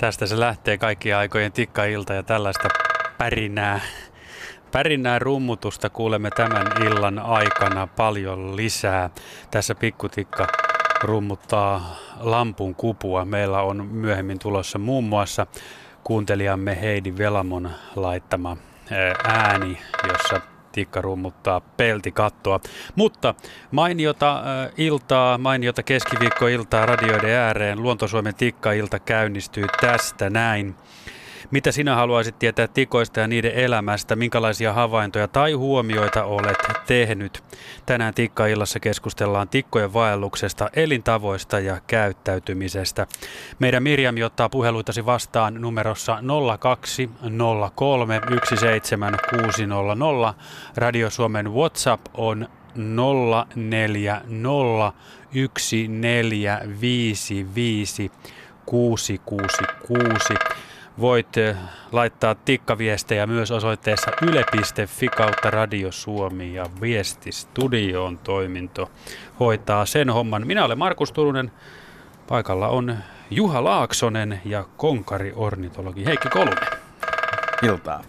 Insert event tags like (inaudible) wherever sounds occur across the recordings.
Tästä se lähtee kaikkien aikojen tikkailta ja tällaista pärinää. Pärinää rummutusta kuulemme tämän illan aikana paljon lisää. Tässä pikkutikka rummuttaa lampun kupua. Meillä on myöhemmin tulossa muun muassa kuuntelijamme Heidi Velamon laittama ääni, jossa tikka rummuttaa peltikattoa. Mutta mainiota äh, iltaa, mainiota keskiviikkoiltaa radioiden ääreen. Luontosuomen tikka-ilta käynnistyy tästä näin. Mitä sinä haluaisit tietää tikoista ja niiden elämästä? Minkälaisia havaintoja tai huomioita olet tehnyt? Tänään Tikka-illassa keskustellaan tikkojen vaelluksesta, elintavoista ja käyttäytymisestä. Meidän Mirjami ottaa puheluitasi vastaan numerossa 0203 17600. Radio Suomen WhatsApp on 040 1455 666. Voit laittaa tikkaviestejä myös osoitteessa yle.fi kautta Radio Suomi ja Viestistudioon toiminto hoitaa sen homman. Minä olen Markus Turunen. Paikalla on Juha Laaksonen ja konkari-ornitologi Heikki Kolunen. Iltaa.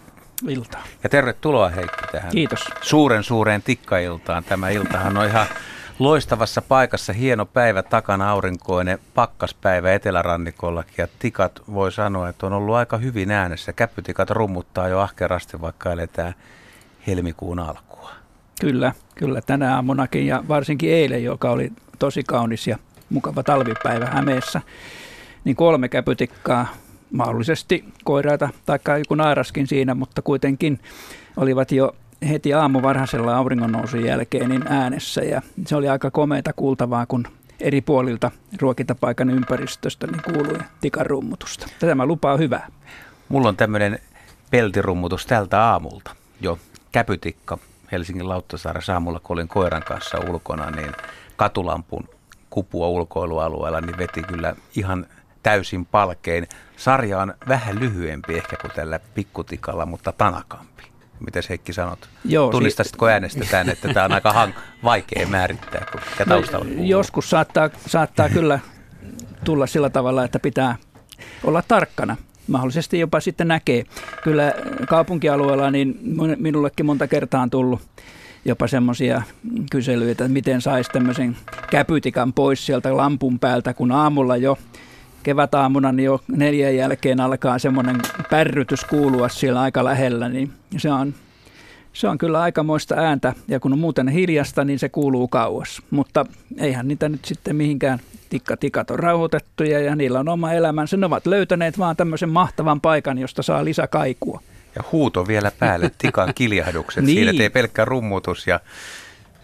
Iltaa. Ja tervetuloa Heikki tähän Kiitos. suuren suureen tikkailtaan. Tämä iltahan on ihan loistavassa paikassa, hieno päivä takana, aurinkoinen pakkaspäivä etelärannikollakin ja tikat voi sanoa, että on ollut aika hyvin äänessä. Käppytikat rummuttaa jo ahkerasti, vaikka eletään helmikuun alkua. Kyllä, kyllä tänä aamunakin ja varsinkin eilen, joka oli tosi kaunis ja mukava talvipäivä Hämeessä, niin kolme käpytikkaa, mahdollisesti koiraita tai joku naaraskin siinä, mutta kuitenkin olivat jo heti aamu varhaisella auringonnousun jälkeen niin äänessä ja se oli aika komeita kuultavaa, kun eri puolilta ruokintapaikan ympäristöstä niin kuului tikarummutusta. Tämä lupaa hyvää. Mulla on tämmöinen peltirummutus tältä aamulta jo. Käpytikka Helsingin Lauttasaaressa aamulla, kun olin koiran kanssa ulkona, niin katulampun kupua ulkoilualueella, niin veti kyllä ihan täysin palkein. Sarja on vähän lyhyempi ehkä kuin tällä pikkutikalla, mutta tanakampi. Miten Heikki sanot? Joo, Tunnistaisitko si- äänestetään, että tämä on aika hank- vaikea määrittää, kun mikä taustalla no, Joskus saattaa, saattaa kyllä tulla sillä tavalla, että pitää olla tarkkana. Mahdollisesti jopa sitten näkee. Kyllä kaupunkialueella niin minullekin monta kertaa on tullut jopa semmoisia kyselyitä, että miten saisi tämmöisen käpytikan pois sieltä lampun päältä, kun aamulla jo kevätaamuna niin jo neljän jälkeen alkaa semmoinen pärrytys kuulua siellä aika lähellä, niin se on, se on kyllä aikamoista ääntä. Ja kun on muuten hiljasta, niin se kuuluu kauas. Mutta eihän niitä nyt sitten mihinkään tikka tikat on rauhoitettuja ja niillä on oma elämänsä. Ne ovat löytäneet vaan tämmöisen mahtavan paikan, josta saa lisäkaikua. Ja huuto vielä päälle, (laughs) tikan kiljahdukset. niin. Siinä ei pelkkä rummutus ja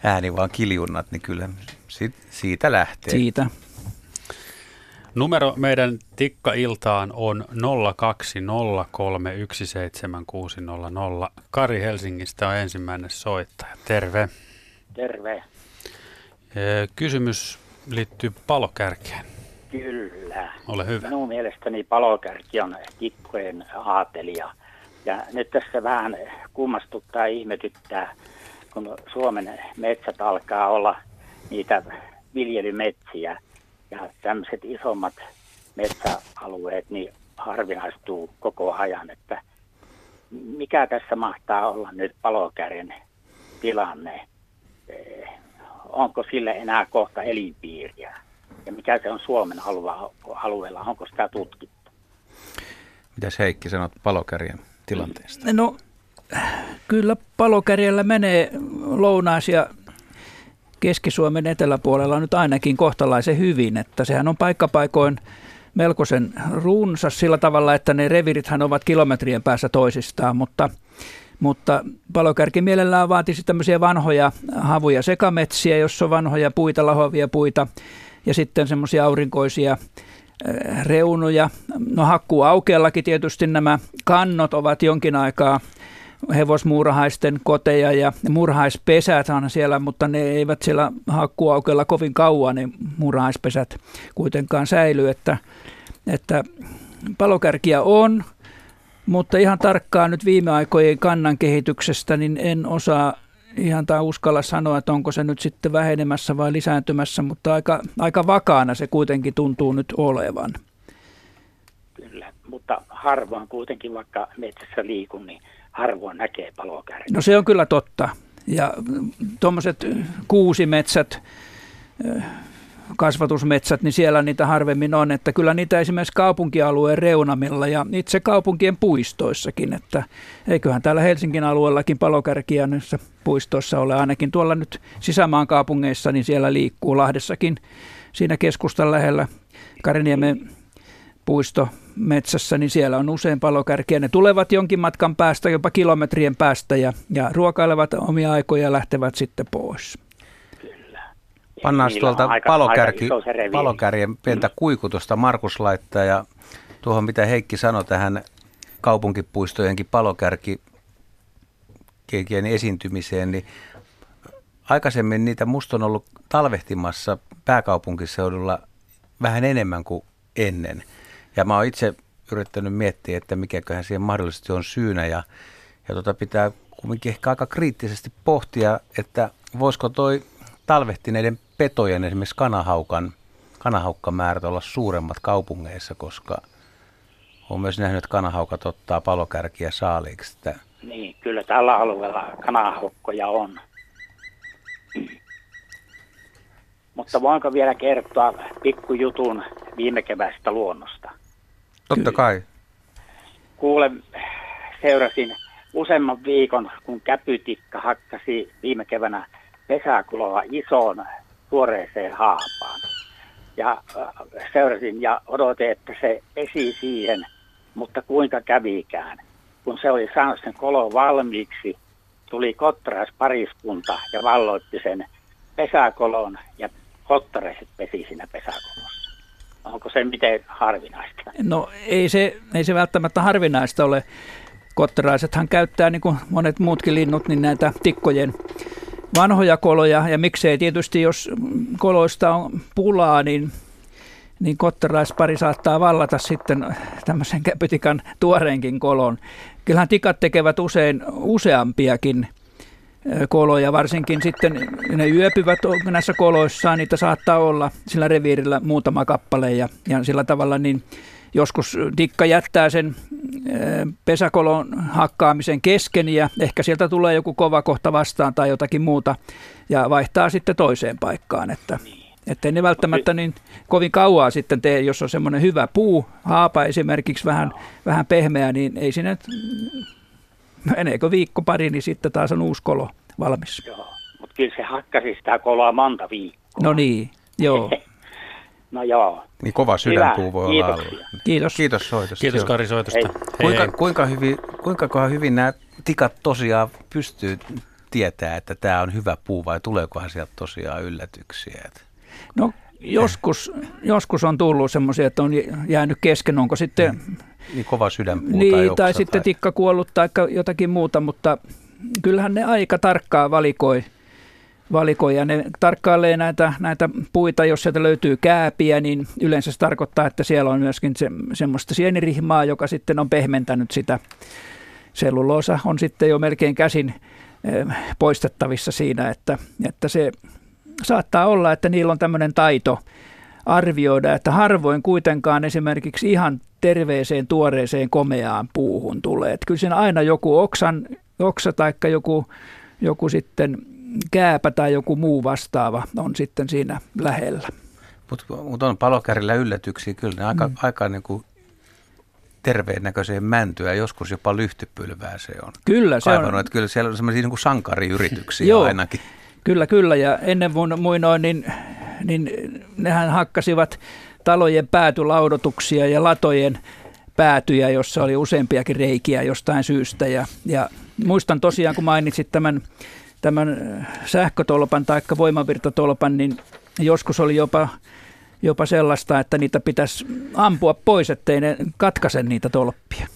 ääni, vaan kiljunnat, niin kyllä siitä lähtee. Siitä. Numero meidän tikka-iltaan on 020317600. Kari Helsingistä on ensimmäinen soittaja. Terve. Terve. Kysymys liittyy palokärkeen. Kyllä. Ole hyvä. Minun mielestäni palokärki on tikkojen aatelija. Ja nyt tässä vähän kummastuttaa ja ihmetyttää, kun Suomen metsät alkaa olla niitä viljelymetsiä ja tämmöiset isommat metsäalueet niin harvinaistuu koko ajan, että mikä tässä mahtaa olla nyt palokärjen tilanne? Eh, onko sille enää kohta elinpiiriä? Ja mikä se on Suomen alueella? Onko sitä tutkittu? Mitäs Heikki sanot palokärjen tilanteesta? No kyllä palokärjellä menee lounais- ja Keski-Suomen eteläpuolella nyt ainakin kohtalaisen hyvin, että sehän on paikkapaikoin melkoisen runsas sillä tavalla, että ne revirithän ovat kilometrien päässä toisistaan, mutta, mutta palokärki mielellään vaatisi tämmöisiä vanhoja havuja sekametsiä, jossa on vanhoja puita, lahoavia puita ja sitten semmoisia aurinkoisia eh, reunuja. No hakkuu aukeallakin tietysti nämä kannot ovat jonkin aikaa hevosmuurahaisten koteja ja murhaispesät on siellä, mutta ne eivät siellä hakkuaukella kovin kauan, niin murhaispesät kuitenkaan säilyy, että, että palokärkiä on, mutta ihan tarkkaan nyt viime aikojen kannan kehityksestä, niin en osaa ihan tai uskalla sanoa, että onko se nyt sitten vähenemässä vai lisääntymässä, mutta aika, aika vakaana se kuitenkin tuntuu nyt olevan. Kyllä. mutta harvoin kuitenkin, vaikka metsässä liikun, niin harvoin näkee palokärkiä. No se on kyllä totta. Ja tuommoiset kuusimetsät, kasvatusmetsät, niin siellä niitä harvemmin on. Että kyllä niitä esimerkiksi kaupunkialueen reunamilla ja itse kaupunkien puistoissakin. Että eiköhän täällä Helsingin alueellakin palokärkiä näissä puistoissa ole. Ainakin tuolla nyt sisämaan kaupungeissa, niin siellä liikkuu Lahdessakin siinä keskustan lähellä Kariniemen puisto metsässä, niin siellä on usein palokärkiä. Ne tulevat jonkin matkan päästä, jopa kilometrien päästä ja, ja ruokailevat omia aikoja ja lähtevät sitten pois. Pannaan tuolta aika, palokärki, aika palokärjen pientä kuikutusta Markus laittaa ja tuohon mitä Heikki sanoi tähän kaupunkipuistojenkin palokärki esiintymiseen, niin aikaisemmin niitä musta on ollut talvehtimassa pääkaupunkiseudulla vähän enemmän kuin ennen. Ja mä oon itse yrittänyt miettiä, että mikäköhän siihen mahdollisesti on syynä ja, ja tota pitää kuitenkin ehkä aika kriittisesti pohtia, että voisiko toi talvehtineiden petojen, esimerkiksi kanahaukan, kanahaukkamäärät olla suuremmat kaupungeissa, koska olen myös nähnyt, että kanahaukat ottaa palokärkiä saaliiksi. Että... Niin, kyllä tällä alueella kanahaukkoja on. Mutta voinko vielä kertoa pikkujutun viime kevästä luonnosta? Totta kai. Kuule, seurasin useamman viikon, kun käpytikka hakkasi viime keväänä pesäkuloa isoon tuoreeseen haapaan. Ja äh, seurasin ja odotin, että se esi siihen, mutta kuinka kävikään. Kun se oli saanut sen kolon valmiiksi, tuli pariskunta ja valloitti sen pesäkolon ja kottareiset pesi siinä pesäkolossa. Onko se miten harvinaista? No ei se, ei se välttämättä harvinaista ole. Kottaraisethan käyttää, niin kuin monet muutkin linnut, niin näitä tikkojen vanhoja koloja ja miksei tietysti, jos koloista on pulaa, niin niin kottaraispari saattaa vallata sitten tämmöisen käpytikan tuoreenkin kolon. Kyllähän tikat tekevät usein useampiakin koloja, varsinkin sitten ne yöpyvät näissä koloissaan, niitä saattaa olla sillä reviirillä muutama kappale. Ja, ja sillä tavalla niin joskus dikka jättää sen pesäkolon hakkaamisen kesken ja ehkä sieltä tulee joku kova kohta vastaan tai jotakin muuta ja vaihtaa sitten toiseen paikkaan, että että ne välttämättä niin kovin kauaa sitten tee, jos on semmoinen hyvä puu, haapa esimerkiksi vähän, vähän pehmeä, niin ei sinne, meneekö viikko pari, niin sitten taas on uusi kolo valmis. Joo, mutta kyllä se hakkasi sitä koloa monta viikkoa. No niin, joo. (laughs) No joo. Niin kova sydänpuu voi olla alla. Kiitos. Kiitos soitosta. Kiitos Kari soitosta. Hei. Kuinka, hei. kuinka, hyvin, kuinka hyvin nämä tikat tosiaan pystyy tietää, että tämä on hyvä puu vai tuleekohan sieltä tosiaan yllätyksiä? No joskus, joskus on tullut semmoisia, että on jäänyt kesken, onko sitten... Niin kova sydänpuu niin, tai, tai sitten tai... tikka kuollut tai jotakin muuta, mutta kyllähän ne aika tarkkaan valikoi – valikoja. Ne tarkkailee näitä, näitä puita, jos sieltä löytyy kääpiä, niin yleensä se tarkoittaa, että siellä on myöskin se, semmoista sienirihmaa, joka sitten on pehmentänyt sitä. Selluloosa on sitten jo melkein käsin eh, poistettavissa siinä, että, että se saattaa olla, että niillä on tämmöinen taito arvioida, että harvoin kuitenkaan esimerkiksi ihan terveeseen, tuoreeseen, komeaan puuhun tulee. Että kyllä siinä aina joku oksan, oksa tai joku, joku sitten kääpä tai joku muu vastaava on sitten siinä lähellä. Mutta mut on palokärillä yllätyksiä kyllä. Ne aika, mm. aika niin kuin terveen näköiseen mäntyä, joskus jopa lyhtypylvää se on. Kyllä, se kaivannut, on. Että kyllä siellä on sellaisia niin kuin sankariyrityksiä Joo, ainakin. Kyllä, kyllä. Ja ennen muinoin, niin, niin nehän hakkasivat talojen päätylaudotuksia ja latojen päätyjä, jossa oli useampiakin reikiä jostain syystä. Ja, ja muistan tosiaan, kun mainitsit tämän tämän äh, sähkötolpan tai voimavirtatolpan, niin joskus oli jopa, jopa sellaista, että niitä pitäisi ampua pois, ettei ne katkaise niitä tolppia.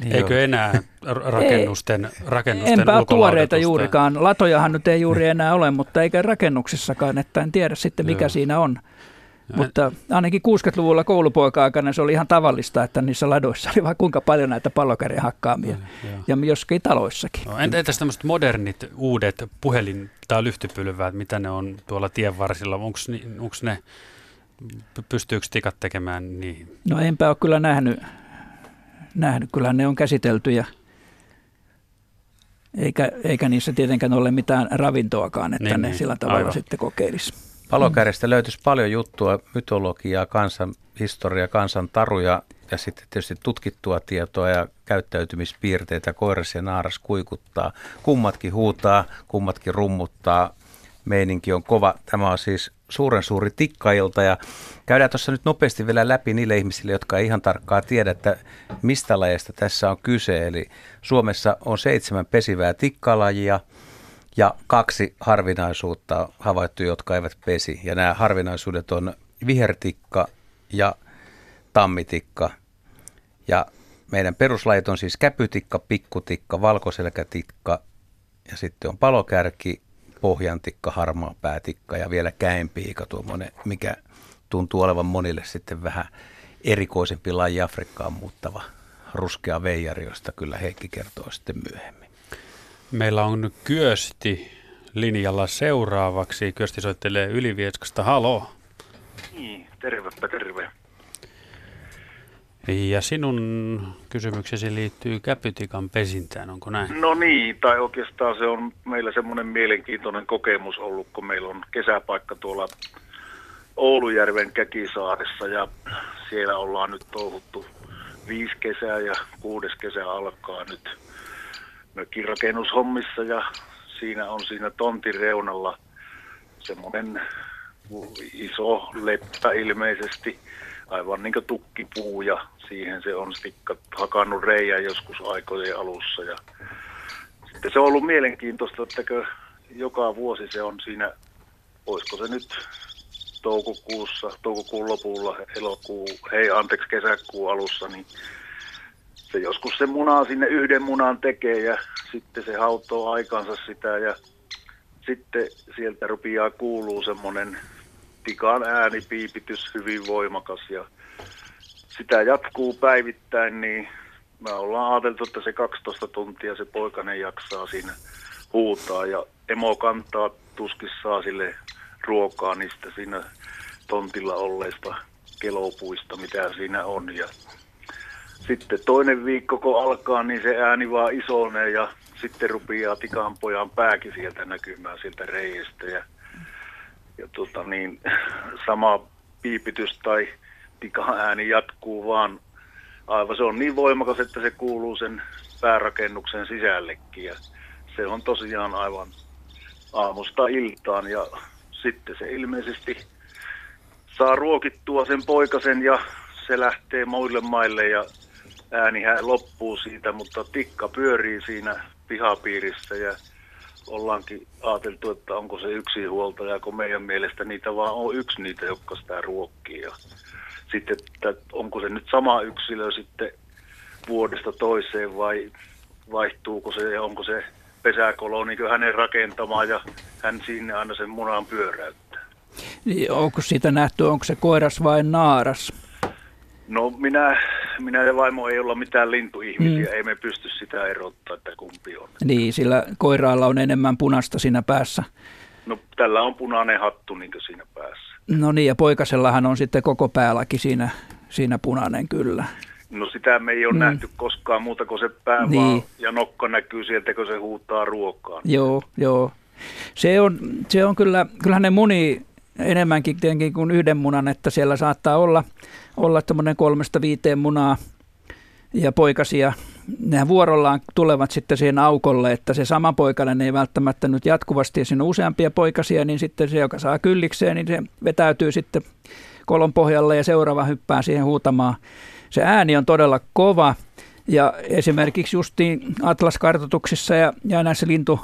Niin Eikö enää rakennusten, ei, rakennusten Enpä ole tuoreita juurikaan. Latojahan nyt ei juuri enää ole, mutta eikä rakennuksissakaan, että en tiedä sitten mikä Joo. siinä on. Mutta ainakin 60-luvulla koulupoika-aikana se oli ihan tavallista, että niissä ladoissa oli vaikka kuinka paljon näitä pallokärjen hakkaamia. Ja, joskin taloissakin. No, entäs tämmöiset modernit, uudet puhelin- tai lyhtypylväät, mitä ne on tuolla tien varsilla? Onko ne pystyykö tikat tekemään niihin? No enpä ole kyllä nähnyt. nähnyt. Kyllähän ne on käsitelty ja eikä, eikä niissä tietenkään ole mitään ravintoakaan, että Niin, ne niin, sillä tavalla aivan. sitten kokeilisi. Palokärjestä löytyisi paljon juttua, mytologiaa, kansan historia, kansan taruja ja sitten tietysti tutkittua tietoa ja käyttäytymispiirteitä. Koiras ja naaras kuikuttaa. Kummatkin huutaa, kummatkin rummuttaa. Meininki on kova. Tämä on siis suuren suuri tikkailta ja käydään tuossa nyt nopeasti vielä läpi niille ihmisille, jotka ei ihan tarkkaa tiedä, että mistä lajeista tässä on kyse. Eli Suomessa on seitsemän pesivää tikkalajia ja kaksi harvinaisuutta on havaittu, jotka eivät pesi. Ja nämä harvinaisuudet on vihertikka ja tammitikka. Ja meidän peruslajit on siis käpytikka, pikkutikka, valkoselkätikka ja sitten on palokärki, pohjantikka, harmaapäätikka ja vielä käenpiika, tuommoinen, mikä tuntuu olevan monille sitten vähän erikoisempi laji Afrikkaan muuttava ruskea veijari, josta kyllä Heikki kertoo sitten myöhemmin. Meillä on Kyösti linjalla seuraavaksi. Kyösti soittelee Ylivieskasta. Halo. Niin, tervepä terve. Ja sinun kysymyksesi liittyy käpytikan pesintään, onko näin? No niin, tai oikeastaan se on meillä semmoinen mielenkiintoinen kokemus ollut, kun meillä on kesäpaikka tuolla Oulujärven Käkisaaressa ja siellä ollaan nyt touhuttu viisi kesää ja kuudes kesä alkaa nyt mökin rakennushommissa ja siinä on siinä tontin reunalla semmoinen iso leppä ilmeisesti, aivan niin kuin tukkipuu ja siihen se on sitten hakannut reijän joskus aikojen alussa. Ja sitten se on ollut mielenkiintoista, että joka vuosi se on siinä, olisiko se nyt toukokuussa, toukokuun lopulla, elokuu, hei anteeksi kesäkuun alussa, niin se joskus se munaa sinne yhden munan tekee ja sitten se hautoo aikansa sitä ja sitten sieltä rupeaa kuuluu semmoinen tikan äänipiipitys hyvin voimakas ja sitä jatkuu päivittäin, niin me ollaan ajateltu, että se 12 tuntia se poikainen jaksaa siinä huutaa ja emo kantaa tuskissaan sille ruokaa niistä siinä tontilla olleista kelopuista, mitä siinä on. Ja sitten toinen viikko, kun alkaa, niin se ääni vaan isonee ja sitten rupeaa tikan pojan pääkin sieltä näkymään sieltä reiästä. Ja, ja tota niin, sama piipitys tai tikan ääni jatkuu vaan aivan se on niin voimakas, että se kuuluu sen päärakennuksen sisällekin. Ja se on tosiaan aivan aamusta iltaan ja sitten se ilmeisesti saa ruokittua sen poikasen ja se lähtee muille maille ja äänihän loppuu siitä, mutta tikka pyörii siinä pihapiirissä ja ollaankin ajateltu, että onko se yksi huoltaja, kun meidän mielestä niitä vaan on yksi niitä, jotka sitä ruokkii. Ja sitten, että onko se nyt sama yksilö sitten vuodesta toiseen vai vaihtuuko se ja onko se pesäkolo niin hänen rakentamaan ja hän sinne aina sen munan pyöräyttää. Onko siitä nähty, onko se koiras vai naaras? No minä, minä ja vaimo ei olla mitään lintuihmisiä, mm. ei me pysty sitä erottaa, että kumpi on. Niin, sillä koiraalla on enemmän punasta siinä päässä. No tällä on punainen hattu niin siinä päässä. No niin, ja poikasellahan on sitten koko päälläkin siinä, siinä punainen kyllä. No sitä me ei ole Mm. nähty koskaan muuta kuin se pää Niin. vaan ja nokka näkyy sieltä, kun se huutaa ruokaa. Joo, joo. Se on, se on kyllä, kyllähän ne muni enemmänkin tietenkin kuin yhden munan, että siellä saattaa olla, olla tämmöinen kolmesta viiteen munaa ja poikasia. Nehän vuorollaan tulevat sitten siihen aukolle, että se sama poikainen ei välttämättä nyt jatkuvasti, jos siinä on useampia poikasia, niin sitten se, joka saa kyllikseen, niin se vetäytyy sitten kolon pohjalle ja seuraava hyppää siihen huutamaan. Se ääni on todella kova ja esimerkiksi justiin atlaskartoituksissa ja, ja näissä lintu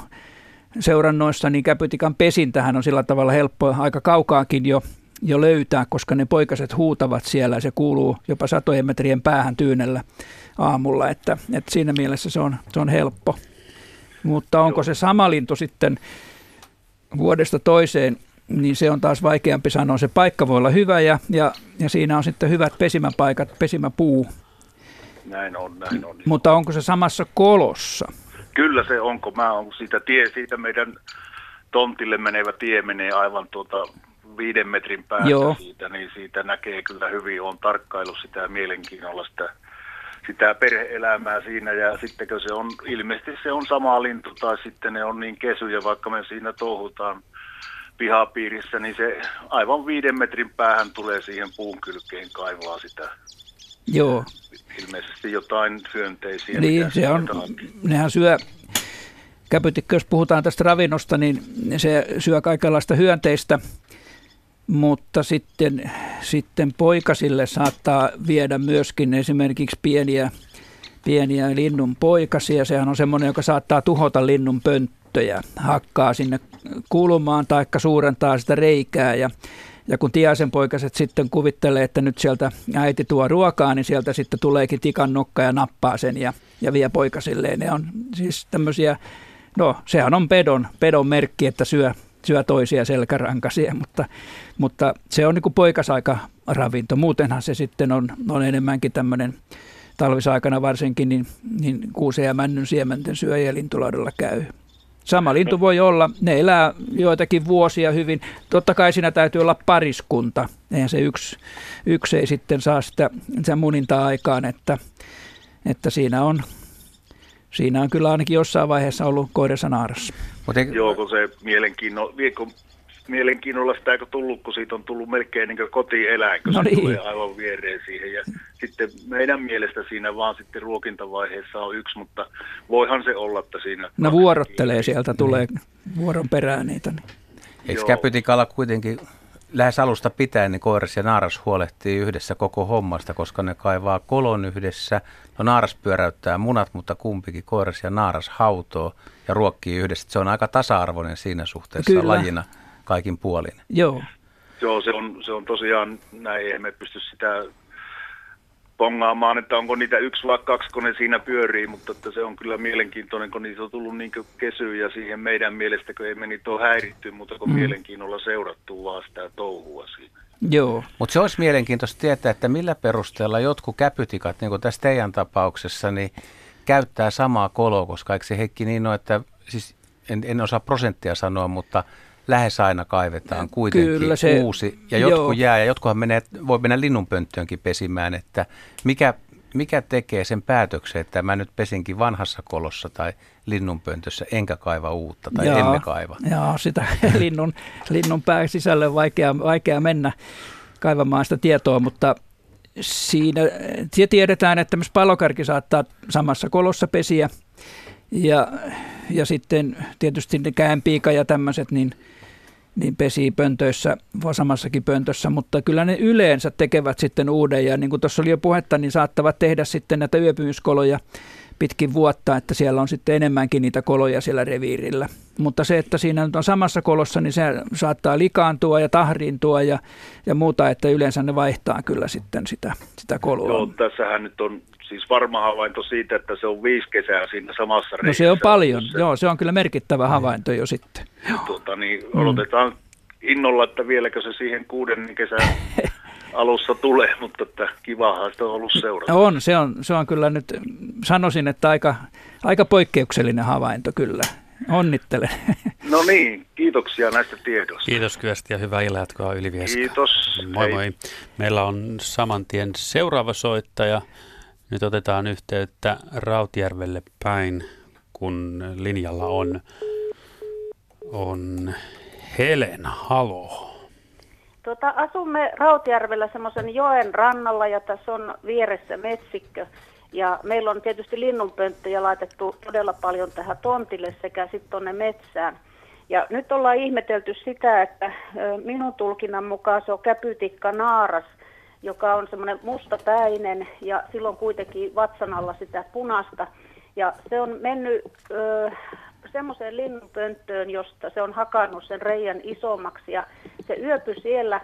seurannoissa, niin käpytikan pesintähän on sillä tavalla helppo aika kaukaakin jo, jo löytää, koska ne poikaset huutavat siellä ja se kuuluu jopa satojen metrien päähän tyynellä aamulla, että, että siinä mielessä se on, se on helppo. Mutta onko se sama lintu sitten vuodesta toiseen, niin se on taas vaikeampi sanoa. Se paikka voi olla hyvä ja, ja, ja siinä on sitten hyvät pesimäpaikat, pesimäpuu, Näin on, näin on. mutta onko se samassa kolossa? Kyllä se on, kun mä on siitä tie, siitä meidän tontille menevä tie menee aivan tuota viiden metrin päässä Joo. siitä, niin siitä näkee kyllä hyvin. on tarkkailu sitä mielenkiinnolla sitä, sitä perheelämää siinä ja sittenkö se on, ilmeisesti se on sama lintu tai sitten ne on niin kesyjä, vaikka me siinä touhutaan pihapiirissä, niin se aivan viiden metrin päähän tulee siihen puun kylkeen kaivaa sitä Joo, ilmeisesti jotain hyönteisiä. niin se on, nehän syö, käpytikkö, jos puhutaan tästä ravinnosta, niin se syö kaikenlaista hyönteistä, mutta sitten, sitten poikasille saattaa viedä myöskin esimerkiksi pieniä, pieniä linnun poikasia. Sehän on semmoinen, joka saattaa tuhota linnun pönttöjä, hakkaa sinne kulmaan tai suurentaa sitä reikää ja ja kun tiaisen poikaset sitten kuvittelee, että nyt sieltä äiti tuo ruokaa, niin sieltä sitten tuleekin tikan nokka ja nappaa sen ja, ja vie poikasilleen. Ne on siis tämmöisiä, no sehän on pedon, pedon merkki, että syö, syö toisia selkärankaisia, mutta, mutta se on niin kuin poikasaika ravinto. Muutenhan se sitten on, on enemmänkin tämmöinen talvisaikana varsinkin, niin, niin kuuseen ja männyn siementen syöjä lintulaudalla käy. Sama lintu voi olla, ne elää joitakin vuosia hyvin. Totta kai siinä täytyy olla pariskunta. Eihän se yksi, yksi ei sitten saa sitä, sitä munintaa aikaan, että, että siinä, on, siinä on kyllä ainakin jossain vaiheessa ollut koirensa naarassa. Mutta Joo, kun se mielenkiinno, mielenkiinnolla sitä eikö tullut, kun siitä on tullut melkein niin kotieläin, kun No se niin. tulee aivan viereen siihen. Ja sitten meidän mielestä siinä vaan sitten ruokintavaiheessa on yksi, mutta voihan se olla, että siinä... No vuorottelee sieltä, tulee vuoron perään niitä. Niin. Eikö käpytikalla kuitenkin lähes alusta pitäen, niin koiras ja naaras huolehtii yhdessä koko hommasta, koska ne kaivaa kolon yhdessä. No naaras pyöräyttää munat, mutta kumpikin koiras ja naaras hautoo ja ruokkii yhdessä. Se on aika tasa-arvoinen siinä suhteessa Kyllä. lajina kaikin puolin. Joo, Joo, se on, se on tosiaan, näin ei me pysty sitä pongaamaan, että onko niitä yksi vai kaksi, kun ne siinä pyörii, mutta että se on kyllä mielenkiintoinen, kun niitä on tullut niin kesyjä siihen meidän mielestä, kun ei me niitä ole häiritty, mutta kun mm. mielenkiinnolla seurattu vaan sitä touhua siinä. joo. Mutta se olisi mielenkiintoista tietää, että millä perusteella jotkut käpytikat, niin kuin tässä teidän tapauksessa, niin käyttää samaa koloa, koska eikö se Heikki niin ole, että siis en, en osaa prosenttia sanoa, mutta lähes aina kaivetaan kuitenkin Kyllä se- uusi. Ja jotkut joo. jää, ja jotkuhan menee, voi mennä linnunpönttöönkin pesimään, että mikä, mikä tekee sen päätöksen, että mä nyt pesinkin vanhassa kolossa tai linnunpöntössä, enkä kaiva uutta tai Jaa, emme kaiva. Joo, sitä (laughs) linnun, linnun pää sisälle on vaikea, vaikea mennä kaivamaan sitä tietoa, mutta siinä tiedetään, että myös palokärki saattaa samassa kolossa pesiä ja, ja sitten tietysti ne käänpiika ja tämmöiset, niin, niin pesii pöntöissä, samassakin pöntössä, mutta kyllä ne yleensä tekevät sitten uuden ja niin kuin tuossa oli jo puhetta, niin saattavat tehdä sitten näitä yöpymiskoloja pitkin vuotta, että siellä on sitten enemmänkin niitä koloja siellä reviirillä. Mutta se, että siinä nyt on samassa kolossa, niin se saattaa likaantua ja tahriintua ja, ja muuta, että yleensä ne vaihtaa kyllä sitten sitä, sitä koloa. Joo, tässähän nyt on siis varma havainto siitä, että se on viisi kesää siinä samassa No se on paljon, se- joo, se on kyllä merkittävä havainto jo sitten. Tuota, niin odotetaan innolla, että vieläkö se siihen kuuden kesän (laughs) alussa tulee, mutta että kivahan sitä on ollut seurata. On, se on, se on kyllä nyt, sanoisin, että aika, aika poikkeuksellinen havainto kyllä. Onnittelen. (laughs) No niin, kiitoksia näistä tiedoista. Kiitos Kyösti ja hyvää illan jatkoa Ylivieska. Kiitos. Moi Hei. moi. Meillä on saman tien seuraava soittaja. Nyt otetaan yhteyttä Rautjärvelle päin, kun linjalla on, on Helena. Halo. Tota, asumme Rautjärvellä semmoisen joen rannalla ja tässä on vieressä metsikkö. Ja meillä on tietysti linnunpönttöjä laitettu todella paljon tähän tontille sekä sitten tuonne metsään. Ja nyt ollaan ihmetelty sitä, että minun tulkinnan mukaan se on käpytikka naaras, joka on semmoinen mustapäinen ja silloin kuitenkin vatsan alla sitä punasta. Ja se on mennyt semmoiseen linnunpönttöön, josta se on hakannut sen reijän isommaksi ja se yöpyi siellä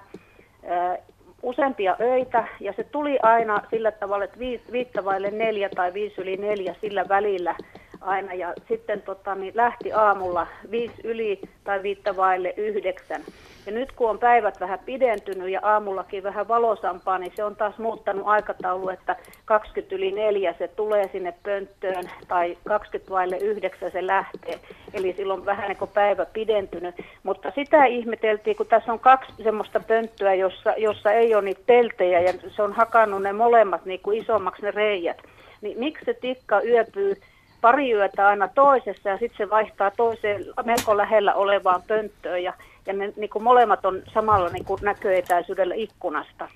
ö, useampia öitä ja se tuli aina sillä tavalla, että vi- viittä vaille neljä tai viisi yli neljä sillä välillä aina ja sitten tota, niin lähti aamulla viisi yli tai viittä vaille yhdeksän. Ja nyt kun on päivät vähän pidentynyt ja aamullakin vähän valosampaa, niin se on taas muuttanut aikataulu, että 20 yli neljä se tulee sinne pönttöön tai 20 vaille yhdeksän se lähtee. Eli silloin vähän niin kuin päivä pidentynyt. Mutta sitä ihmeteltiin, kun tässä on kaksi semmoista pönttöä, jossa, jossa ei ole niitä teltejä ja se on hakannut ne molemmat niin kuin isommaksi ne reijät. Niin miksi se tikka yöpyy pari yötä aina toisessa ja sitten se vaihtaa toiseen melko lähellä olevaan pönttöön ja, ja ne niin kuin molemmat on samalla niin kuin näköetäisyydellä ikkunasta.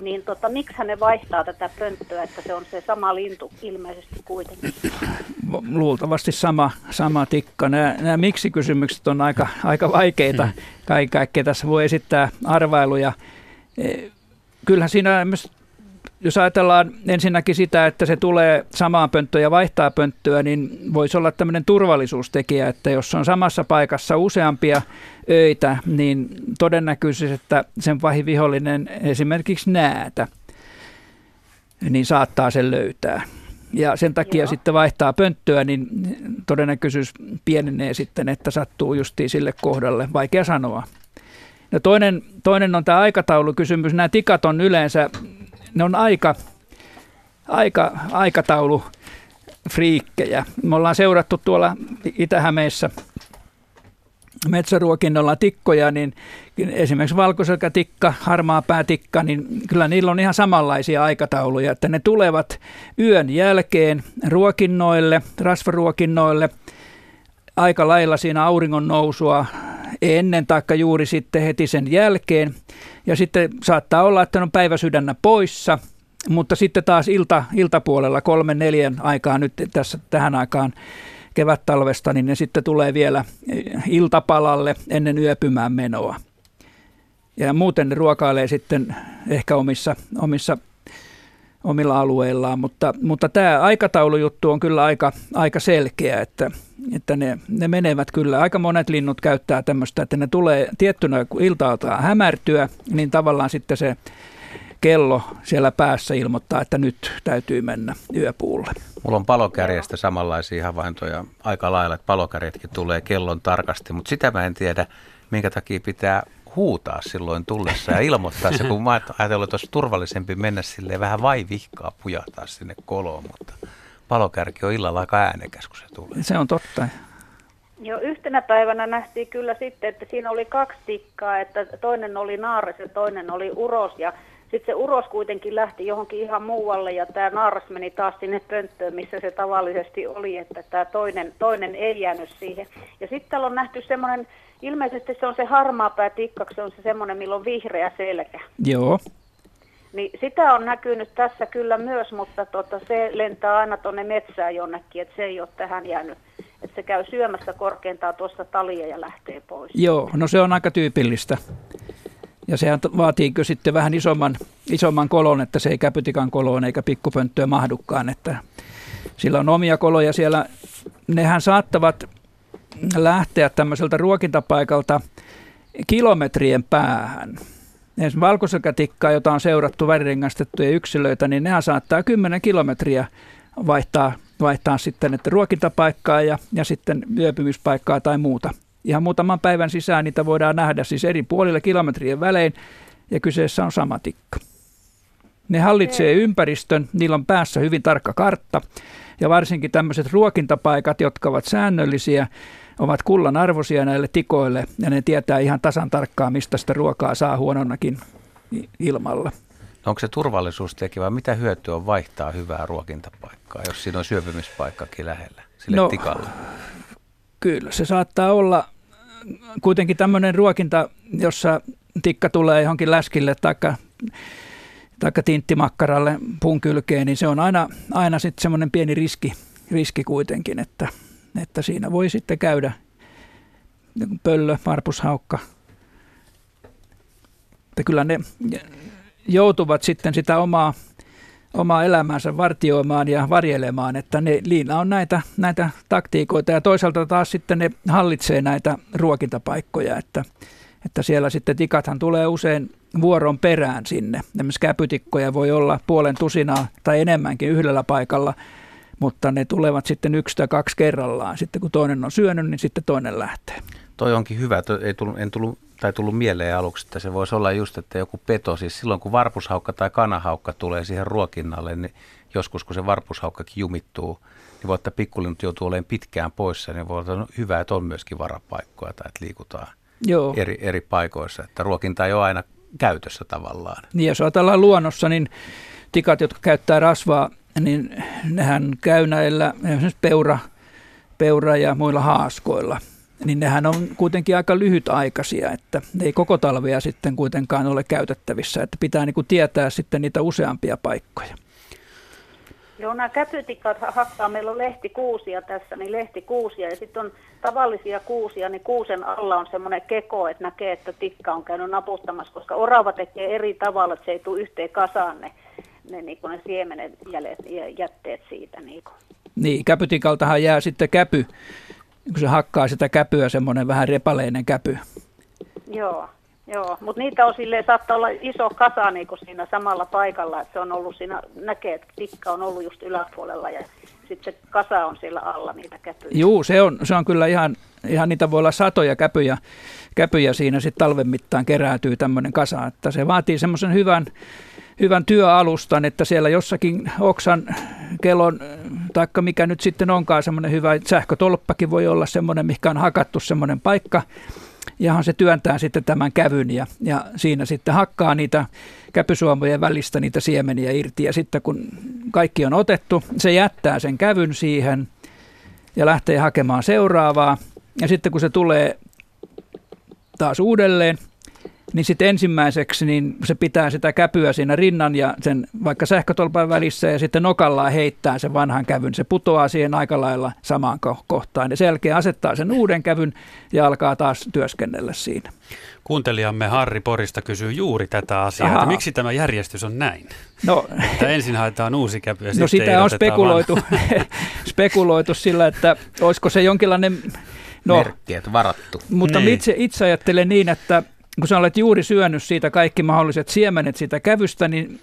Niin tota, miksi ne vaihtaa tätä pönttöä, että se on se sama lintu ilmeisesti kuitenkin? Luultavasti sama, sama tikka. Nämä, nämä miksi-kysymykset on aika, aika vaikeita. Mm. Kaikki, kaikkea tässä voi esittää arvailuja. E, kyllähän siinä myös jos ajatellaan ensinnäkin sitä, että se tulee samaan pönttöön ja vaihtaa pönttöä, niin voisi olla tämmöinen turvallisuustekijä, että jos on samassa paikassa useampia öitä, niin todennäköisesti, että sen vahivihollinen esimerkiksi näätä, niin saattaa sen löytää. Ja sen takia Joo. sitten vaihtaa pönttöä, niin todennäköisyys pienenee sitten, että sattuu justiin sille kohdalle. Vaikea sanoa. No toinen, toinen on tämä aikataulukysymys. Nämä tikat on yleensä ne on aika, aika aikataulu friikkejä. Me ollaan seurattu tuolla Itä-Hämeessä metsäruokinnolla tikkoja, niin esimerkiksi valkoselkätikka, harmaa päätikka, niin kyllä niillä on ihan samanlaisia aikatauluja, että ne tulevat yön jälkeen ruokinnoille, rasvaruokinnoille, aika lailla siinä auringon nousua ennen taikka juuri sitten heti sen jälkeen. Ja sitten saattaa olla, että on päivä sydännä poissa, mutta sitten taas ilta, iltapuolella kolmen neljän aikaa nyt tässä tähän aikaan kevät-talvesta, niin ne sitten tulee vielä iltapalalle ennen yöpymään menoa. Ja muuten ne ruokailee sitten ehkä omissa, omissa omilla alueillaan, mutta, mutta tämä aikataulujuttu on kyllä aika, aika selkeä, että, että ne, ne menevät kyllä. Aika monet linnut käyttää tämmöistä, että ne tulee tiettynä, kun ilta alkaa hämärtyä, niin tavallaan sitten se kello siellä päässä ilmoittaa, että nyt täytyy mennä yöpuulle. Mulla on palokärjestä samanlaisia havaintoja aika lailla, että palokärjetkin tulee kellon tarkasti, mutta sitä mä en tiedä, minkä takia pitää huutaa silloin tullessa ja ilmoittaa se, kun mä ajattelin, että olisi turvallisempi mennä sille vähän vaivihkaa pujahtaa sinne koloon, mutta palokärki on illalla aika äänekäs, kun se tulee. Se on totta. Joo, yhtenä päivänä nähtiin kyllä sitten, että siinä oli kaksi tikkaa, että toinen oli naaras ja toinen oli uros ja sitten se uros kuitenkin lähti johonkin ihan muualle ja tämä naaras meni taas sinne pönttöön, missä se tavallisesti oli, että tämä toinen, toinen ei jäänyt siihen. Ja sitten täällä on nähty semmoinen Ilmeisesti se on se harmaapää tikkaksi, se on se semmoinen, millä on vihreä selkä. Joo. Niin sitä on näkynyt tässä kyllä myös, mutta tota, se lentää aina tuonne metsään jonnekin, että se ei ole tähän jäänyt. Että se käy syömässä korkeintaan tuossa talia ja lähtee pois. Joo, no se on aika tyypillistä. Ja sehän vaatiikin sitten vähän isomman, isomman kolon, että se ei käpytikan koloon eikä pikkupönttöä mahdukaan. Että sillä on omia koloja siellä. Nehän saattavat lähteä tämmöiseltä ruokintapaikalta kilometrien päähän. Esimerkiksi valkoselkätikkaa, jota on seurattu värirengastettuja yksilöitä, niin nehän saattaa 10 kilometriä vaihtaa, vaihtaa sitten että ruokintapaikkaa ja, ja sitten yöpymispaikkaa tai muuta. Ihan muutaman päivän sisään niitä voidaan nähdä siis eri puolilla kilometrien välein ja kyseessä on sama tikka. Ne hallitsee ympäristön, niillä on päässä hyvin tarkka kartta ja varsinkin tämmöiset ruokintapaikat, jotka ovat säännöllisiä, ovat kullan arvoisia näille tikoille ja ne tietää ihan tasan tarkkaan, mistä sitä ruokaa saa huononakin ilmalla. No onko se turvallisuustekijä vai mitä hyötyä on vaihtaa hyvää ruokintapaikkaa, jos siinä on syöpymispaikkakin lähellä sille no, tikalle? Kyllä, se saattaa olla kuitenkin tämmöinen ruokinta, jossa tikka tulee johonkin läskille tai tinttimakkaralle puun kylkeen, niin se on aina, aina sitten semmoinen pieni riski, riski kuitenkin, että, että siinä voi sitten käydä pöllö, varpushaukka. Että kyllä ne joutuvat sitten sitä omaa, omaa elämäänsä vartioimaan ja varjelemaan, että ne, liina on näitä, näitä taktiikoita ja toisaalta taas sitten ne hallitsee näitä ruokintapaikkoja, että, että siellä sitten tikathan tulee usein vuoron perään sinne. Esimerkiksi käpytikkoja voi olla puolen tusinaa tai enemmänkin yhdellä paikalla, mutta ne tulevat sitten yksi tai kaksi kerrallaan. Sitten kun toinen on syönyt, niin sitten toinen lähtee. Toi onkin hyvä. Toi ei tullut, en tullut, tai tullut mieleen aluksi, että se voisi olla just, että joku peto, siis silloin kun varpushaukka tai kanahaukka tulee siihen ruokinnalle, niin joskus kun se varpushaukkakin jumittuu, niin voi, että pikkulinnut joutuu olemaan pitkään poissa, niin voi olla hyvä, että on myöskin varapaikkoja tai että liikutaan Joo. eri, eri paikoissa, että ruokinta ei ole aina käytössä tavallaan. Niin jos ajatellaan luonnossa, niin tikat, jotka käyttää rasvaa, niin nehän käy näillä esimerkiksi peura, peura ja muilla haaskoilla. Niin nehän on kuitenkin aika lyhytaikaisia, että ne ei koko talvea sitten kuitenkaan ole käytettävissä, että pitää niin kuin tietää sitten niitä useampia paikkoja. Joo, nämä käpytikkat hakkaa, meillä on lehtikuusia tässä, niin lehtikuusia ja sitten on tavallisia kuusia, niin kuusen alla on semmoinen keko, että näkee, että tikka on käynyt naputtamassa, koska orava tekee eri tavalla, että se ei tule yhteen kasaan ne, ne, niin ne siemenen jäljet, jätteet siitä. Niin, kuin. niin käpytikaltahan jää sitten käpy, kun se hakkaa sitä käpyä, semmoinen vähän repaleinen käpy. Joo. Joo, mutta niitä on silleen, saattaa olla iso kasa niin siinä samalla paikalla, että se on ollut siinä, näkee, että tikka on ollut just yläpuolella ja sitten kasa on siellä alla niitä käpyjä. Juu, se on, se on kyllä ihan, ihan niitä voi olla satoja käpyjä, käpyjä siinä sitten talven mittaan keräytyy tämmöinen kasa, että se vaatii semmoisen hyvän, hyvän työalustan, että siellä jossakin oksan kelon, taikka mikä nyt sitten onkaan semmoinen hyvä sähkötolppakin voi olla semmoinen, mikä on hakattu semmoinen paikka, ja se työntää sitten tämän kävyn ja, ja siinä sitten hakkaa niitä käpysuomojen välistä niitä siemeniä irti. Ja sitten kun kaikki on otettu, se jättää sen kävyn siihen ja lähtee hakemaan seuraavaa. Ja sitten kun se tulee taas uudelleen, niin sitten ensimmäiseksi niin se pitää sitä käpyä siinä rinnan ja sen vaikka sähkötolpan välissä ja sitten nokallaan heittää sen vanhan kävyn. Se putoaa siihen aika lailla samaan kohtaan ja sen jälkeen asettaa sen uuden kävyn ja alkaa taas työskennellä siinä. Kuuntelijamme Harri Porista kysyy juuri tätä asiaa, että miksi tämä järjestys on näin? No, että ensin haetaan uusi käpy ja no sitä on spekuloitu, (laughs) spekuloitu sillä, että olisiko se jonkinlainen... No, Merkki, että varattu. Mutta niin. itse, itse ajattelen niin, että kun sä olet juuri syönyt siitä kaikki mahdolliset siemenet siitä kävystä, niin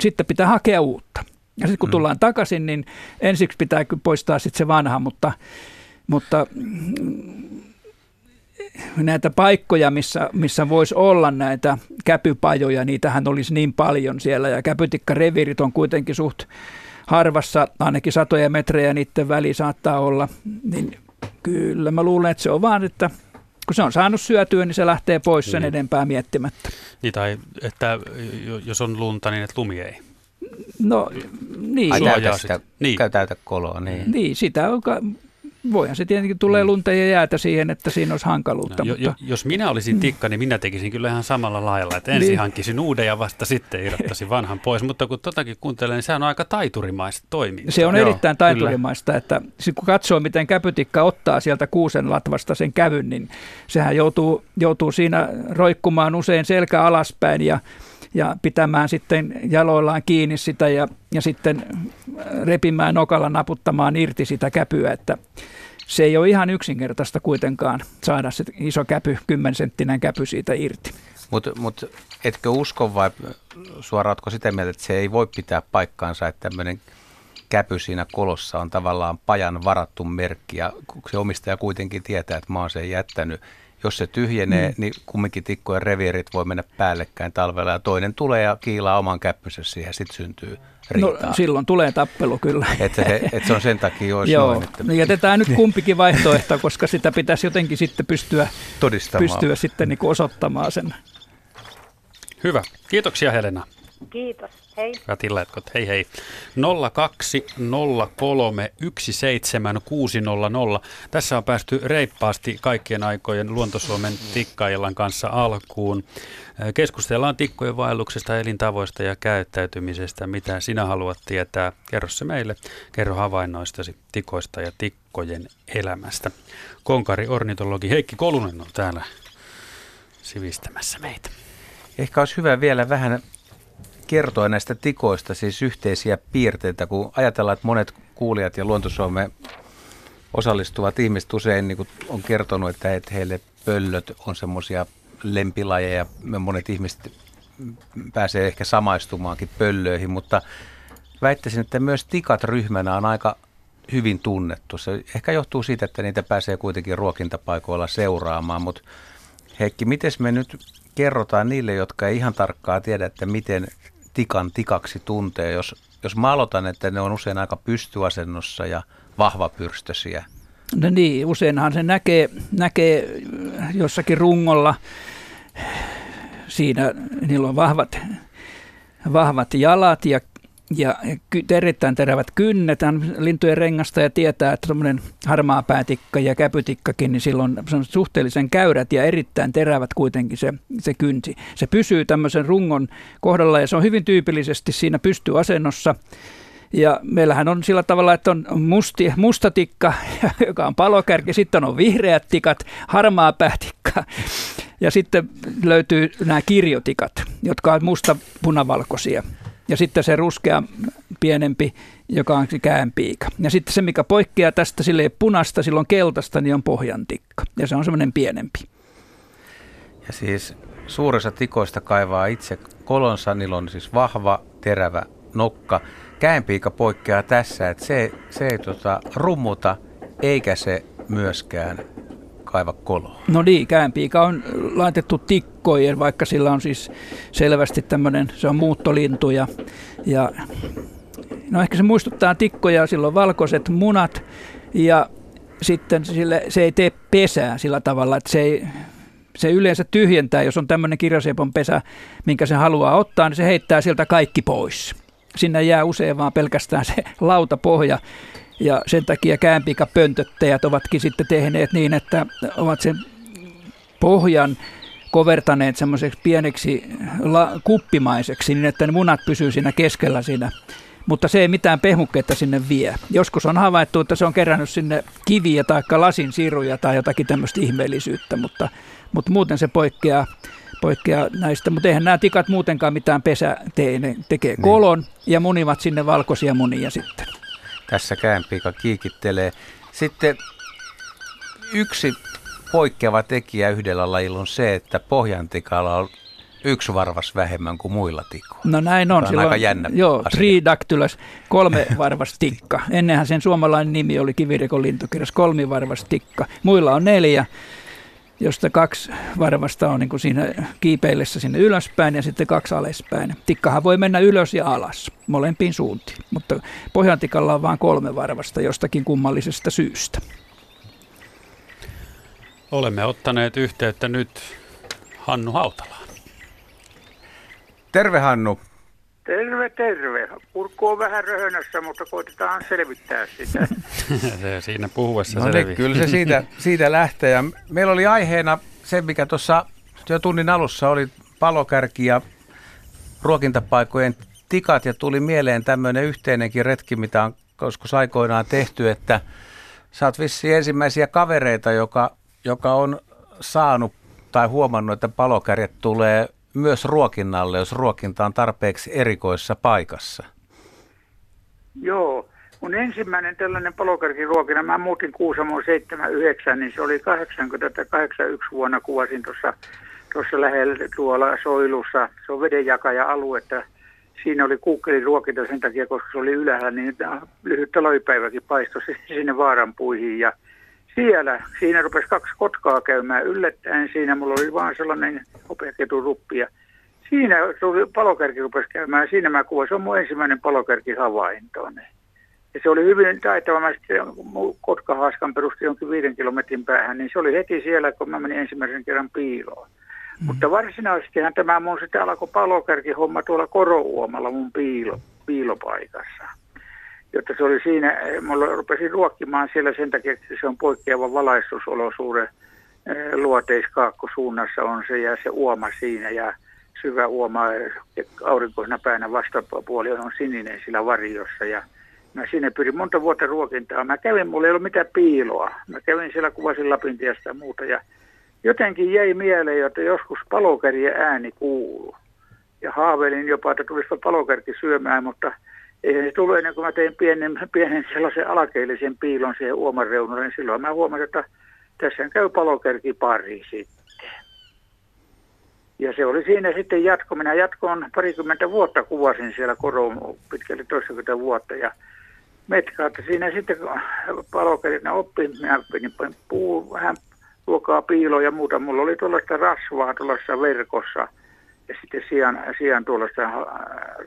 sitten pitää hakea uutta. Ja sitten kun mm. tullaan takaisin, niin ensiksi pitää poistaa sitten se vanha, mutta, mutta näitä paikkoja, missä, missä voisi olla näitä käpypajoja, niitähän olisi niin paljon siellä ja käpytikkareviirit on kuitenkin suht harvassa, ainakin satoja metrejä niiden väli saattaa olla, niin kyllä mä luulen, että se on vaan, että kun se on saanut syötyä, niin se lähtee pois sen niin. edempää miettimättä. Niin, tai että jos on lunta, niin että lumi ei. No niin. Ai täytä sitä, niin. käy täytä koloa. Niin. niin, sitä on voihan se tietenkin tulee mm. lunta ja jäätä siihen, että siinä olisi hankaluutta. No, mutta... Jos minä olisin mm. tikka, niin minä tekisin kyllä ihan samalla lailla, että ensin niin. hankisin uuden ja vasta sitten irrottaisin vanhan pois. Mutta kun totakin kuuntelen, niin sehän on aika taiturimaista toimintaa. Se on Joo, erittäin taiturimaista, kyllä. että kun katsoo, miten käpytikka ottaa sieltä kuusen latvasta sen kävyn, niin sehän joutuu, joutuu siinä roikkumaan usein selkä alaspäin ja ja pitämään sitten jaloillaan kiinni sitä ja, ja sitten repimään nokalla naputtamaan irti sitä käpyä, että se ei ole ihan yksinkertaista kuitenkaan saada se iso käpy, kymmensenttinen käpy siitä irti. Mutta mut, etkö usko vai suoraatko sitä mieltä, että se ei voi pitää paikkaansa, että tämmöinen käpy siinä kolossa on tavallaan pajan varattu merkki ja se omistaja kuitenkin tietää, että mä oon sen jättänyt. Jos se tyhjenee, mm. niin kumminkin tikkojen reviirit voi mennä päällekkäin talvella ja toinen tulee ja kiilaa oman käppynsä siihen ja sitten syntyy riitaa. No, silloin tulee tappelu kyllä. Että se, et se on sen takia olisi Joo, noin. Että... No, jätetään nyt kumpikin vaihtoehto, koska sitä pitäisi jotenkin sitten pystyä, pystyä sitten niin osoittamaan sen. Hyvä. Kiitoksia Helena. Kiitos. Hei. Hyvät illetkot. Hei hei. 0203 17600. Tässä on päästy reippaasti kaikkien aikojen Luontosuomen tikkaillan kanssa alkuun. Keskustellaan tikkojen vaelluksesta, elintavoista ja käyttäytymisestä. Mitä sinä haluat tietää? Kerro se meille. Kerro havainnoistasi tikoista ja tikkojen elämästä. Konkari ornitologi Heikki Kolunen on täällä sivistämässä meitä. Ehkä olisi hyvä vielä vähän kertoa näistä tikoista, siis yhteisiä piirteitä, kun ajatellaan, että monet kuulijat ja Luontosuome osallistuvat ihmiset usein niin kuin on kertonut, että, heille pöllöt on semmoisia lempilajeja. Monet ihmiset pääsee ehkä samaistumaankin pöllöihin, mutta väittäisin, että myös tikat ryhmänä on aika hyvin tunnettu. Se ehkä johtuu siitä, että niitä pääsee kuitenkin ruokintapaikoilla seuraamaan, mutta Heikki, miten me nyt kerrotaan niille, jotka ei ihan tarkkaa tiedä, että miten tikan tikaksi tuntee, jos, jos mä aloitan, että ne on usein aika pystyasennossa ja vahvapyrstösiä. No niin, useinhan se näkee, näkee jossakin rungolla, siinä niillä on vahvat, vahvat jalat ja ja erittäin terävät kynnet, lintujen rengasta ja tietää, että tuommoinen harmaa päätikka ja käpytikkakin, niin silloin on suhteellisen käyrät ja erittäin terävät kuitenkin se, se kynsi. Se pysyy tämmöisen rungon kohdalla ja se on hyvin tyypillisesti siinä pystyasennossa. Ja meillähän on sillä tavalla, että on musti, musta tikka, (laughs) joka on palokärki, sitten on vihreät tikat, harmaa päätikka ja sitten löytyy nämä kirjotikat, jotka ovat musta punavalkoisia ja sitten se ruskea pienempi, joka on se käänpiika. Ja sitten se, mikä poikkeaa tästä, sille punasta, silloin keltaista, niin on pohjantikka. Ja se on semmoinen pienempi. Ja siis suuressa tikoista kaivaa itse kolonsa, niillä on siis vahva, terävä nokka. Käänpiika poikkeaa tässä, että se, se ei tota, rummuta eikä se myöskään kaiva koloa. No niin, käänpiika on laitettu tikkojen, vaikka sillä on siis selvästi tämmöinen, se on muuttolintu ja, ja no ehkä se muistuttaa tikkoja, sillä on valkoiset munat ja sitten sille, se ei tee pesää sillä tavalla, että se ei, se yleensä tyhjentää, jos on tämmöinen kirjasepon pesä, minkä se haluaa ottaa, niin se heittää sieltä kaikki pois. Sinne jää usein vaan pelkästään se lautapohja ja sen takia käänpikapöntöttäjät ovatkin sitten tehneet niin, että ovat sen pohjan kovertaneet semmoiseksi pieneksi la- kuppimaiseksi, niin että ne munat pysyy siinä keskellä siinä. Mutta se ei mitään pehmukkeetta sinne vie. Joskus on havaittu, että se on kerännyt sinne kiviä tai lasin siruja tai jotakin tämmöistä ihmeellisyyttä, mutta, mutta muuten se poikkeaa, poikkeaa näistä. Mutta eihän nämä tikat muutenkaan mitään pesä tee, ne tekee niin. kolon niin. ja munivat sinne valkoisia munia sitten. Tässä käänpiika kiikittelee. Sitten yksi poikkeava tekijä yhdellä lajilla on se, että pohjantikalla on yksi varvas vähemmän kuin muilla tikoilla. No näin on. On aika jännä Joo, tridactylus, kolme (laughs) varvas tikka. Ennenhän sen suomalainen nimi oli kivirikon lintukirjas, kolmivarvas tikka. Muilla on neljä josta kaksi varvasta on niin kuin siinä kiipeillessä sinne ylöspäin ja sitten kaksi alaspäin. Tikkahan voi mennä ylös ja alas molempiin suuntiin, mutta pohjantikalla on vain kolme varvasta jostakin kummallisesta syystä. Olemme ottaneet yhteyttä nyt Hannu Hautalaan. Terve Hannu. Terve, terve. Purkku on vähän röhönössä, mutta koitetaan selvittää sitä. (laughs) se siinä puhuessa no niin, kyllä se siitä, siitä lähtee. Ja meillä oli aiheena se, mikä tuossa jo tunnin alussa oli palokärki ja ruokintapaikojen tikat. Ja tuli mieleen tämmöinen yhteinenkin retki, mitä on joskus aikoinaan tehty, että sä oot vissiin ensimmäisiä kavereita, joka, joka on saanut tai huomannut, että palokärjet tulee myös ruokinnalle, jos ruokinta on tarpeeksi erikoissa paikassa? Joo. Mun ensimmäinen tällainen palokarkiruokina, mä muutin Kuusamoon 79, niin se oli 80-81 vuonna kuvasin tuossa tuossa lähellä tuolla Soilussa. Se on vedenjakaja-aluetta. Siinä oli kuukkeliruokinta sen takia, koska se oli ylhäällä, niin lyhyt taloipäiväkin paistoi sinne vaaran puihin. Ja siellä, siinä rupesi kaksi kotkaa käymään yllättäen. Siinä mulla oli vaan sellainen. Ja siinä tuli, palokärki rupesi käymään. Siinä mä kuvasin, se on mun ensimmäinen palokärkihavainto. Ja se oli hyvin taitava. Mä sitten Kotkahaaskan perusti jonkin viiden kilometrin päähän, niin se oli heti siellä, kun mä menin ensimmäisen kerran piiloon. Mm. Mutta varsinaisestihan tämä mun sitten alkoi palokärkihomma tuolla Korouomalla mun piilo, piilopaikassa jotta se oli siinä, mulla rupesin ruokkimaan siellä sen takia, että se on poikkeava valaistusolosuuden eh, luoteiskaakkosuunnassa on se ja se uoma siinä ja syvä uoma aurinkoisena päänä vastapuoli on sininen sillä varjossa ja mä sinne pyrin monta vuotta ruokintaa. Mä kävin, mulla ei ollut mitään piiloa. Mä kävin siellä, kuvasin Lapintiasta ja muuta ja jotenkin jäi mieleen, että joskus palokärjen ääni kuuluu. Ja haaveilin jopa, että tulisipa palokärki syömään, mutta – eihän se tullut ennen kuin mä tein pienen, pienen sellaisen alakeellisen piilon siihen uoman reunalle, niin silloin mä huomasin, että tässä käy palokärki pari sitten. Ja se oli siinä sitten jatko. Minä jatkoon parikymmentä vuotta kuvasin siellä koroon, pitkälti toistakymmentä vuotta. Ja metkaatta siinä sitten palokerit ne oppi. Minä pidin puu, vähän ruokaa piiloa ja muuta. Mulla oli tuollaista rasvaa tuollaisessa verkossa ja sitten sian, sian tuollaista äh,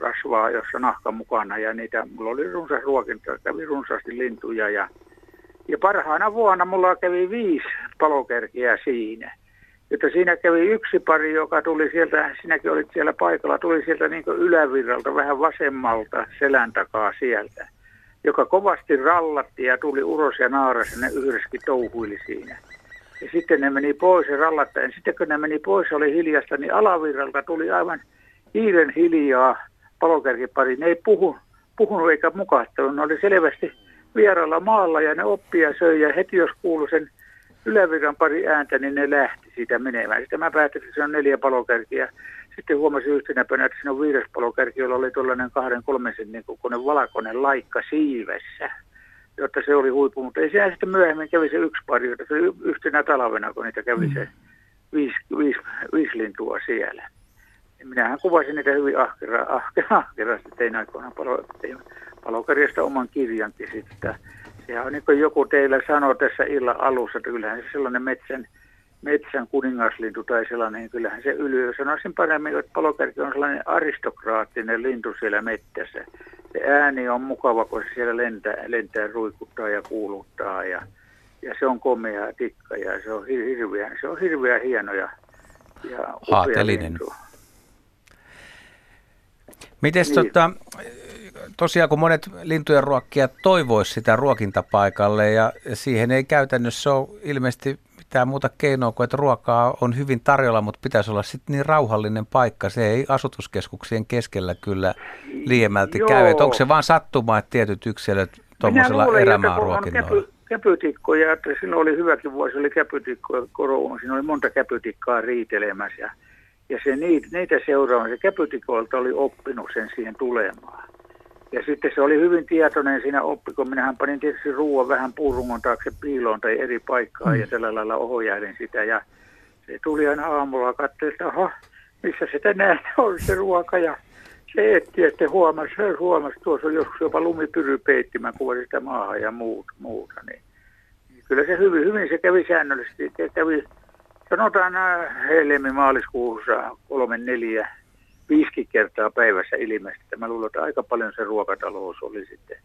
rasvaa, jossa nahka mukana ja niitä, mulla oli runsas ruokinta, kävi runsaasti lintuja ja, ja parhaana vuonna mulla kävi viisi palokerkiä siinä. Että siinä kävi yksi pari, joka tuli sieltä, sinäkin olit siellä paikalla, tuli sieltä niin ylävirralta vähän vasemmalta selän takaa sieltä, joka kovasti rallatti ja tuli uros ja naaras ja ne yhdessäkin touhuili siinä. Ja sitten ne meni pois ja rallattaen. Sitten kun ne meni pois oli hiljasta, niin alavirralta tuli aivan hiilen hiljaa palokärkipari. Ne ei puhu, puhunut eikä mukahtanut. Ne oli selvästi vieralla maalla ja ne oppia söi ja heti jos kuului sen ylävirran pari ääntä, niin ne lähti siitä menemään. Sitten mä päätin, että se on neljä palokärkiä. Sitten huomasin yhtenä päivänä, että siinä on viides palokärki, jolla oli tuollainen kahden kolmen sentin kokoinen valakoinen laikka siivessä jotta se oli huippu, mutta ei se sitten myöhemmin kävi se yksi pari, jota se oli yhtenä talvena, kun niitä kävi mm. se viisi, viisi, viisi lintua siellä. Ja minähän kuvasin niitä hyvin ahkera, ahkera, ahkerasti, tein aikoinaan palo, tein palokarjasta oman kirjankin sitten. Sehän on niin kuin joku teillä sanoi tässä illan alussa, että kyllähän se sellainen metsän, metsän kuningaslintu tai sellainen, niin kyllähän se yli, sanoisin paremmin, että palokärki on sellainen aristokraattinen lintu siellä mettässä se ääni on mukava, kun se siellä lentää, lentää ruikuttaa ja kuuluttaa ja, ja se on komea tikka ja se on hirveän, se on hirveän hieno ja, ja Haatelinen. Miten niin. tota, tosiaan kun monet lintujen ruokkijat toivoisivat sitä ruokintapaikalle ja siihen ei käytännössä ole ilmeisesti mitään muuta keinoa kuin, että ruokaa on hyvin tarjolla, mutta pitäisi olla sitten niin rauhallinen paikka. Se ei asutuskeskuksien keskellä kyllä liemälti Joo. käy. Että onko se vain sattumaa, että tietyt yksilöt tuommoisella erämaaruokinnoilla? Käpy, käpytikkoja, että silloin oli hyväkin vuosi, oli käpytikkoja koroon. Siinä oli monta käpytikkaa riitelemässä ja, ja se, niitä, niitä seuraamassa. Käpytikoilta oli oppinut sen siihen tulemaan. Ja sitten se oli hyvin tietoinen siinä oppi, kun minähän panin tietysti ruoan vähän puurungon taakse piiloon tai eri paikkaan mm. ja tällä lailla ohjailen sitä. Ja se tuli aina aamulla katsoa, että aha, missä se tänään on se ruoka. Ja se etti, että huomasi, se huomasi, tuossa on joskus jopa lumipyry peittimä, kuvasi sitä maahan ja muut, muuta. Niin, niin kyllä se hyvin, hyvin se kävi säännöllisesti. Se kävi, sanotaan äh, helmi maaliskuussa kolme neljä viisi kertaa päivässä ilmeisesti. Mä luulen, että aika paljon se ruokatalous oli sitten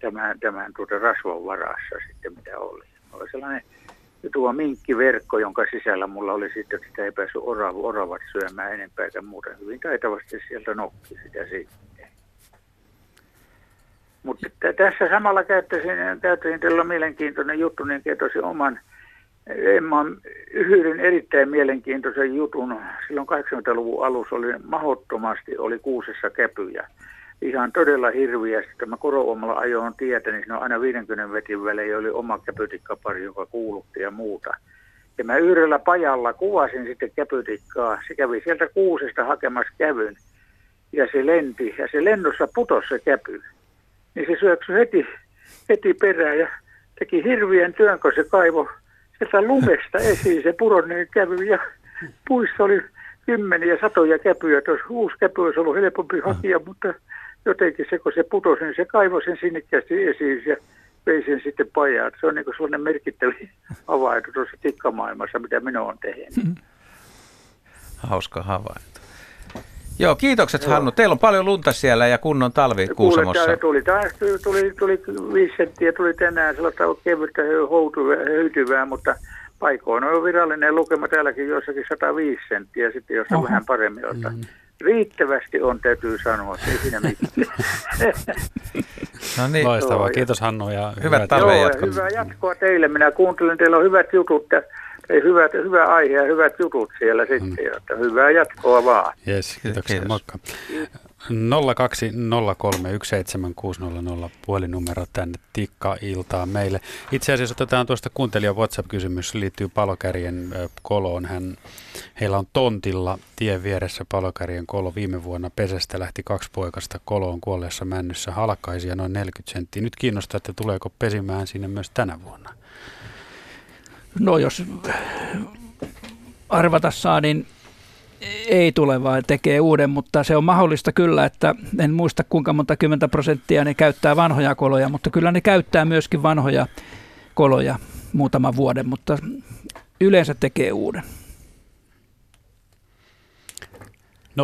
tämän, tämän tuota rasvan varassa sitten, mitä oli. Oli sellainen tuo minkkiverkko, jonka sisällä mulla oli sitten, että sitä ei päässyt orav, oravat syömään enempää eikä muuta. Hyvin taitavasti sieltä nokki sitä sitten. Mutta t- tässä samalla käyttäisin, käyttäisin teillä on mielenkiintoinen juttu, niin kertoisin oman Emma yhden erittäin mielenkiintoisen jutun. Silloin 80-luvun alussa oli mahdottomasti oli kuusessa käpyjä. Ihan todella hirviä. Sitten mä koroomalla ajoin tietä, niin siinä on aina 50 vetin välein oli oma käpytikkapari, joka kuulutti ja muuta. Ja mä yhdellä pajalla kuvasin sitten käpytikkaa. Se kävi sieltä kuusesta hakemassa kävyn ja se lenti ja se lennossa putosi se käpy. Niin se syöksyi heti, heti perään ja teki hirviän työn, kun se kaivo sieltä lumesta esiin se pudonneen kävy ja puissa oli kymmeniä satoja käpyjä. Tuossa uusi käpy olisi ollut helpompi hakea, mutta jotenkin se, kun se putosi, niin se kaivoi sen sinnikkäästi esiin ja vei sen sitten pajaan. Se on niin sellainen merkittävä (laughs) havainto tuossa tikkamaailmassa, mitä minä olen tehnyt. Hauska havainto. Joo, kiitokset Joo. Hannu. Teillä on paljon lunta siellä ja kunnon talvi Kuusamossa. Kuule, tuli, tuli, tuli, tuli viisi senttiä, tuli tänään sellaista kevyttä höytyvää, mutta paikoin on virallinen lukema täälläkin jossakin 105 senttiä, sitten jos on vähän paremmin. Mm. Riittävästi on, täytyy sanoa, ei siinä mitään. (laughs) no niin. Loistavaa, kiitos Hannu ja hyvät talven jatkoa. Hyvää jatkoa teille. Minä kuuntelen, teillä on hyvät jutut ei, hyvä, hyvä aihe ja hyvät jutut siellä sitten, mm. että hyvää jatkoa vaan. Yes, kiitoksia, Kiitos. moikka. 020317600 puhelinnumero tänne tikka-iltaan meille. Itse asiassa otetaan tuosta kuuntelijan WhatsApp-kysymys, liittyy palokärjen koloon. Hän, heillä on tontilla tien vieressä palokärjen kolo. Viime vuonna pesästä lähti kaksi poikasta koloon kuolleessa männyssä halkaisia noin 40 senttiä. Nyt kiinnostaa, että tuleeko pesimään sinne myös tänä vuonna. No jos arvata saa, niin ei tule, vaan tekee uuden, mutta se on mahdollista kyllä, että en muista kuinka monta kymmentä prosenttia ne käyttää vanhoja koloja, mutta kyllä ne käyttää myöskin vanhoja koloja muutaman vuoden, mutta yleensä tekee uuden. 0401455666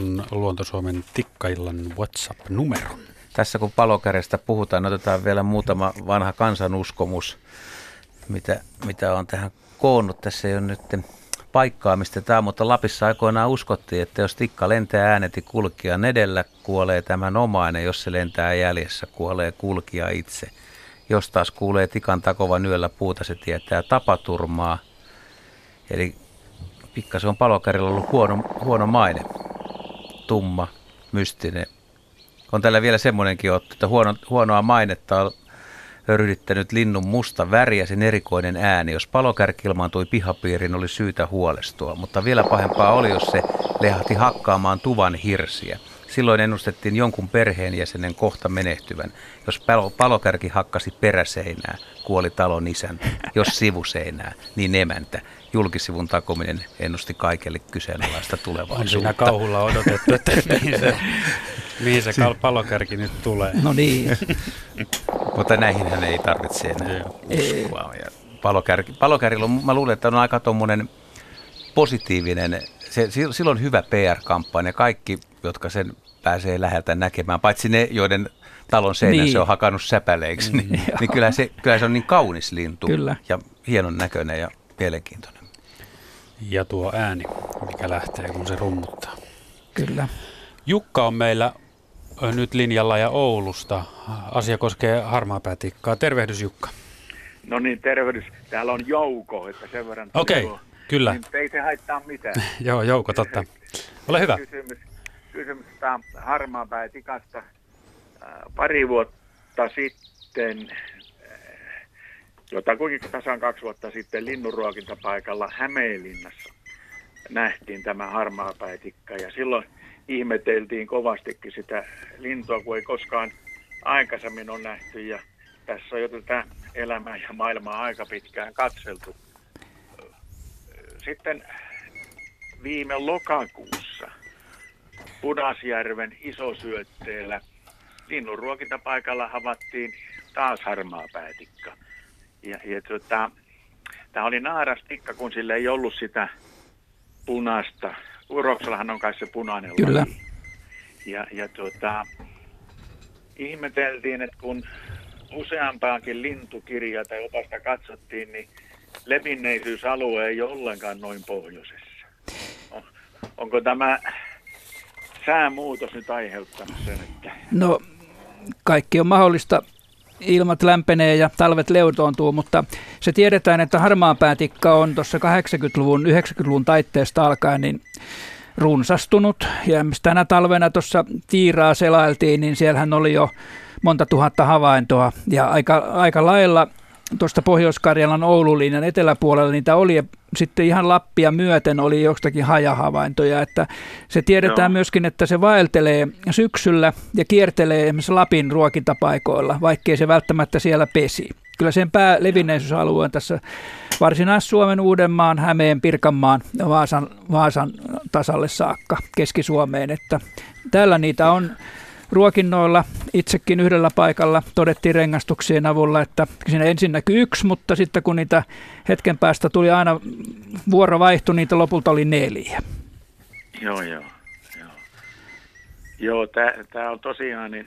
on Luontosuomen Tikkaillan WhatsApp-numero. Tässä kun palokärjestä puhutaan, otetaan vielä muutama vanha kansanuskomus, mitä, mitä on tähän koonnut. Tässä ei ole nyt paikkaa, mistä tämä, mutta Lapissa aikoinaan uskottiin, että jos tikka lentää ääneti kulkijan edellä, kuolee tämän omainen, jos se lentää jäljessä, kuolee kulkija itse. Jos taas kuulee tikan takovan yöllä puuta, se tietää tapaturmaa. Eli pikkasen on palokärillä ollut huono, huono maine, tumma, mystinen. On tällä vielä semmoinenkin otto, että huono, huonoa mainetta on ryhdittänyt linnun musta väri ja sen erikoinen ääni. Jos palokärki ilmaantui pihapiiriin, oli syytä huolestua, mutta vielä pahempaa oli, jos se lehahti hakkaamaan tuvan hirsiä. Silloin ennustettiin jonkun perheenjäsenen kohta menehtyvän. Jos palo, palokärki hakkasi peräseinää, kuoli talon isäntä. Jos sivuseinää, niin emäntä. Julkisivun takominen ennusti kaikelle kyseenalaista tulevaisuutta. On siinä kauhulla odotettu, että mihin se, (laughs) mihin se palokärki nyt tulee. No niin. (laughs) Mutta näihin hän ei tarvitse enää uskoa. Ja palokärki, palokärkillä on, mä luulen, että on aika tuommoinen positiivinen, se, silloin hyvä PR-kampanja. Kaikki, jotka sen pääsee läheltä näkemään, paitsi ne, joiden talon seinä niin. se on hakannut säpäleiksi, mm, niin, niin kyllä, se, kyllä se on niin kaunis lintu kyllä. ja hienon näköinen ja mielenkiintoinen. Ja tuo ääni, mikä lähtee, kun se rummuttaa. Kyllä. Jukka on meillä nyt linjalla ja Oulusta. Asia koskee harmaapäätikkaa. Tervehdys Jukka. No niin, tervehdys. Täällä on Jouko, että sen verran... Okei, okay, kyllä. Niin ei se haittaa mitään. (laughs) Joo, Jouko, totta. Ole hyvä. Kysymys, kysymys harmaapäätikasta. Pari vuotta sitten, jotakuinkin tasan kaksi vuotta sitten linnunruokintapaikalla Hämeenlinnassa nähtiin tämä harmaapäätikka ja silloin ihmeteltiin kovastikin sitä lintua, kun ei koskaan aikaisemmin ole nähty. Ja tässä on jo tätä elämää ja maailmaa aika pitkään katseltu. Sitten viime lokakuussa Pudasjärven isosyötteellä linnunruokintapaikalla havattiin taas harmaa päätikka. Ja, ja tota, tämä oli naaras tikka, kun sillä ei ollut sitä punaista Uroksellahan on kai se punainen Kyllä. Laji. Ja, ja tuota, ihmeteltiin, että kun useampaankin lintukirjaa tai opasta katsottiin, niin levinneisyysalue ei ole ollenkaan noin pohjoisessa. On, onko tämä säämuutos nyt aiheuttanut sen, että... No, kaikki on mahdollista. Ilmat lämpenee ja talvet leutoontuu, mutta se tiedetään, että harmaapäätikka on tuossa 80-luvun, 90-luvun taitteesta alkaen niin runsastunut. Ja tänä talvena tuossa Tiiraa selailtiin, niin siellähän oli jo monta tuhatta havaintoa. Ja aika, aika lailla tuosta Pohjois-Karjalan Oulun eteläpuolella niitä oli, ja sitten ihan Lappia myöten oli jostakin hajahavaintoja, että se tiedetään Joo. myöskin, että se vaeltelee syksyllä ja kiertelee esimerkiksi Lapin ruokintapaikoilla, vaikkei se välttämättä siellä pesi. Kyllä sen päälevinneisyysalue on tässä Varsinais-Suomen, Uudenmaan, Hämeen, Pirkanmaan ja Vaasan, Vaasan tasalle saakka Keski-Suomeen, että täällä niitä on ruokinnoilla itsekin yhdellä paikalla todettiin rengastuksien avulla, että siinä ensin näkyi yksi, mutta sitten kun niitä hetken päästä tuli aina vuoro vaihtui, niitä lopulta oli neljä. Joo, joo. Joo, joo tämä on tosiaan, niin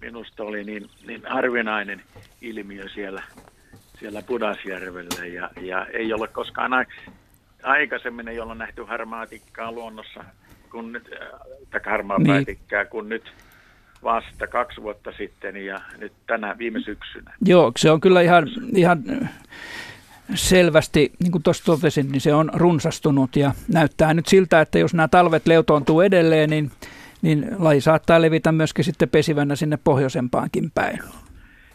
minusta oli niin, niin harvinainen ilmiö siellä, siellä Pudasjärvellä ja, ja ei ole koskaan a, aikaisemmin ei ole nähty harmaatikkaa luonnossa kun nyt, tai harmaa niin. kun nyt vasta kaksi vuotta sitten ja nyt tänä viime syksynä. Joo, se on kyllä ihan, ihan selvästi, niin kuin tuossa totesin, niin se on runsastunut ja näyttää nyt siltä, että jos nämä talvet leutoontuu edelleen, niin, niin laji saattaa levitä myöskin sitten pesivänä sinne pohjoisempaankin päin.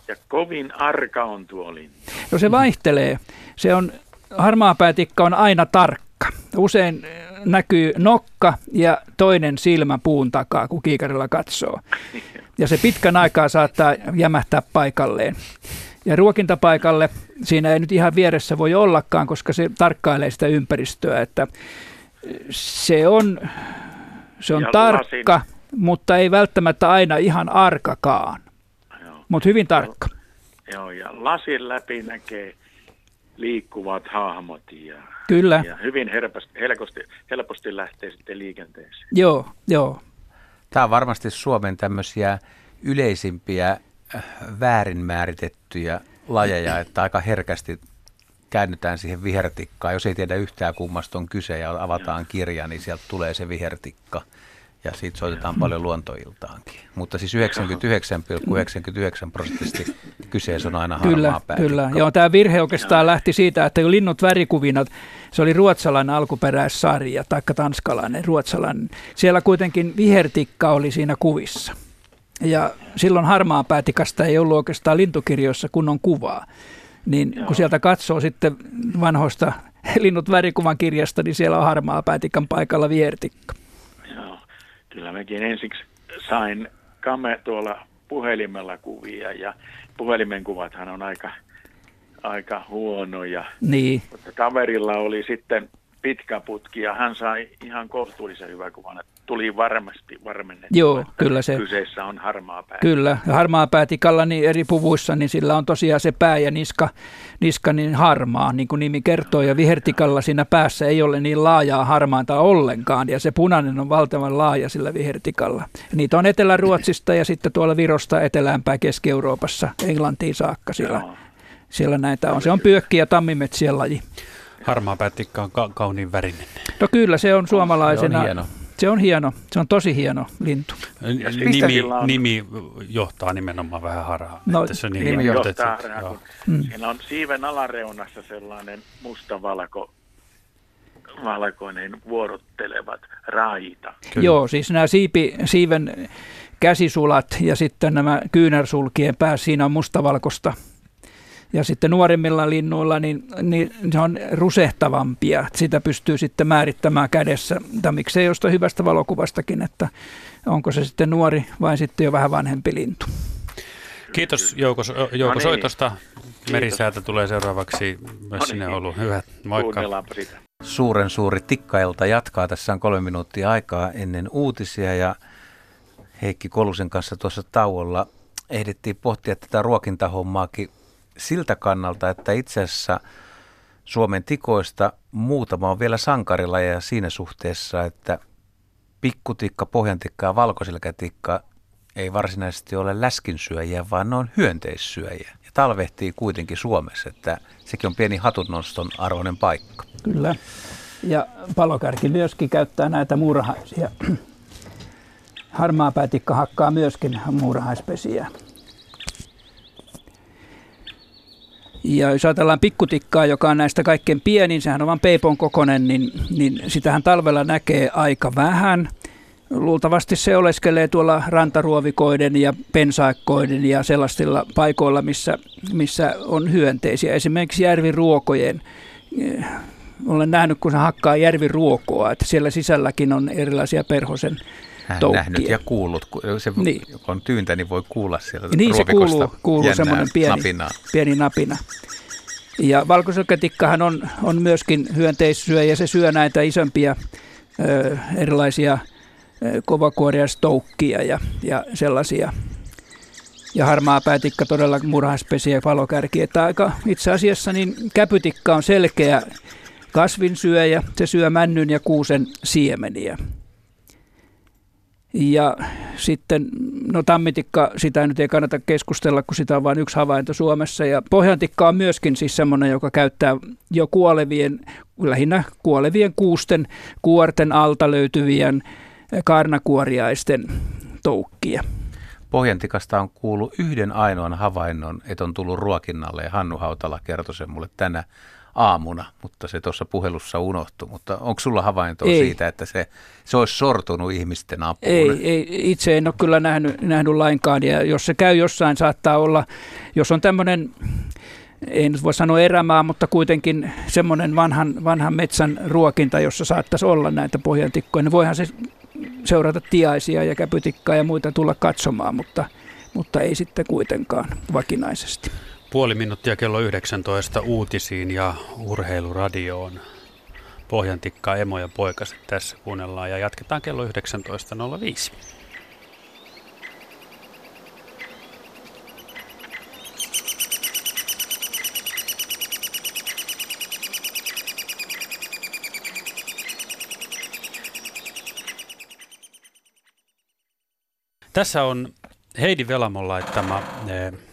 Ja kovin arka on tuo lintu. No se vaihtelee. Se on, harmaapäätikka on aina tarkka. Usein näkyy nokka ja toinen silmä puun takaa, kun kiikarilla katsoo. ja se pitkän aikaa saattaa jämähtää paikalleen. Ja ruokintapaikalle siinä ei nyt ihan vieressä voi ollakaan, koska se tarkkailee sitä ympäristöä, että se on, se on Ja tarkka, lasin. mutta ei välttämättä aina ihan arkakaan, mutta hyvin tarkka. Joo, ja lasin läpi näkee liikkuvat hahmot ja, Kyllä, ja hyvin helposti, helposti, helposti lähtee sitten liikenteeseen. joo, joo. Tämä on varmasti Suomen tämmöisiä yleisimpiä äh, väärin määritettyjä lajeja, (clears throat) että aika herkästi käännytään siihen vihertikkaan. Jos ei tiedä yhtään kummasta on kyse ja avataan kirja, niin sieltä tulee se vihertikka. Ja siitä soitetaan paljon luontoiltaankin. Mutta siis 99,99 prosenttisesti kyseessä on aina Kyllä, harmaa päätikka. kyllä. Joo, tämä virhe oikeastaan lähti siitä, että kun linnut värikuvina, se oli ruotsalainen alkuperäissarja, taikka tanskalainen, ruotsalainen. Siellä kuitenkin vihertikka oli siinä kuvissa. Ja silloin harmaa päätikasta ei ollut oikeastaan lintukirjoissa kunnon kuvaa. Niin kun sieltä katsoo sitten vanhoista linnut värikuvan kirjasta, niin siellä on harmaa päätikan paikalla vihertikka. Kyllä mäkin ensiksi sain kame tuolla puhelimella kuvia ja puhelimen kuvathan on aika, aika huonoja. Niin, Mutta kaverilla oli sitten pitkä putki ja hän sai ihan kohtuullisen hyvän kuvan. että Tuli varmasti varmennettua, Joo, että kyllä se- kyseessä on harmaa pää. Kyllä, harmaa päätikalla niin eri puvuissa, niin sillä on tosiaan se pää ja niska, niska niin harmaa, niin kuin nimi kertoo, ja vihertikalla siinä päässä ei ole niin laajaa harmaanta ollenkaan, ja se punainen on valtavan laaja sillä vihertikalla. Niitä on Etelä-Ruotsista ja sitten tuolla Virosta eteläänpäin Keski-Euroopassa, Englantiin saakka siellä, Joo. siellä näitä on. Se on pyökki- ja tammimetsien laji. Harmaa päätikka on ka- kauniin värinen. No kyllä, se on suomalaisena. Se on hieno. Se on hieno, se on tosi hieno lintu. Nimi, nimi johtaa nimenomaan vähän harhaan. No, että se niin, nimi mutta Johtaa harhaan, joo. kun Mm. Siinä on siiven alareunassa sellainen mustavalko valkoinen vuorottelevat raita. Kyllä. Joo, siis nämä siipi, siiven käsisulat ja sitten nämä kyynärsulkien pää, siinä on mustavalkoista. Ja sitten nuorimmilla linnuilla, niin, niin se on rusehtavampia. Sitä pystyy sitten määrittämään kädessä, tai miksei jostain hyvästä valokuvastakin, että onko se sitten nuori vai sitten jo vähän vanhempi lintu. Kiitos Jouko, Jouko No niin. soitosta. Merisäätä tulee seuraavaksi myös No sinne niin. Ouluun. Hyvä, moikka. Suuren suuri tikkailta jatkaa. Tässä on kolme minuuttia aikaa ennen uutisia ja Heikki Kolusen kanssa tuossa tauolla ehdittiin pohtia tätä ruokintahommaakin siltä kannalta, että itse asiassa Suomen tikoista muutama on vielä sankarilajeja siinä suhteessa, että pikkutikka, pohjantikka ja valkoselkätikka ei varsinaisesti ole läskinsyöjiä, vaan ne on hyönteissyöjiä. Ja talvehtii kuitenkin Suomessa, että sekin on pieni hatunnoston arvoinen paikka. Kyllä. Ja palokärki myöskin käyttää näitä muurahaisia. (clears throat) Harmaa päätikka hakkaa myöskin muurahaispesiä. Ja jos ajatellaan pikkutikkaa, joka on näistä kaikkein pienin, sehän on vain peipon kokonen, niin, niin sitähän talvella näkee aika vähän. Luultavasti se oleskelee tuolla rantaruovikoiden ja pensaikkoiden ja sellaisilla paikoilla, missä, missä on hyönteisiä. Esimerkiksi järviruokojen olen nähnyt, kun se hakkaa järviruokoa, että siellä sisälläkin on erilaisia perhosen Hän toukkia. nähnyt ja kuullut. Kun Se, Niin. on tyyntä, niin voi kuulla sieltä Niin se kuuluu, kuuluu semmoinen pieni, napinaa. pieni napina. Ja valkoselkätikkahan on, on myöskin hyönteissyöjä, se syö näitä isompia ö, erilaisia ö, kovakuoria stoukkia ja, ja sellaisia. Ja harmaa päätikka todella murhaispesiä ja palokärki. Että aika, itse asiassa niin käpytikka on selkeä kasvinsyöjä. Se syö männyn ja kuusen siemeniä. Ja sitten, no tammitikka, sitä nyt ei kannata keskustella, kun sitä on vain yksi havainto Suomessa. Ja pohjantikka on myöskin siis semmoinen, joka käyttää jo kuolevien, lähinnä kuolevien kuusten, kuorten alta löytyvien kaarnakuoriaisten toukkia. Pohjantikasta on kuullut yhden ainoan havainnon, että on tullut ruokinnalle ja Hannu Hautala kertoi sen mulle tänä aamuna, mutta se tuossa puhelussa unohtui. Mutta onko sulla havaintoa Ei. siitä, että se, se olisi sortunut ihmisten apuun? Ei, ei, itse en ole kyllä nähnyt, nähnyt lainkaan. Ja jos se käy jossain, saattaa olla, jos on tämmöinen, ei nyt voi sanoa erämaa, mutta kuitenkin semmoinen vanhan, vanhan metsän ruokinta, jossa saattaisi olla näitä pohjantikkoja, niin voihan se seurata tiaisia ja käpytikkaa ja muita tulla katsomaan, mutta, mutta ei sitten kuitenkaan vakinaisesti. Puoli minuuttia kello 19 uutisiin ja urheiluradioon. Pohjantikkaa, emo ja poikaset tässä kuunnellaan ja jatketaan kello 19.05. Tässä on Heidi Velamon laittama eh,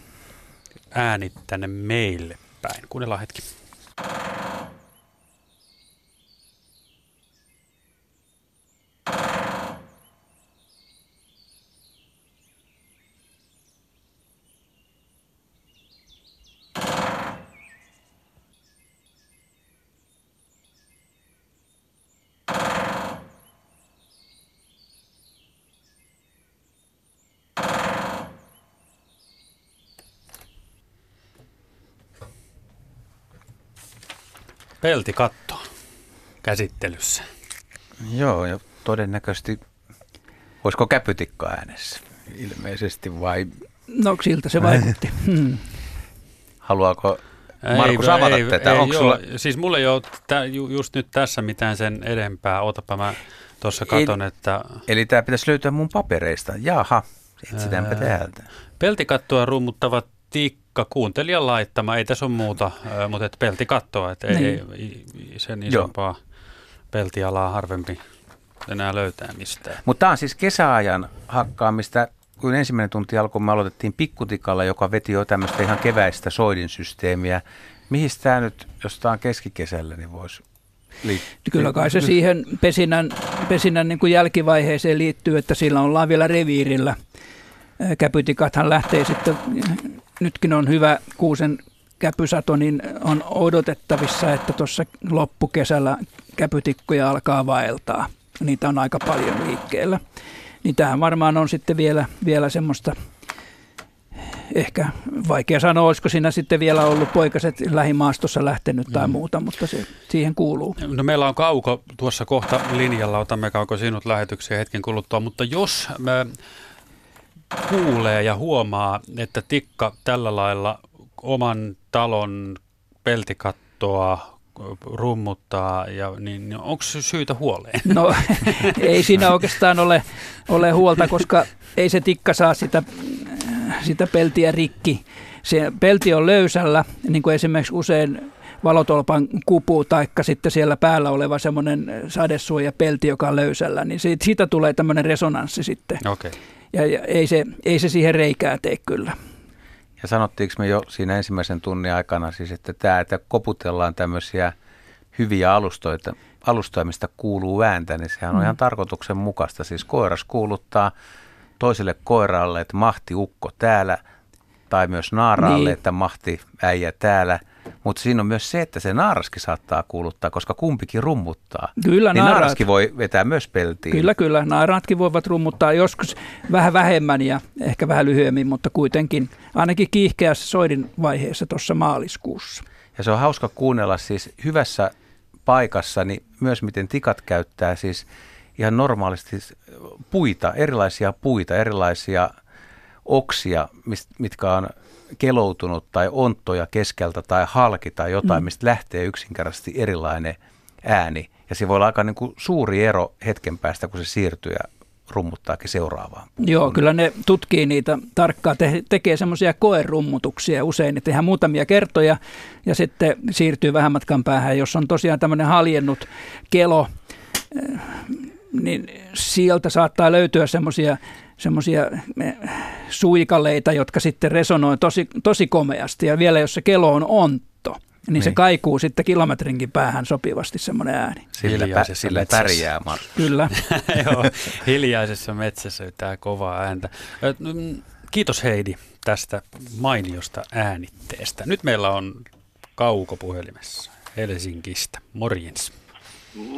ääni tänne meille päin. Kuunnellaan hetki. Peltikatto käsittelyssä. Joo, ja todennäköisesti, olisiko käpytikka äänessä ilmeisesti vai No siltä se vaikutti. (laughs) Hmm. haluaako Markus avata ei, tätä? Ei, Onko joo, sulla, Siis mulla ei ole tä, ju, just nyt tässä mitään sen edempää. Otapa mä tuossa Ei- katon, että eli tämä pitäisi löytyä mun papereista. Jaha, etsitäänpä Ää. täältä. peltikattoa rummuttava tikka, kuuntelijan laittama. Ei tässä ole muuta, mutta et peltikattoa. Et ei, Niin. ei, ei, sen isompaa peltialaa harvempi enää löytää mistään. Mutta tämä on siis kesäajan hakkaamista. Kun ensimmäinen tunti alkoi, me aloitettiin pikkutikalla, joka veti jo tämmöistä ihan keväistä soidinsysteemiä. Mihin tämä nyt, jos tämä on keskikesällä, niin voisi liittyä? Kyllä kai se siihen pesinän, pesinän niin kuin jälkivaiheeseen liittyy, että sillä ollaan vielä reviirillä. Käpytikathan lähtee sitten, nytkin on hyvä kuusen käpysato, niin on odotettavissa, että tuossa loppukesällä käpytikkoja alkaa vaeltaa. Niitä on aika paljon liikkeellä. Niin tähän varmaan on sitten vielä, vielä semmoista, ehkä vaikea sanoa, olisiko siinä sitten vielä ollut poikaset lähimaastossa lähtenyt tai muuta, mutta se siihen kuuluu. No meillä on Kauko tuossa kohta linjalla, otamme Kauko sinut lähetykseen hetken kuluttua, mutta jos me kuulee ja huomaa, että tikka tällä lailla oman talon peltikattoa rummuttaa, ja, niin, niin onko se syytä huoleen? No (laughs) ei siinä oikeastaan ole, ole huolta, koska ei se tikka saa sitä, sitä peltiä rikki. Se pelti on löysällä, niin kuin esimerkiksi usein valotolpan kupu tai sitten siellä päällä oleva semmoinen sadesuojapelti, joka on löysällä, niin siitä, siitä tulee tämmöinen resonanssi sitten. Okei. Okay. Ja, ja ei, se, ei se siihen reikää tee kyllä. Ja sanottiinko me jo siinä ensimmäisen tunnin aikana siis, että tämä, että koputellaan tämmöisiä hyviä alustoita, alustoja, mistä kuuluu ääntä, niin sehän on ihan tarkoituksenmukaista. Siis koiras kuuluttaa toiselle koiralle, että mahti ukko täällä, tai myös naaraalle, niin. että mahti äijä täällä. Mutta siinä on myös se, että se naaraskin saattaa kuuluttaa, koska kumpikin rummuttaa. Kyllä niin naaraat- naaraskin voi vetää myös peltiin. Kyllä, kyllä. Naaraatkin voivat rummuttaa joskus vähän vähemmän ja ehkä vähän lyhyemmin, mutta kuitenkin ainakin kiihkeässä soidin vaiheessa tuossa maaliskuussa. Ja se on hauska kuunnella siis hyvässä paikassa, niin myös miten tikat käyttää siis ihan normaalisti puita, erilaisia puita, erilaisia oksia, mitkä on keloutunut tai onttoja keskeltä tai halki tai jotain, mm. mistä lähtee yksinkertaisesti erilainen ääni. Ja se voi olla aika niin kuin suuri ero hetken päästä, kun se siirtyy ja rummuttaakin seuraavaan. Joo, kyllä ne tutkii niitä tarkkaan, te- tekee semmoisia koerummutuksia usein, että tehdään muutamia kertoja ja sitten siirtyy vähän matkan päähän. Jos on tosiaan tämmöinen haljennut kelo, eh, niin sieltä saattaa löytyä semmoisia semmoisia suikaleita, jotka sitten resonoi tosi, tosi komeasti. Ja vielä jos se kelo on ontto, niin, niin. se kaikuu sitten kilometrinkin päähän sopivasti semmoinen ääni. Hiljaisessa sillä metsässä. pärjää Markus. Kyllä. (laughs) Joo, hiljaisessa metsässä yhtään kovaa ääntä. Kiitos Heidi tästä mainiosta äänitteestä. Nyt meillä on Kauko puhelimessa Helsingistä. Morjens.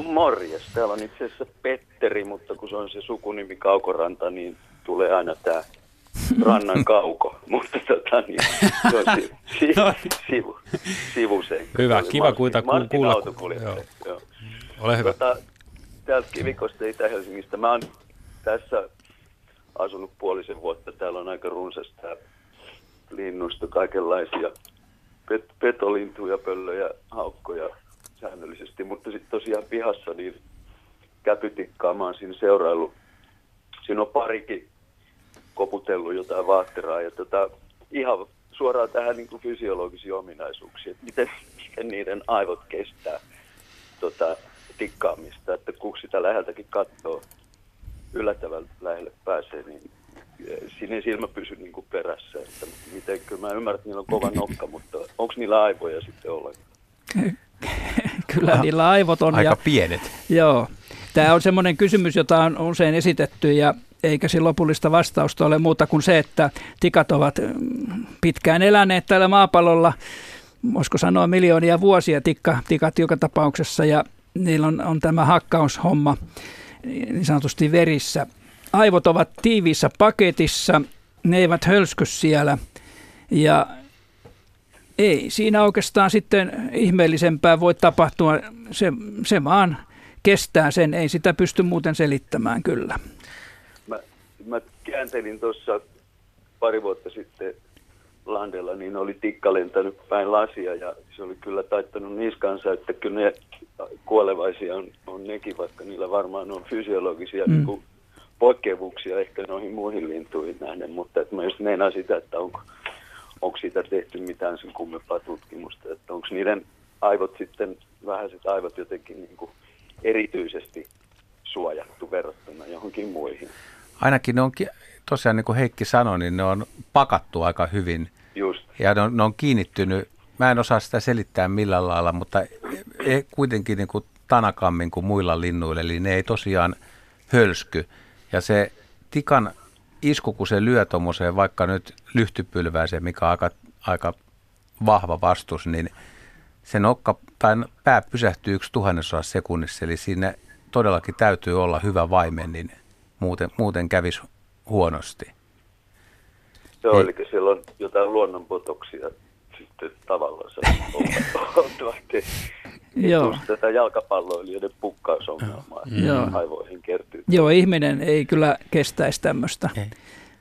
Morjes, täällä on itse asiassa Petteri, mutta kun se on se sukunimi Kaukoranta, niin tulee aina tämä rannan (laughs) kauko, mutta tota, niin, se on si, (laughs) si, No. sivu, sivuseikka. Hyvä, kiva Martin- kuita- ku- Martin kuulla- joo. joo. Ole hyvä. Tota, täältä Kivikosta Itä-Helsingistä. Mä oon tässä asunut puolisen vuotta. Täällä on aika runsasta linnusta, kaikenlaisia pet, petolintuja, pöllöjä, haukkoja säännöllisesti. Mutta sitten tosiaan pihassa niin käpytikkaa mä oon siinä seuraillut. Siinä on parikin koputellut jotain vaatteraa ja tota, ihan suoraan tähän niin kuin fysiologisiin ominaisuuksiin, että miten, miten niiden aivot kestää tota, tikkaamista, että kun sitä läheltäkin katsoo, yllättävän lähelle pääsee, niin eh, siinä ei silmä pysy niin kuin perässä. Että miten, kyllä mä ymmärrän, että niillä on kova nokka, mutta onko niillä aivoja sitten ollenkaan? (laughs) Kyllä niillä aivot on. Aika ja, pienet. Joo. Tämä on semmoinen kysymys, jota on usein esitetty ja eikä se lopullista vastausta ole muuta kuin se, että tikat ovat mm, pitkään eläneet täällä maapallolla, voisiko sanoa miljoonia vuosia tikka, tikat joka tapauksessa ja niillä on, on tämä hakkaushomma niin sanotusti verissä. Aivot ovat tiiviissä paketissa, ne eivät hölsky siellä ja ei siinä oikeastaan sitten ihmeellisempää voi tapahtua. Se, se vaan kestää sen, ei sitä pysty muuten selittämään kyllä. Mä, kääntelin tuossa pari vuotta sitten landella, niin oli tikka lentänyt päin lasia ja se oli kyllä taittanut niskansa, että kyllä ne kuolevaisia on, on nekin, vaikka niillä varmaan on fysiologisia mm. niin poikkeavuuksia ehkä noihin muihin lintuihin nähden, mutta että mä just meinaan sitä, että onko, onko siitä tehty mitään sen kummempaa tutkimusta, että onko niiden aivot sitten, vähäiset aivot jotenkin niin kuin erityisesti suojattu verrattuna johonkin muihin. Ainakin ne on, tosiaan niin kuin Heikki sanoi, niin ne on pakattu aika hyvin. Just. Ja ne on, ne on kiinnittynyt, mä en osaa sitä selittää millään lailla, mutta ei, kuitenkin niin kuin tanakammin kuin muilla linnuilla, eli ne ei tosiaan hölsky. Ja se tikan isku, kun se lyö tuommoiseen vaikka nyt lyhtypylvääseen, mikä on aika, aika vahva vastus, niin se nokka tai pää pysähtyy yksi tuhannesosa sekunnissa, eli siinä todellakin täytyy olla hyvä vaimen, niin muuten, muuten kävisi huonosti. Joo, Ei. eli siellä on jotain luonnonpotoksia sitten tavallaan (laughs) Joo. tätä jalkapalloilijoiden pukkausongelmaa Joo. aivoihin kertyy. Joo, ihminen ei kyllä kestäisi tämmöistä.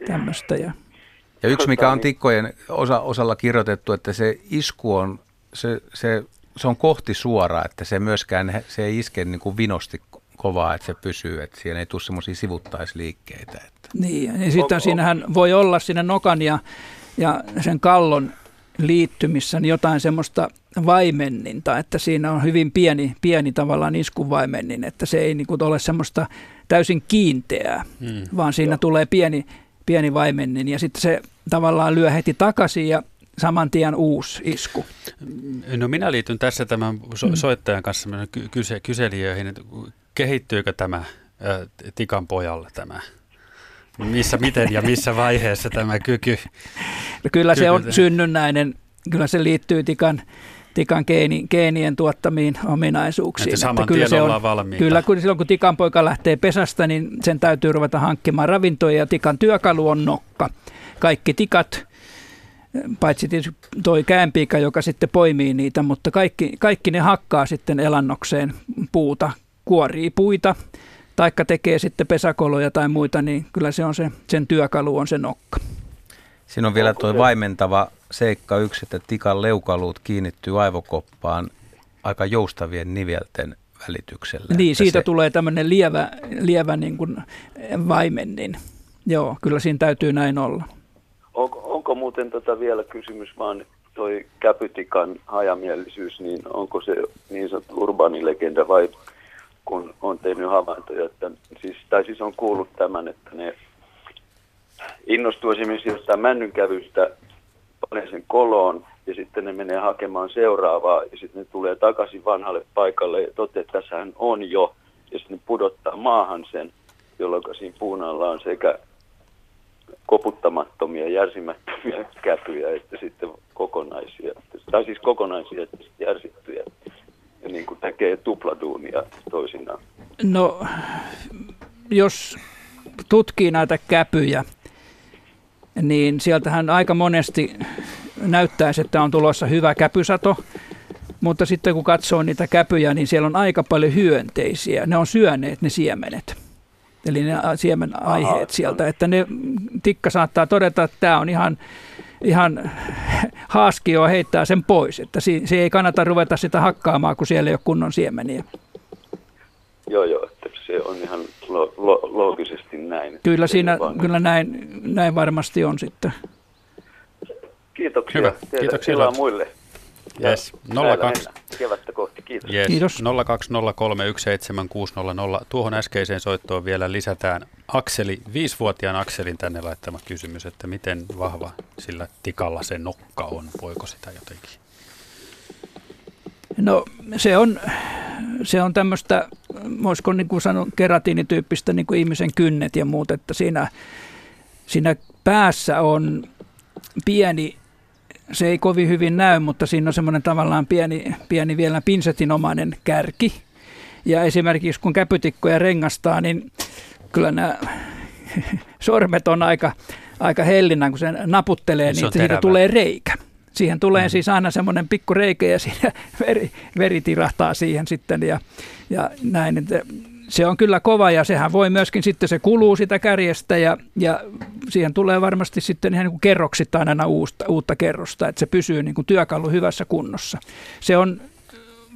tämmöistä ja. ja yksi, mikä on tikkojen osa, osalla kirjoitettu, että se isku on, se, se, se on kohti suoraa, että se myöskään se ei iske niin kuin vinosti kovaa, että se pysyy, että siellä ei tule semmoisia sivuttaisliikkeitä. Että. Niin, ja sitten siinähän voi olla siinä nokan ja, ja sen kallon liittymissä niin jotain semmoista vaimenninta, että siinä on hyvin pieni, pieni tavallaan iskuvaimennin, että se ei niin kuin ole semmoista täysin kiinteää, hmm. vaan siinä Joo. tulee pieni, pieni vaimennin ja sitten se tavallaan lyö heti takaisin ja saman tien uusi isku. No minä liityn tässä tämän so- hmm. soittajan kanssa kyse- kyselijöihin, että kehittyykö tämä ä, Tikan pojalle tämä missä, miten ja missä vaiheessa tämä kyky? No kyllä se on synnynnäinen, kyllä se liittyy tikan, tikan geeni, geenien tuottamiin ominaisuuksiin. Että saman että kyllä se on, valmiita. Kyllä, kun silloin kun tikan poika lähtee pesästä, niin sen täytyy ruveta hankkimaan ravintoja ja tikan työkalu on nokka. Kaikki tikat, paitsi tietysti toi käänpiika, joka sitten poimii niitä, mutta kaikki, kaikki ne hakkaa sitten elannokseen puuta, kuorii puita, taikka tekee sitten pesäkoloja tai muita, niin kyllä se on se, sen työkalu on se nokka. Siinä on vielä tuo vaimentava seikka yksi, että tikan leukaluut kiinnittyy aivokoppaan aika joustavien nivelten välityksellä. Niin, siitä se... tulee tämmöinen lievä, lievä niin kuin vaimennin. Joo, kyllä siinä täytyy näin olla. Onko, onko muuten tota vielä kysymys vaan toi käpytikan hajamielisyys, niin onko se niin sanottu urbaanilegenda vai kun on tehnyt havaintoja, että siis, tai siis on kuullut tämän, että ne innostuu esimerkiksi jostain männynkävystä, panee sen koloon ja sitten ne menee hakemaan seuraavaa ja sitten ne tulee takaisin vanhalle paikalle ja toteaa, että tässähän on jo ja sitten ne pudottaa maahan sen, jolloin siinä puun alla on sekä koputtamattomia, järsimättömiä (laughs) käpyjä, että sitten kokonaisia, tai siis kokonaisia, että järsittyjä niin kuin tekee tupladuunia toisinaan? No, jos tutkii näitä käpyjä, niin sieltähän aika monesti näyttäisi, että on tulossa hyvä käpysato, mutta sitten kun katsoo niitä käpyjä, niin siellä on aika paljon hyönteisiä. Ne on syöneet ne siemenet. eli ne siemenaiheet sieltä, että ne tikka saattaa todeta, että tämä on ihan, ihan haaskio heittää sen pois, että se ei kannata ruveta sitä hakkaamaan, kun siellä ei ole kunnon siemeniä. Joo, joo, että se on ihan lo- lo- loogisesti näin. Kyllä siinä, kyllä näin, näin varmasti on sitten. Kiitoksia. Hyvä. Teille Kiitoksia. tilaa muille. Yes. Täällä 02. mennään. Kevättä kohti. Kiitos. Yes. Kiitos. 020317600. Tuohon äskeiseen soittoon vielä lisätään Akseli, viisivuotiaan Akselin tänne laittama kysymys, että miten vahva sillä tikalla se nokka on, voiko sitä jotenkin? No se on, se on tämmöistä, voisiko niin kuin sanoa, keratiinityyppistä niin kuin ihmisen kynnet ja muut, että siinä, siinä päässä on pieni, se ei kovin hyvin näy, mutta siinä on semmoinen tavallaan pieni, pieni vielä pinsetinomainen kärki. Ja esimerkiksi kun käpytikkoja rengastaa, niin kyllä nämä (laughs) sormet on aika, aika hellinä, kun se naputtelee, Se niin on siitä terävä. tulee reikä. Siihen tulee mm. siis aina semmoinen pikku reikä ja siinä (laughs) veri, veri tirahtaa siihen sitten ja, ja näin. Että se on kyllä kova ja sehän voi myöskin sitten, se kuluu sitä kärjestä ja, ja siihen tulee varmasti sitten ihan niin kuin kerroksittain aina uutta, uutta kerrosta, että se pysyy niin kuin työkalu hyvässä kunnossa. Se on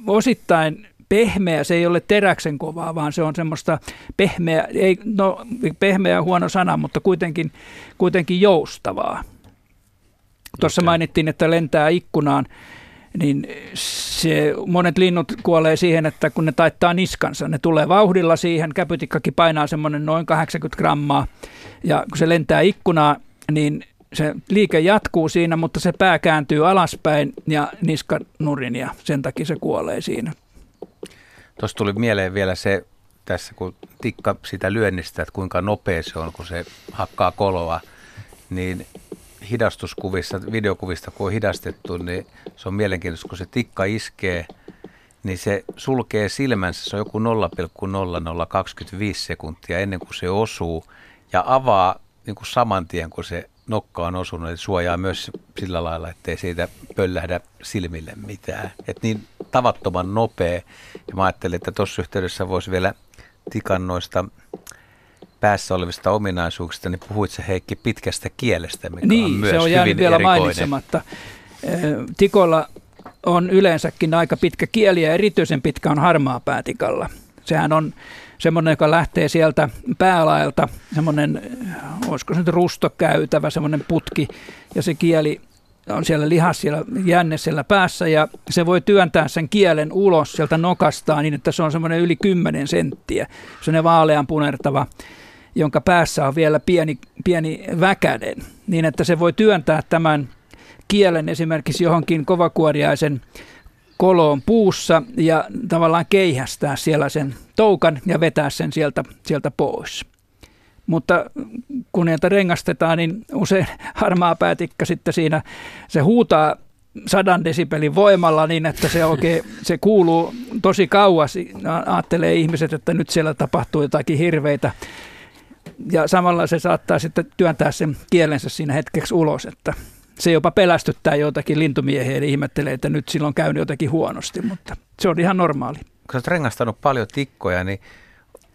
osittain pehmeä, se ei ole teräksen kovaa, vaan se on semmoista pehmeä, ei, no pehmeä on huono sana, mutta kuitenkin, kuitenkin joustavaa. Tuossa Okei. mainittiin, että lentää ikkunaan, niin se, monet linnut kuolee siihen, että kun ne taittaa niskansa, ne tulee vauhdilla siihen, käpytikkakin painaa semmoinen noin 80 grammaa, ja kun se lentää ikkunaan, niin se liike jatkuu siinä, mutta se pää kääntyy alaspäin ja niska nurin ja sen takia se kuolee siinä. Tuossa tuli mieleen vielä se tässä, kun tikka sitä lyönnistä, että kuinka nopea se on, kun se hakkaa koloa, niin hidastuskuvissa, videokuvista kun on hidastettu, niin se on mielenkiintoista, kun se tikka iskee, niin se sulkee silmänsä, se on joku 0,0025 sekuntia ennen kuin se osuu ja avaa niin kuin saman tien, kun se nokka on osunut, että suojaa myös sillä lailla, ettei siitä pöllähdä silmille mitään. Et niin tavattoman nopea. Ja mä ajattelin, että tuossa yhteydessä voisi vielä tikan noista päässä olevista ominaisuuksista, niin puhuit se Heikki pitkästä kielestä, mikä on Niin, myös se on hyvin jäänyt vielä erikoinen. mainitsematta. Tikolla on yleensäkin aika pitkä kieli ja erityisen pitkä on harmaa päätikalla. Sehän on semmoinen, joka lähtee sieltä päälaelta, semmoinen, olisiko se nyt rustokäytävä, semmoinen putki, ja se kieli on siellä lihas, siellä jänne siellä päässä, ja se voi työntää sen kielen ulos sieltä nokastaan niin, että se on semmoinen yli 10 senttiä, semmoinen vaalean punertava, jonka päässä on vielä pieni, pieni väkänen, niin että se voi työntää tämän kielen esimerkiksi johonkin kovakuoriaisen koloon puussa ja tavallaan keihästää siellä sen toukan ja vetää sen sieltä, sieltä pois. Mutta kun niitä rengastetaan, niin usein (laughs) harmaa päätikka sitten siinä, se huutaa sadan desibelin voimalla niin, että se oikein, se kuuluu tosi kauas. Ajattelee ihmiset, että nyt siellä tapahtuu jotakin hirveitä. Ja samalla se saattaa sitten työntää sen kielensä siinä hetkeksi ulos, että se jopa pelästyttää joitakin lintumiehiä ja ihmettelee, että nyt silloin on käynyt jotakin huonosti, mutta se on ihan normaali. Kun oot rengastanut paljon tikkoja, niin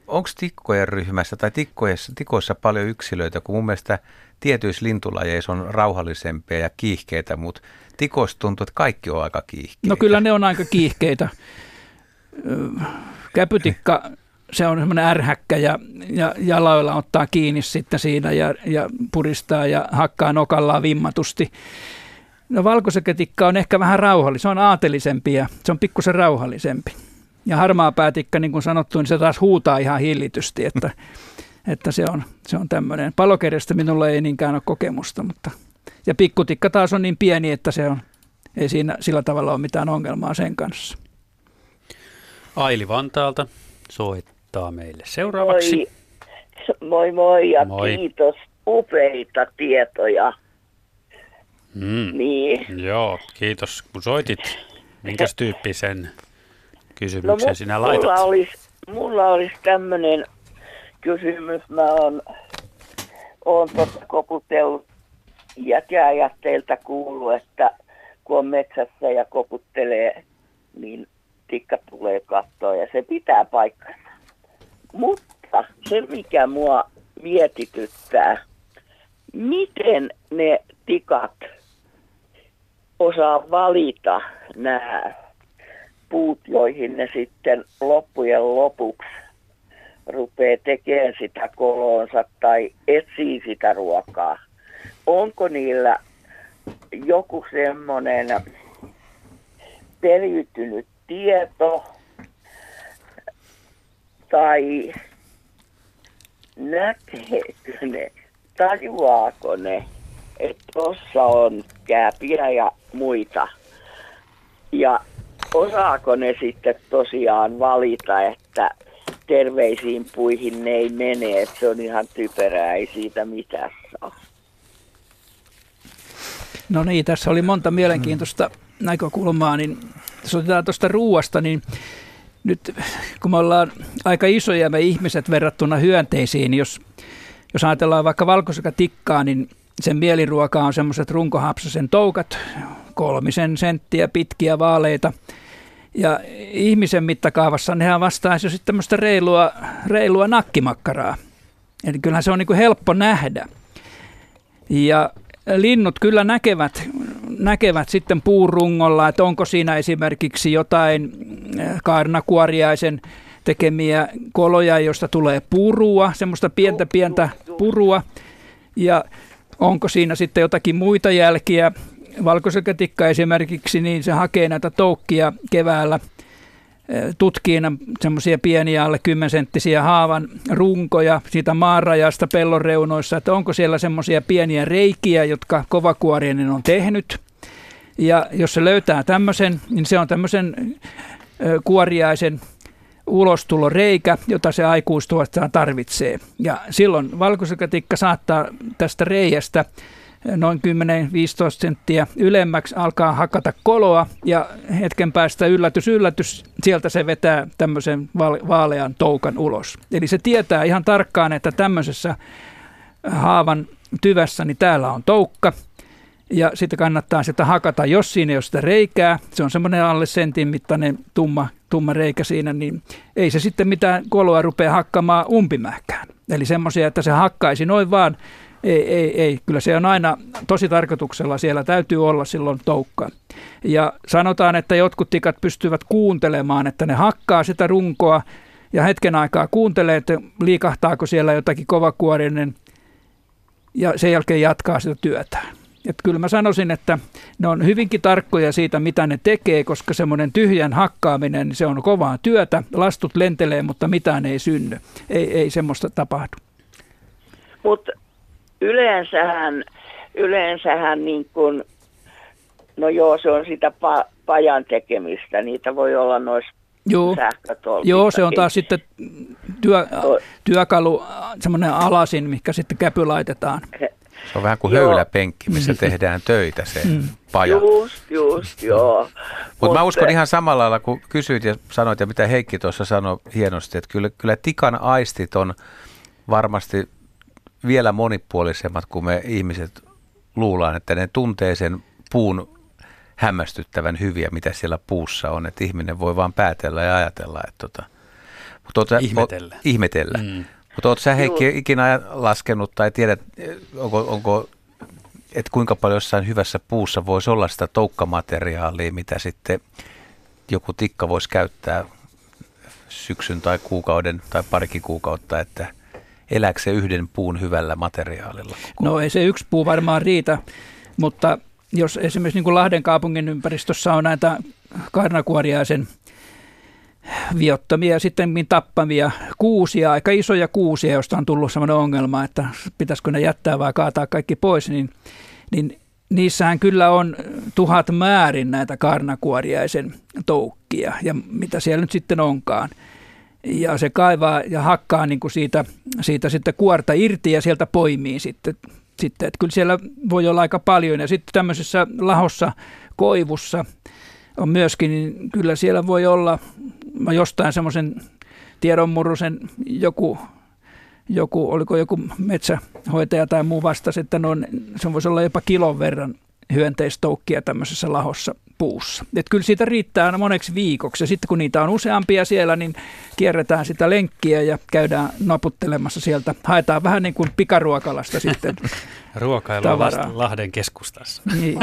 onko tikkojen ryhmässä tai tikkoissa, tikoissa paljon yksilöitä, kun mun mielestä tietyissä lintulajeissa on rauhallisempia ja kiihkeitä, mutta tikoissa tuntuu, että kaikki on aika kiihkeitä. No kyllä ne on aika kiihkeitä. Käpytikka, se on semmoinen ärhäkkä ja, ja jaloilla ottaa kiinni sitten siinä ja, ja puristaa ja hakkaa nokallaan vimmatusti. No valkoseketikka on ehkä vähän rauhallisempi, se on aatelisempi ja se on pikkusen rauhallisempi. Ja harmaa päätikka, niin kuin sanottu, niin se taas huutaa ihan hillitysti, että, että se on, se on tämmöinen. Palokerjasta minulla ei niinkään ole kokemusta, mutta ja pikkutikka taas on niin pieni, että se on, ei siinä sillä tavalla ole mitään ongelmaa sen kanssa. Aili Vantaalta soittaa meille seuraavaksi. Moi, moi moi ja Moi. kiitos. Upeita tietoja. Mm. Niin. Joo, kiitos kun soitit. Minkäs tyyppisen No, kysymyksen mu- sinä mulla laitat? olisi, mulla olisi tämmöinen kysymys. Mä oon, oon tota koputellut jäteajatteilta kuullut, että kun on metsässä ja koputtelee, niin tikka tulee kattoon ja se pitää paikkansa. Mutta se, mikä mua mietityttää, miten ne tikat osaa valita nämä puut, joihin ne sitten loppujen lopuksi rupeaa tekemään sitä kolonsa tai etsii sitä ruokaa. Onko niillä joku semmoinen periytynyt tieto tai näkeekö ne, tajuaako ne, että tuossa on kääpiä ja muita. Ja osaako ne sitten tosiaan valita, että terveisiin puihin ne ei mene, että se on ihan typerää, ei siitä mitään saa. No niin, tässä oli monta mielenkiintoista näkökulmaa, niin jos otetaan tuosta ruuasta, niin nyt kun me ollaan aika isoja me ihmiset verrattuna hyönteisiin, niin jos, jos ajatellaan vaikka valkoisekatikkaa, niin sen mieliruoka on semmoiset runkohapsasen toukat, kolmisen senttiä pitkiä vaaleita. Ja ihmisen mittakaavassa nehän vastaisi jo sitten tämmöistä reilua, reilua nakkimakkaraa. Eli kyllähän se on niin kuin helppo nähdä. Ja linnut kyllä näkevät, näkevät sitten puurungolla, että onko siinä esimerkiksi jotain eh, kaarnakuoriaisen tekemiä koloja, josta tulee purua, semmoista pientä pientä purua. Ja onko siinä sitten jotakin muita jälkiä. Valkoiselkätikka esimerkiksi, niin se hakee näitä toukkia keväällä – tutkii semmoisia pieniä alle 10 senttisiä haavan runkoja siitä maanrajasta pellon reunoissa, että onko siellä semmoisia pieniä reikiä, jotka kovakuorinen on tehnyt. Ja jos se löytää tämmöisen, niin se on tämmöisen kuoriaisen ulostuloreikä, jota se aikuistuessaan tarvitsee. Ja silloin valkoisekatikka saattaa tästä reiästä noin 10-15 senttiä ylemmäksi, alkaa hakata koloa ja hetken päästä yllätys, yllätys, sieltä se vetää tämmöisen vaalean toukan ulos. Eli se tietää ihan tarkkaan, että tämmöisessä haavan tyvässä, niin täällä on toukka, ja sitten kannattaa sitä hakata, jos siinä ei ole sitä reikää, se on semmoinen alle sentin mittainen tumma, tumma reikä siinä, niin ei se sitten mitään koloa rupea hakkamaan umpimähkään. Eli semmoisia, että se hakkaisi noin vaan ei, ei, ei. Kyllä se on aina tosi tarkoituksella. Siellä täytyy olla silloin toukka. Ja sanotaan, että jotkut tikat pystyvät kuuntelemaan, että ne hakkaa sitä runkoa ja hetken aikaa kuuntelee, että liikahtaako siellä jotakin kovakuorinen ja sen jälkeen jatkaa sitä työtään. Et kyllä mä sanoisin, että ne on hyvinkin tarkkoja siitä, mitä ne tekee, koska semmoinen tyhjän hakkaaminen, niin se on kovaa työtä. Lastut lentelee, mutta mitään ei synny. Ei, ei semmoista tapahdu. Mutta yleensähän, yleensähän niin kuin, no joo, se on sitä pa, pajan tekemistä. Niitä voi olla noissa Joo. Joo, se on taas sitten työ, työkalu, semmoinen alasin, mikä sitten käpy laitetaan. Se on vähän kuin joo. höyläpenkki, missä tehdään töitä se mm. paja. Just, just, joo. Mutta mä uskon ihan samalla lailla, kun kysyit ja sanoit, ja mitä Heikki tuossa sanoi hienosti, että kyllä, kyllä tikan aistit on varmasti vielä monipuolisemmat kuin me ihmiset luullaan, että ne tuntee sen puun hämmästyttävän hyviä, mitä siellä puussa on, että ihminen voi vaan päätellä ja ajatella. Että tota, mutta oot, ihmetellä. O, ihmetellä. Mm. Mutta oletko sä Heikki ikinä laskenut tai tiedät, onko, onko että kuinka paljon jossain hyvässä puussa voisi olla sitä toukkamateriaalia, mitä sitten joku tikka voisi käyttää syksyn tai kuukauden tai parikin kuukautta, että – elääkö se yhden puun hyvällä materiaalilla? No ei se yksi puu varmaan riitä, mutta jos esimerkiksi niin kuin Lahden kaupungin ympäristössä on näitä karnakuoriaisen viottamia sitten tappamia kuusia, aika isoja kuusia, josta on tullut sellainen ongelma, että pitäisikö ne jättää vai kaataa kaikki pois, niin, niin niissähän kyllä on tuhat määrin näitä karnakuoriaisen toukkia ja mitä siellä nyt sitten onkaan ja se kaivaa ja hakkaa niin kuin siitä, siitä sitten kuorta irti ja sieltä poimii sitten. sitten. Että kyllä siellä voi olla aika paljon ja sitten tämmöisessä lahossa koivussa on myöskin, niin kyllä siellä voi olla jostain semmoisen tiedonmurusen joku, joku, oliko joku metsähoitaja tai muu vastasi, että no, se voisi olla jopa kilon verran hyönteistoukkia tämmöisessä lahossa puussa. Et kyllä siitä riittää aina moneksi viikoksi ja sitten kun niitä on useampia siellä, niin kierretään sitä lenkkiä ja käydään naputtelemassa sieltä. Haetaan vähän niin kuin pikaruokalasta sitten (laughs) Ruokailua Lahden keskustassa. Niin.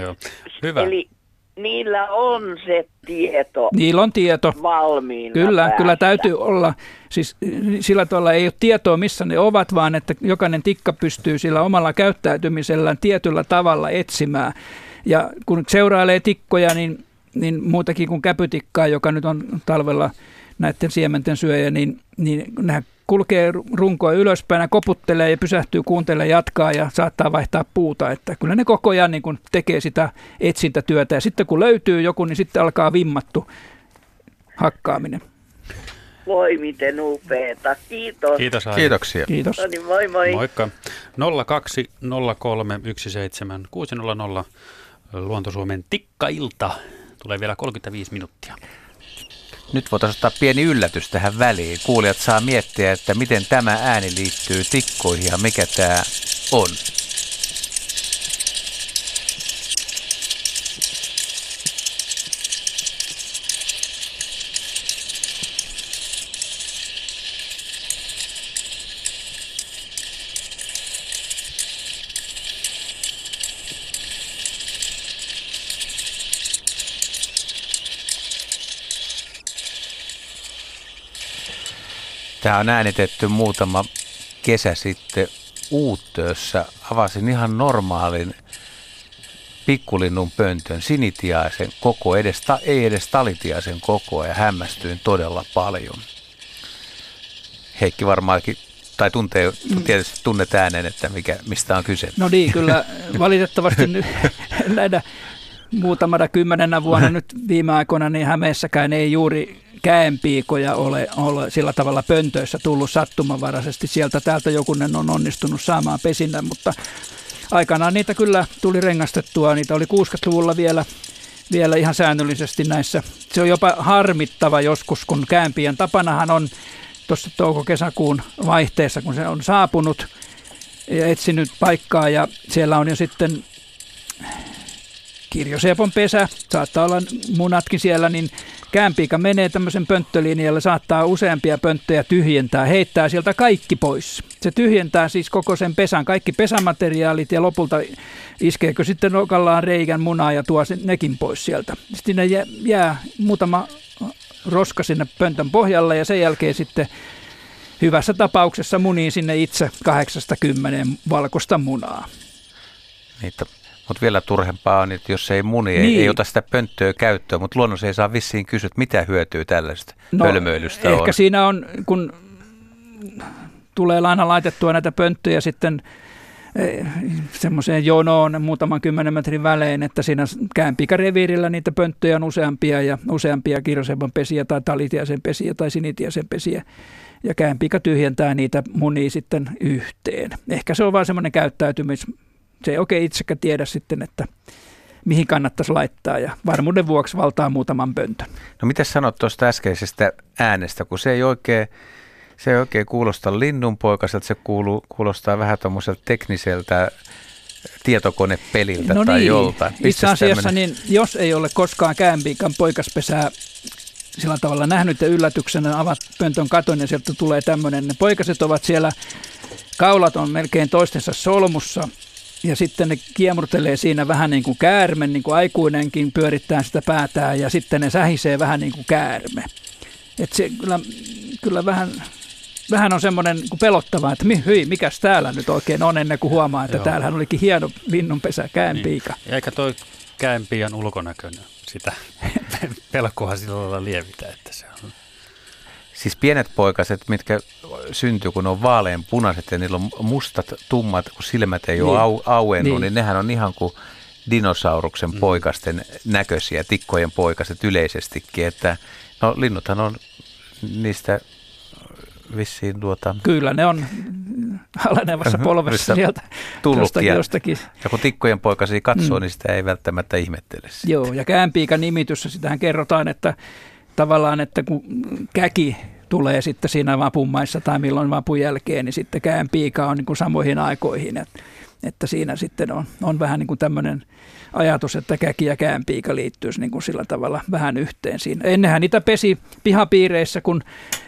Joo. Hyvä. Eli niillä on se tieto Niillä on tieto. valmiina Kyllä, päässä. kyllä täytyy olla. Siis sillä tavalla ei ole tietoa, missä ne ovat, vaan että jokainen tikka pystyy sillä omalla käyttäytymisellään tietyllä tavalla etsimään. Ja kun seurailee tikkoja, niin, niin muutakin kuin käpytikkaa, joka nyt on talvella näiden siementen syöjä, niin, niin nämä kulkee runkoa ylöspäin ja koputtelee ja pysähtyy, kuuntelee, jatkaa ja saattaa vaihtaa puuta. Että kyllä ne koko ajan niin kun tekee sitä etsintätyötä ja sitten kun löytyy joku, niin sitten alkaa vimmattu hakkaaminen. Voi miten upeeta. Kiitos. Kiitos Aija. Kiitoksia. Kiitos. No niin, moi moi. Moikka. 0203 17 600 Luontosuomen tikkailta. Tulee vielä 35 minuuttia. Nyt voitaisiin ottaa pieni yllätys tähän väliin. Kuulijat saa miettiä, että miten tämä ääni liittyy tikkoihin ja mikä tämä on. Tämä on äänitetty muutama kesä sitten Uuttöössä. Avasin ihan normaalin pikkulinnun pöntön, sinitiaisen koko, edes, ei edes talitiaisen kokoa ja hämmästyin todella paljon. Heikki varmaankin, tai tuntee, tietysti tunnet äänen, että mikä, mistä on kyse. No niin, kyllä valitettavasti nyt (laughs) näinä muutamana kymmenenä vuonna (laughs) nyt viime aikoina niin Hämeessäkään ei juuri käenpiikoja ole, ole sillä tavalla pöntöissä tullut sattumanvaraisesti. Sieltä täältä jokunen on onnistunut saamaan pesinnän, mutta aikanaan niitä kyllä tuli rengastettua. Niitä oli 60-luvulla vielä, vielä ihan säännöllisesti näissä. Se on jopa harmittava joskus, kun käänpien tapanahan on tuossa touko-kesäkuun vaihteessa, kun se on saapunut ja etsinyt paikkaa ja siellä on jo sitten kirjosepon pesä, saattaa olla munatkin siellä, niin käänpiika menee tämmöisen pönttölinjalle, saattaa useampia pönttöjä tyhjentää, heittää sieltä kaikki pois. Se tyhjentää siis koko sen pesän, kaikki pesämateriaalit ja lopulta iskeekö sitten nokallaan reikän munaa ja tuo sen, nekin pois sieltä. Sitten ne jää, jää muutama roska sinne pöntön pohjalle ja sen jälkeen sitten hyvässä tapauksessa munii sinne itse 80 valkoista munaa. Niitä mutta vielä turhempaa on, että jos ei muni, niin. Niin. ei, ei ota sitä pönttöä käyttöön, mutta luonnossa ei saa vissiin kysyä, että mitä hyötyä tällaista no, pölmöilystä ehkä on. siinä on, kun tulee aina laitettua näitä pönttöjä sitten eh, semmoiseen jonoon muutaman kymmenen metrin välein, että siinä käänpikareviirillä niitä pönttöjä on useampia ja useampia kirjosepon pesiä tai talitiaisen pesiä tai sinitiaisen pesiä. Ja käänpika tyhjentää niitä munia sitten yhteen. Ehkä se on vaan semmoinen käyttäytymis, se ei oikein itsekään tiedä sitten, että mihin kannattaisi laittaa ja varmuuden vuoksi valtaa muutaman pöntön. No mitä sanot tuosta äskeisestä äänestä, kun se ei oikein, se ei oikein kuulosta linnunpoikaselta, se kuuluu, kuulostaa vähän tuommoiselta tekniseltä tietokonepeliltä no tai niin, joltain. Itse asiassa, tämmönen- niin jos ei ole koskaan käänpiikan poikaspesää sillä tavalla nähnyt ja yllätyksenä avat pöntön katon ja sieltä tulee tämmöinen. Ne poikaset ovat siellä, kaulat on melkein toistensa solmussa ja sitten ne kiemurtelee siinä vähän niin kuin käärme, niin kuin aikuinenkin pyörittää sitä päätään ja sitten ne sähisee vähän niin kuin käärme. Et se kyllä, kyllä vähän, vähän on semmoinen niin pelottava, että mi, hyi, mikäs täällä nyt oikein on ennen kuin huomaa, että Joo. täällähän olikin hieno linnunpesä, käänpiika. Niin. Ja eikä toi käenpian ulkonäköinen sitä (laughs) pelkoa sillä lailla lievitä, että se on Siis pienet poikaset, mitkä syntyy, kun ne on vaalean punaiset ja niillä on mustat, tummat, kun silmät ei ole Niin. au, auennut, niin. Niin. nehän on ihan kuin dinosauruksen Mm. poikasten näköisiä, tikkojen poikaset yleisestikin. Että, no linnuthan on niistä vissiin tuota, Kyllä ne on alenevassa Mhm, polvessa sieltä jostakin, Ja, jostakin. ja kun tikkojen poikasia katsoo, Mm. niin sitä ei välttämättä ihmettele. sitä. Joo, ja käänpiikan nimitys, sitähän kerrotaan, että tavallaan, että kun käki tulee sitten siinä vapunmaissa tai milloin vapun jälkeen, niin sitten käänpiika on niin kuin samoihin aikoihin. Et että siinä sitten on, on vähän niin kuin tämmöinen ajatus, että käki ja käänpiika liittyisi niin kuin sillä tavalla vähän yhteen siinä. Ennenhän niitä pesi pihapiireissä, kun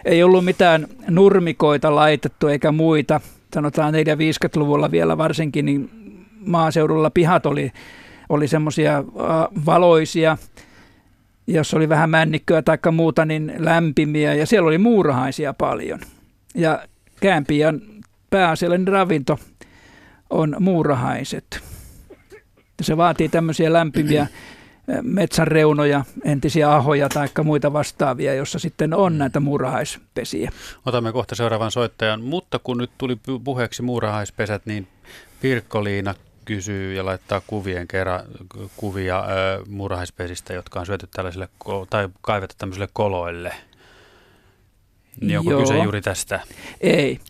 ei ollut mitään nurmikoita laitettu eikä muita. Sanotaan 450-luvulla vielä varsinkin, niin maaseudulla pihat oli, oli semmoisia valoisia, jos oli vähän männikköä tai muuta, niin lämpimiä ja siellä oli muurahaisia paljon. Ja käänpian pääasiallinen ravinto on muurahaiset. Se vaatii tämmöisiä lämpimiä (clears throat) metsän reunoja, entisiä ahoja tai muita vastaavia, jossa sitten on näitä muurahaispesiä. Otamme kohta seuraavan soittajan, mutta kun nyt tuli puheeksi muurahaispesät, niin Pirkko-Liina kysyy ja laittaa kuvien kerran kuvia ö, muurahaispesistä, jotka on syöty tällaisille tai kaivettu tämmöisille koloille. Niin onko Joo. kyse juuri tästä? Ei.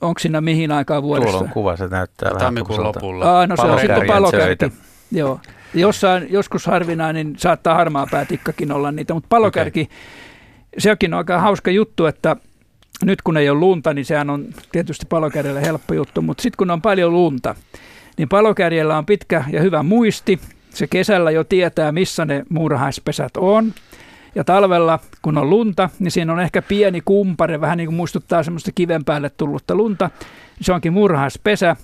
Onko siinä mihin aikaan vuodessa? Tuolla on kuva, se näyttää vähän Tammikuun lopulla. Aa, no se on sitten palokärki. Joo. Jossain, joskus harvinainen niin saattaa harmaa päätikkakin olla niitä, mutta palokärki, okay. sekin on aika hauska juttu, että nyt kun ei ole lunta, niin sehän on tietysti palokärjelle helppo juttu, mutta sitten kun on paljon lunta, niin palokärjellä on pitkä ja hyvä muisti. Se kesällä jo tietää, missä ne muurahaispesät on. Ja talvella, kun on lunta, niin siinä on ehkä pieni kumpare, vähän niin kuin muistuttaa semmoista kiven päälle tullutta lunta. Se onkin murhaispesä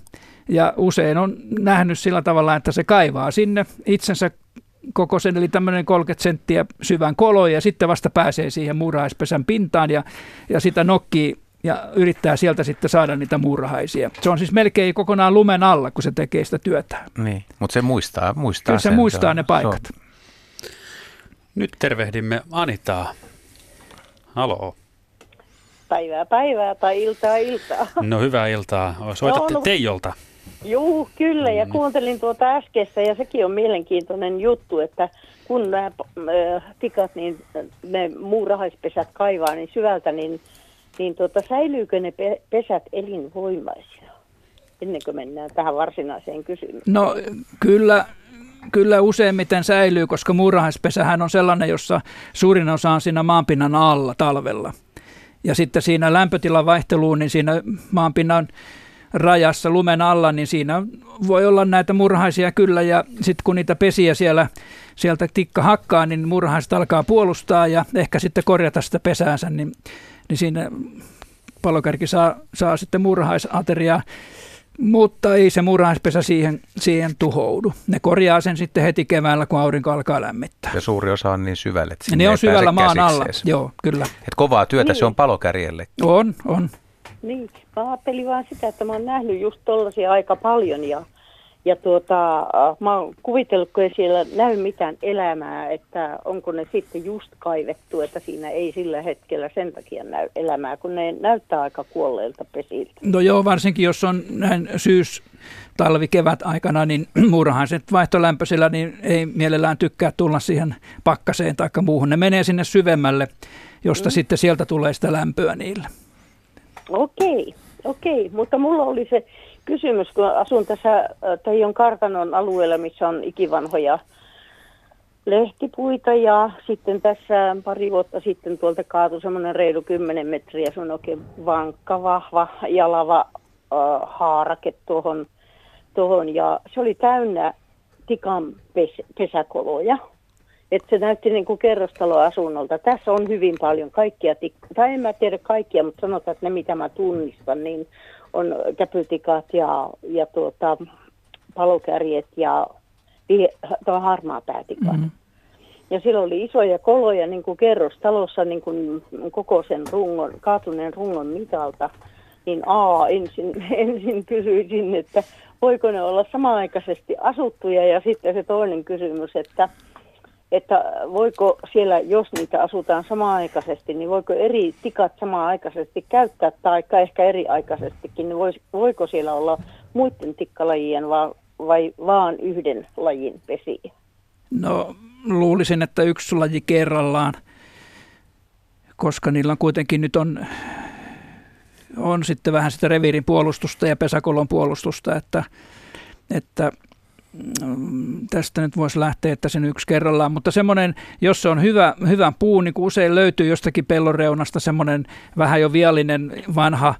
ja usein on nähnyt sillä tavalla, että se kaivaa sinne itsensä koko sen, eli tämmöinen 30 senttiä syvän kolo ja sitten vasta pääsee siihen muurahaispesän pintaan ja, ja sitä nokkii ja yrittää sieltä sitten saada niitä muurahaisia. Se on siis melkein kokonaan lumen alla, kun se tekee sitä työtä. Niin, mutta se muistaa, muistaa Kyllä se sen. muistaa ne paikat. Se on, nyt tervehdimme Anitaa. Halo. Päivää päivää tai iltaa iltaa. No hyvää iltaa. Soitatte no, no, Teijolta. Juu, kyllä. Ja mm. kuuntelin tuota äskeistä ja sekin on mielenkiintoinen juttu, että kun nämä äh, tikat, niin ne muurahaispesät kaivaa niin syvältä, niin, niin tuota, säilyykö ne pe- pesät elinvoimaisina? Ennen kuin mennään tähän varsinaiseen kysymykseen. No kyllä kyllä useimmiten säilyy, koska muurahaispesähän on sellainen, jossa suurin osa on siinä maanpinnan alla talvella. Ja sitten siinä lämpötilan vaihteluun, niin siinä maanpinnan rajassa lumen alla, niin siinä voi olla näitä murhaisia kyllä. Ja sitten kun niitä pesiä siellä, sieltä tikka hakkaa, niin murhaiset alkaa puolustaa ja ehkä sitten korjata sitä pesäänsä, niin, niin siinä palokärki saa, saa sitten murhaisateriaa. Mutta ei se murhaispesä siihen, siihen tuhoudu. Ne korjaa sen sitten heti keväällä, kun aurinko alkaa lämmittää. Ja suuri osa on niin syvällä, että Ne on syvällä maan alla, joo, kyllä. Et kovaa työtä niin. se on palokärjelle. On, on. Niin, mä ajattelin vaan sitä, että mä oon nähnyt just tollaisia aika paljon ja ja tuota, äh, mä oon kuvitellut, kun ei siellä näy mitään elämää, että onko ne sitten just kaivettu, että siinä ei sillä hetkellä sen takia näy elämää, kun ne näyttää aika kuolleilta pesiltä. No joo, varsinkin jos on näin syys, talvi, kevät aikana, niin (clears throat) muurahaiset vaihtolämpöisillä niin ei mielellään tykkää tulla siihen pakkaseen tai muuhun. Ne menee sinne syvemmälle, josta mm. sitten sieltä tulee sitä lämpöä niille. Okei, okei, mutta mulla oli se kysymys, kun asun tässä äh, Teijon kartanon alueella, missä on ikivanhoja lehtipuita ja sitten tässä pari vuotta sitten tuolta kaatui semmoinen reilu 10 metriä, se on oikein vankka, vahva, jalava äh, haarake tuohon, tuohon ja se oli täynnä tikan pes, pesäkoloja. Että se näytti niin kuin kerrostaloasunnolta. Tässä on hyvin paljon kaikkia, tik- tai en mä tiedä kaikkia, mutta sanotaan, että ne mitä mä tunnistan, niin on käpytikat ja, ja tuota, palokärjet ja tuo harmaa päätika. Mm-hmm. Ja sillä oli isoja koloja niin kuin kerrostalossa niin kuin koko sen rungon, kaatuneen rungon mitalta. Niin A, ensin, (laughs) ensin kysyisin, että voiko ne olla samanaikaisesti asuttuja ja sitten se toinen kysymys, että että voiko siellä, jos niitä asutaan samaaikaisesti, niin voiko eri tikat samaaikaisesti käyttää, tai ehkä eri aikaisestikin, niin voiko siellä olla muiden tikkalajien vai, vai vaan yhden lajin pesiä? No luulisin, että yksi laji kerrallaan, koska niillä on kuitenkin nyt on, on sitten vähän sitä reviirin puolustusta ja pesäkolon puolustusta, että, että tästä nyt voisi lähteä, että sen yksi kerrallaan, mutta semmoinen, jos se on hyvä, hyvä puu, niin kuin usein löytyy jostakin pellon reunasta semmoinen vähän jo viallinen vanha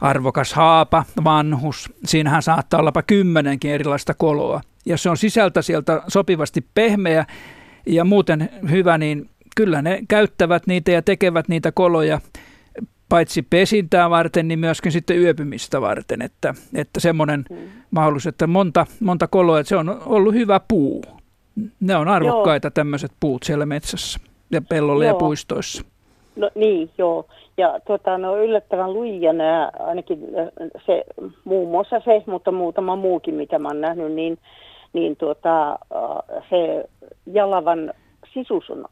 arvokas haapa, vanhus. Siinähän saattaa olla kymmenenkin erilaista koloa. Ja se on sisältä sieltä sopivasti pehmeä ja muuten hyvä, niin kyllä ne käyttävät niitä ja tekevät niitä koloja paitsi pesintää varten, niin myöskin sitten yöpymistä varten. Että, että semmoinen mm. mahdollisuus, että monta, monta koloa, että se on ollut hyvä puu. Ne on arvokkaita joo. tämmöiset puut siellä metsässä ja pellolla joo. ja puistoissa. No niin, joo. Ja tuota, ne on yllättävän luija nämä, ainakin se, muun muassa se, mutta muutama muukin, mitä mä oon nähnyt, niin, niin tuota, se jalavan sisus on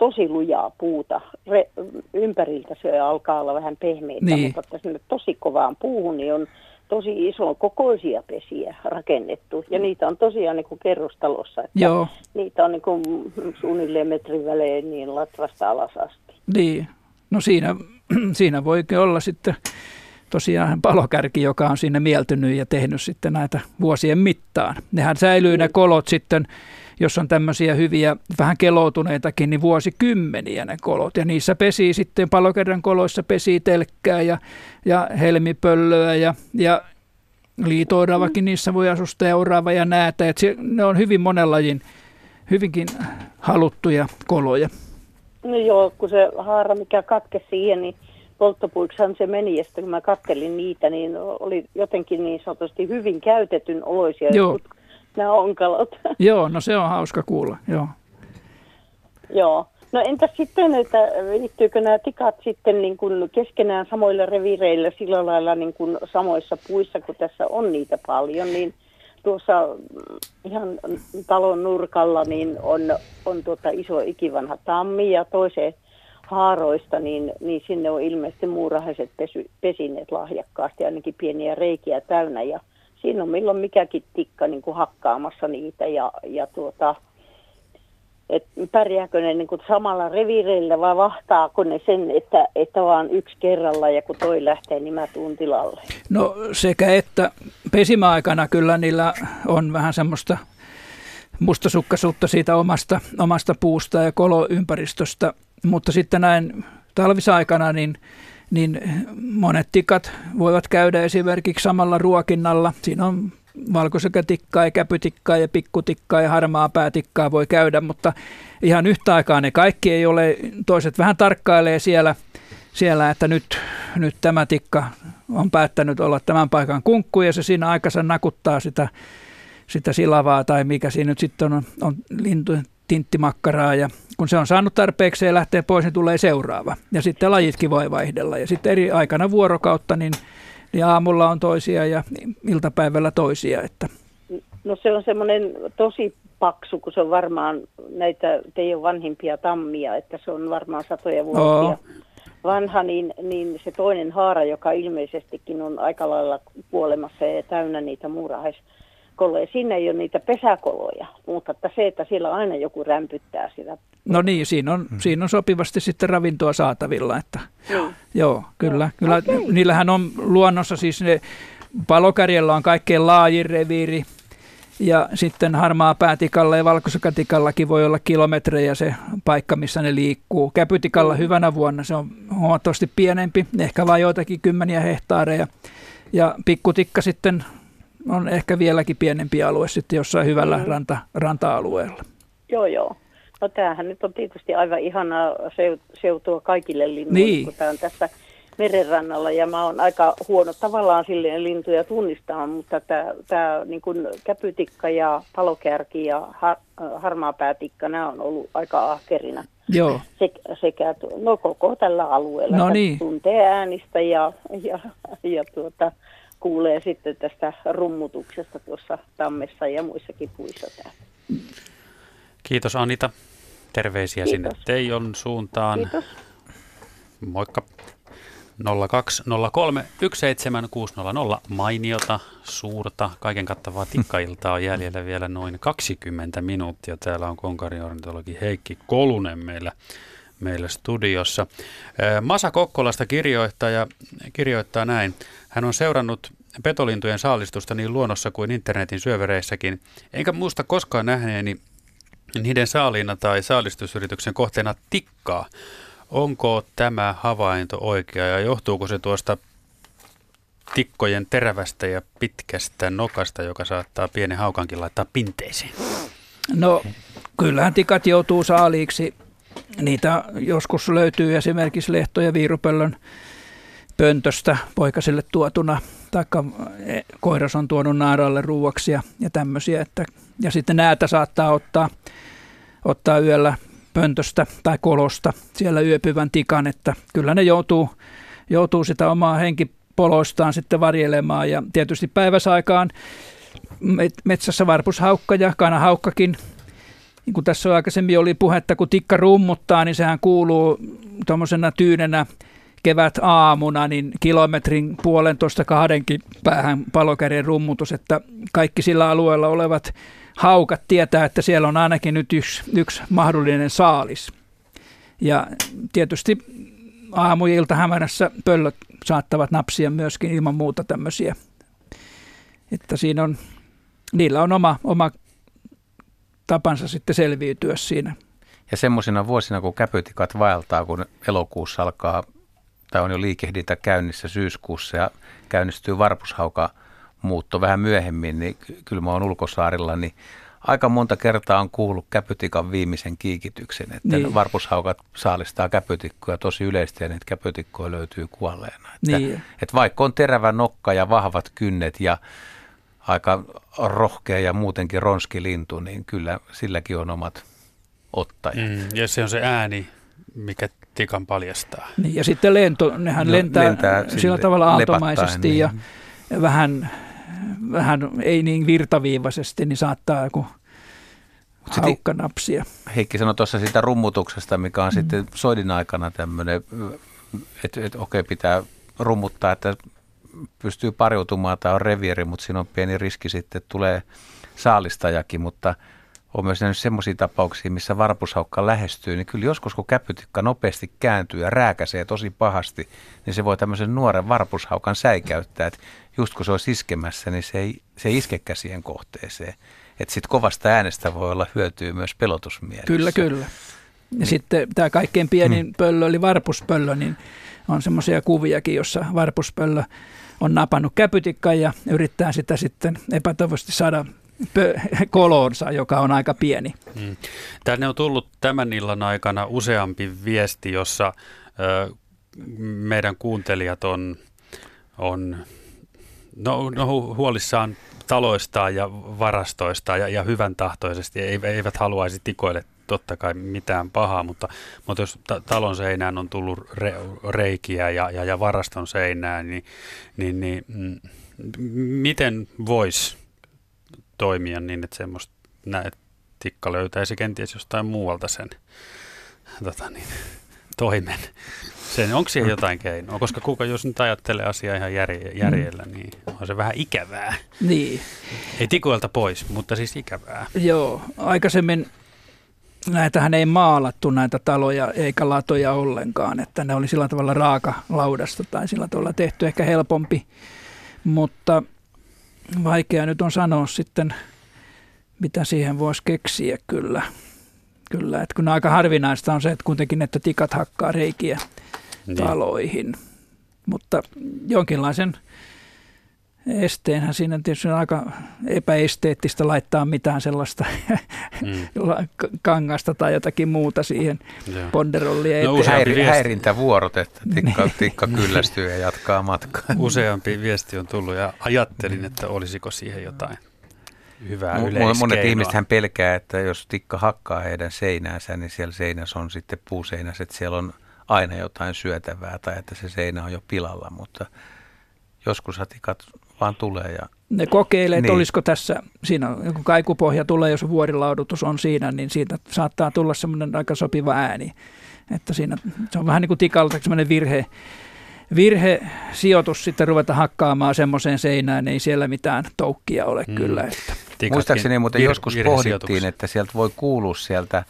tosi lujaa puuta. Re, ympäriltä se alkaa olla vähän pehmeitä, niin. mutta sinne tosi kovaan puuhun niin on tosi iso kokoisia pesiä rakennettu. Ja niitä on tosiaan niin kuin kerrostalossa. Että Joo. Niitä on niin kuin suunnilleen metrin välein niin latvasta alas asti. Niin. No siinä, (clears throat) siinä voikin olla sitten tosiaan palokärki, joka on sinne mieltynyt ja tehnyt sitten näitä vuosien mittaan. Nehän säilyy ne niin. kolot sitten jos on tämmöisiä hyviä, vähän keloutuneitakin, niin vuosikymmeniä ne kolot. Ja niissä pesii sitten, palokerran koloissa pesii telkkää ja, ja helmipöllöä ja, ja liitooravakin niissä voi asustaa ja orava ja näätä. Et se, ne on hyvin monenlajin, hyvinkin haluttuja koloja. No joo, kun se haara, mikä katkesi siihen, niin polttopuiksihan se meni, ja sitten kun mä kattelin niitä, niin oli jotenkin niin sanotusti hyvin käytetyn oloisia. Joo nämä onkalot. (laughs) Joo, no se on hauska kuulla, joo. Joo. No entäs sitten, että liittyykö nämä tikat sitten niin kuin keskenään samoilla revireillä sillä lailla niin kuin samoissa puissa, kun tässä on niitä paljon, niin tuossa ihan talon nurkalla niin on, on tuota iso ikivanha tammi ja toiseen haaroista, niin, niin sinne on ilmeisesti muurahaiset pesy, pesineet lahjakkaasti, ainakin pieniä reikiä täynnä ja siinä on milloin mikäkin tikka niin kuin hakkaamassa niitä ja, ja tuota, et pärjääkö ne niin kuin samalla revireillä vai vahtaako ne sen, että, että vaan yksi kerralla ja kun toi lähtee, niin mä tuun tilalle? No sekä että pesimäaikana kyllä niillä on vähän semmoista mustasukkaisuutta siitä omasta, omasta puusta ja koloympäristöstä, mutta sitten näin talvisaikana niin niin monet tikat voivat käydä esimerkiksi samalla ruokinnalla. Siinä on valkosekätikkaa ja käpytikkaa ja pikkutikkaa ja harmaa päätikkaa voi käydä, mutta ihan yhtä aikaa ne kaikki ei ole. Toiset vähän tarkkailee siellä, siellä että nyt, nyt tämä tikka on päättänyt olla tämän paikan kunkku ja se siinä aikansa nakuttaa sitä, sitä silavaa tai mikä siinä nyt sitten on, on lintu, tinttimakkaraa ja kun se on saanut tarpeeksi ja lähtee pois, niin tulee seuraava. Ja sitten lajitkin voi vaihdella. Ja sitten eri aikana vuorokautta, niin, niin aamulla on toisia ja iltapäivällä toisia. Että. No se on semmoinen tosi paksu, kun se on varmaan näitä teidän vanhimpia tammia, että se on varmaan satoja vuosia Oo. vanha, niin, niin se toinen haara, joka ilmeisestikin on aika lailla kuolemassa ja täynnä niitä muurahais koloja. Siinä ei ole niitä pesäkoloja, mutta että se, että siellä aina joku rämpyttää sitä. No niin, siinä on, hmm. siinä on sopivasti sitten ravintoa saatavilla. Että, niin. Joo, kyllä. No, kyllä okay. Niillähän on luonnossa siis ne, palokärjellä on kaikkein laajin reviiri, ja sitten harmaa päätikalla ja valkoisakatikallakin voi olla kilometrejä se paikka, missä ne liikkuu. Käpytikalla mm. hyvänä vuonna se on huomattavasti pienempi, ehkä vain joitakin kymmeniä hehtaareja. Ja pikkutikka sitten on ehkä vieläkin pienempi alue sitten jossain hyvällä mm. ranta, ranta-alueella. Joo, joo. No tämähän nyt on tietysti aivan ihanaa seutua kaikille linnuille, niin. kun tämä on tässä merenrannalla ja mä oon aika huono tavallaan silleen lintuja tunnistaa, mutta tämä, tämä niin kuin käpytikka ja palokärki ja har, harmaapäätikka, nämä on ollut aika ahkerina. Joo. Sekä, sekä no koko tällä alueella. No niin. Tuntee äänistä ja, ja, ja tuota, kuulee sitten tästä rummutuksesta tuossa tammessa ja muissakin puissa täällä. Kiitos Anita. Terveisiä Kiitos. sinne Teijon suuntaan. Kiitos. Moikka. 0203 17600. Mainiota, suurta, kaiken kattavaa tikkailtaa on (laughs) jäljellä vielä noin 20 minuuttia. Täällä on konkariornitologi Heikki Kolunen meillä, meillä studiossa. Masa Kokkolasta kirjoittaja, kirjoittaa näin. Hän on seurannut petolintujen saalistusta niin luonnossa kuin internetin syövereissäkin, enkä muista koskaan nähneeni niiden saaliina tai saalistusyrityksen kohteena tikkaa. Onko tämä havainto oikea ja johtuuko se tuosta tikkojen terävästä ja pitkästä nokasta, joka saattaa pienen haukankin laittaa pinteisiin? No kyllähän tikat joutuu saaliiksi. Niitä joskus löytyy esimerkiksi lehto- ja pöntöstä poikaselle tuotuna, taikka e, koiras on tuonut naaralle ruuaksi ja, ja tämmöisiä. Että, ja sitten näätä saattaa ottaa, ottaa yöllä pöntöstä tai kolosta siellä yöpyvän tikan, että kyllä ne joutuu, joutuu sitä omaa henkipoloistaan sitten varjelemaan ja tietysti päiväsaikaan metsässä varpushaukka ja kanahaukkakin, niin kuin tässä aikaisemmin oli puhetta, kun tikka rummuttaa, niin sehän kuuluu tuommoisena tyynenä kevät aamuna, niin kilometrin puolentoista kahdenkin päähän palokärjen rummutus, että kaikki sillä alueella olevat haukat tietää, että siellä on ainakin nyt yksi, yksi mahdollinen saalis. Ja tietysti aamu- ja iltahämärässä pöllöt saattavat napsia myöskin ilman muuta tämmöisiä. Että siinä on, niillä on oma, oma tapansa sitten selviytyä siinä. Ja semmoisina vuosina, kun käpytikat vaeltaa, kun elokuussa alkaa, tai on jo liikehdintä käynnissä syyskuussa ja käynnistyy varpushauka muutto vähän myöhemmin, niin kyllä mä oon ulkosaarilla, niin aika monta kertaa on kuullut käpytikan viimeisen kiikityksen, että niin. varpushaukat saalistaa käpytikkoja tosi yleisesti ja niitä käpytikkoja löytyy kuolleena. Että, niin. että vaikka on terävä nokka ja vahvat kynnet ja aika rohkea ja muutenkin ronski lintu, niin kyllä silläkin on omat ottajat. Mm, ja se on se ääni, mikä tikan paljastaa. Niin, ja sitten lento, nehän no, lentää, lentää sillä tavalla aaltomaisesti niin. ja vähän vähän ei niin virtaviivaisesti, niin saattaa joku haukka napsia. Heikki sanoi tuossa siitä rummutuksesta, mikä on mm. sitten soidin aikana tämmöinen, että et, okei pitää rummuttaa, että pystyy pariutumaan tai on revieri, mutta siinä on pieni riski sitten, että tulee saalistajakin, mutta on myös nähnyt semmoisia tapauksia, missä varpushaukka lähestyy, niin kyllä joskus kun käpytikka nopeasti kääntyy ja rääkäsee tosi pahasti, niin se voi tämmöisen nuoren varpushaukan säikäyttää, että just kun se on iskemässä, niin se ei, se ei iskekään siihen kohteeseen. Että sitten kovasta äänestä voi olla hyötyä myös pelotusmielessä. Kyllä, kyllä. Ja niin. sitten tämä kaikkein pienin hmm. pöllö oli varpuspöllö, niin on semmoisia kuviakin, jossa varpuspöllö on napannut käpytikkan ja yrittää sitä sitten epätoivoisesti saada kolonsa, joka on aika pieni. Hmm. Tänne on tullut tämän illan aikana useampi viesti, jossa meidän kuuntelijat on, on no, no huolissaan taloistaan ja varastoistaan ja, ja hyvän tahtoisesti. Eivät haluaisi tikoille totta kai mitään pahaa, mutta, mutta jos ta- talon seinään on tullut re, reikiä ja, ja, ja varaston seinään, niin, niin, niin mm, miten voisi toimia niin, että semmoista näet, tikka löytäisi kenties jostain muualta sen tota niin, toimen. Sen, onko siihen jotain keinoa? Koska kuka, jos nyt ajattelee asiaa ihan järje, järjellä, mm. niin on se vähän ikävää. Niin. Ei tikuilta pois, mutta siis ikävää. Joo, aikaisemmin näitähän ei maalattu näitä taloja eikä latoja ollenkaan, että ne oli sillä tavalla raaka laudasta tai sillä tavalla tehty ehkä helpompi, mutta vaikea nyt on sanoa sitten, mitä siihen voisi keksiä kyllä. Kyllä, että kun aika harvinaista on se, että kuitenkin että tikat hakkaa reikiä niin. taloihin. Mutta jonkinlaisen esteenhän siinä tietysti on aika epäesteettistä laittaa mitään sellaista (laughs) mm. kangasta tai jotakin muuta siihen Joo. ponderollia no. Häiri, häirintävuorot, että (laughs) tikka, niin. tikka kyllästyy ja jatkaa matkaa. (laughs) Useampi viesti on tullut ja ajattelin, että olisiko siihen jotain hyvää M- Monet ihmiset hän pelkää, että jos tikka hakkaa heidän seinäänsä, niin siellä seinässä on sitten puuseinässä, että siellä on aina jotain syötävää tai että se seinä on jo pilalla, mutta joskus hatikat vaan tulee. Ja, ne kokeilee, että niin. olisiko tässä, siinä kun kaikupohja tulee, jos vuorilaudutus on siinä, niin siitä saattaa tulla semmoinen aika sopiva ääni. Että siinä, se on vähän niin kuin tikalta semmoinen virhe, virhe sijoitus sitten ruveta hakkaamaan semmoiseen seinään, ei siellä mitään toukkia ole mm. kyllä. Että. Muistaakseni muuten vir- joskus pohdittiin, että sieltä voi kuulua sieltä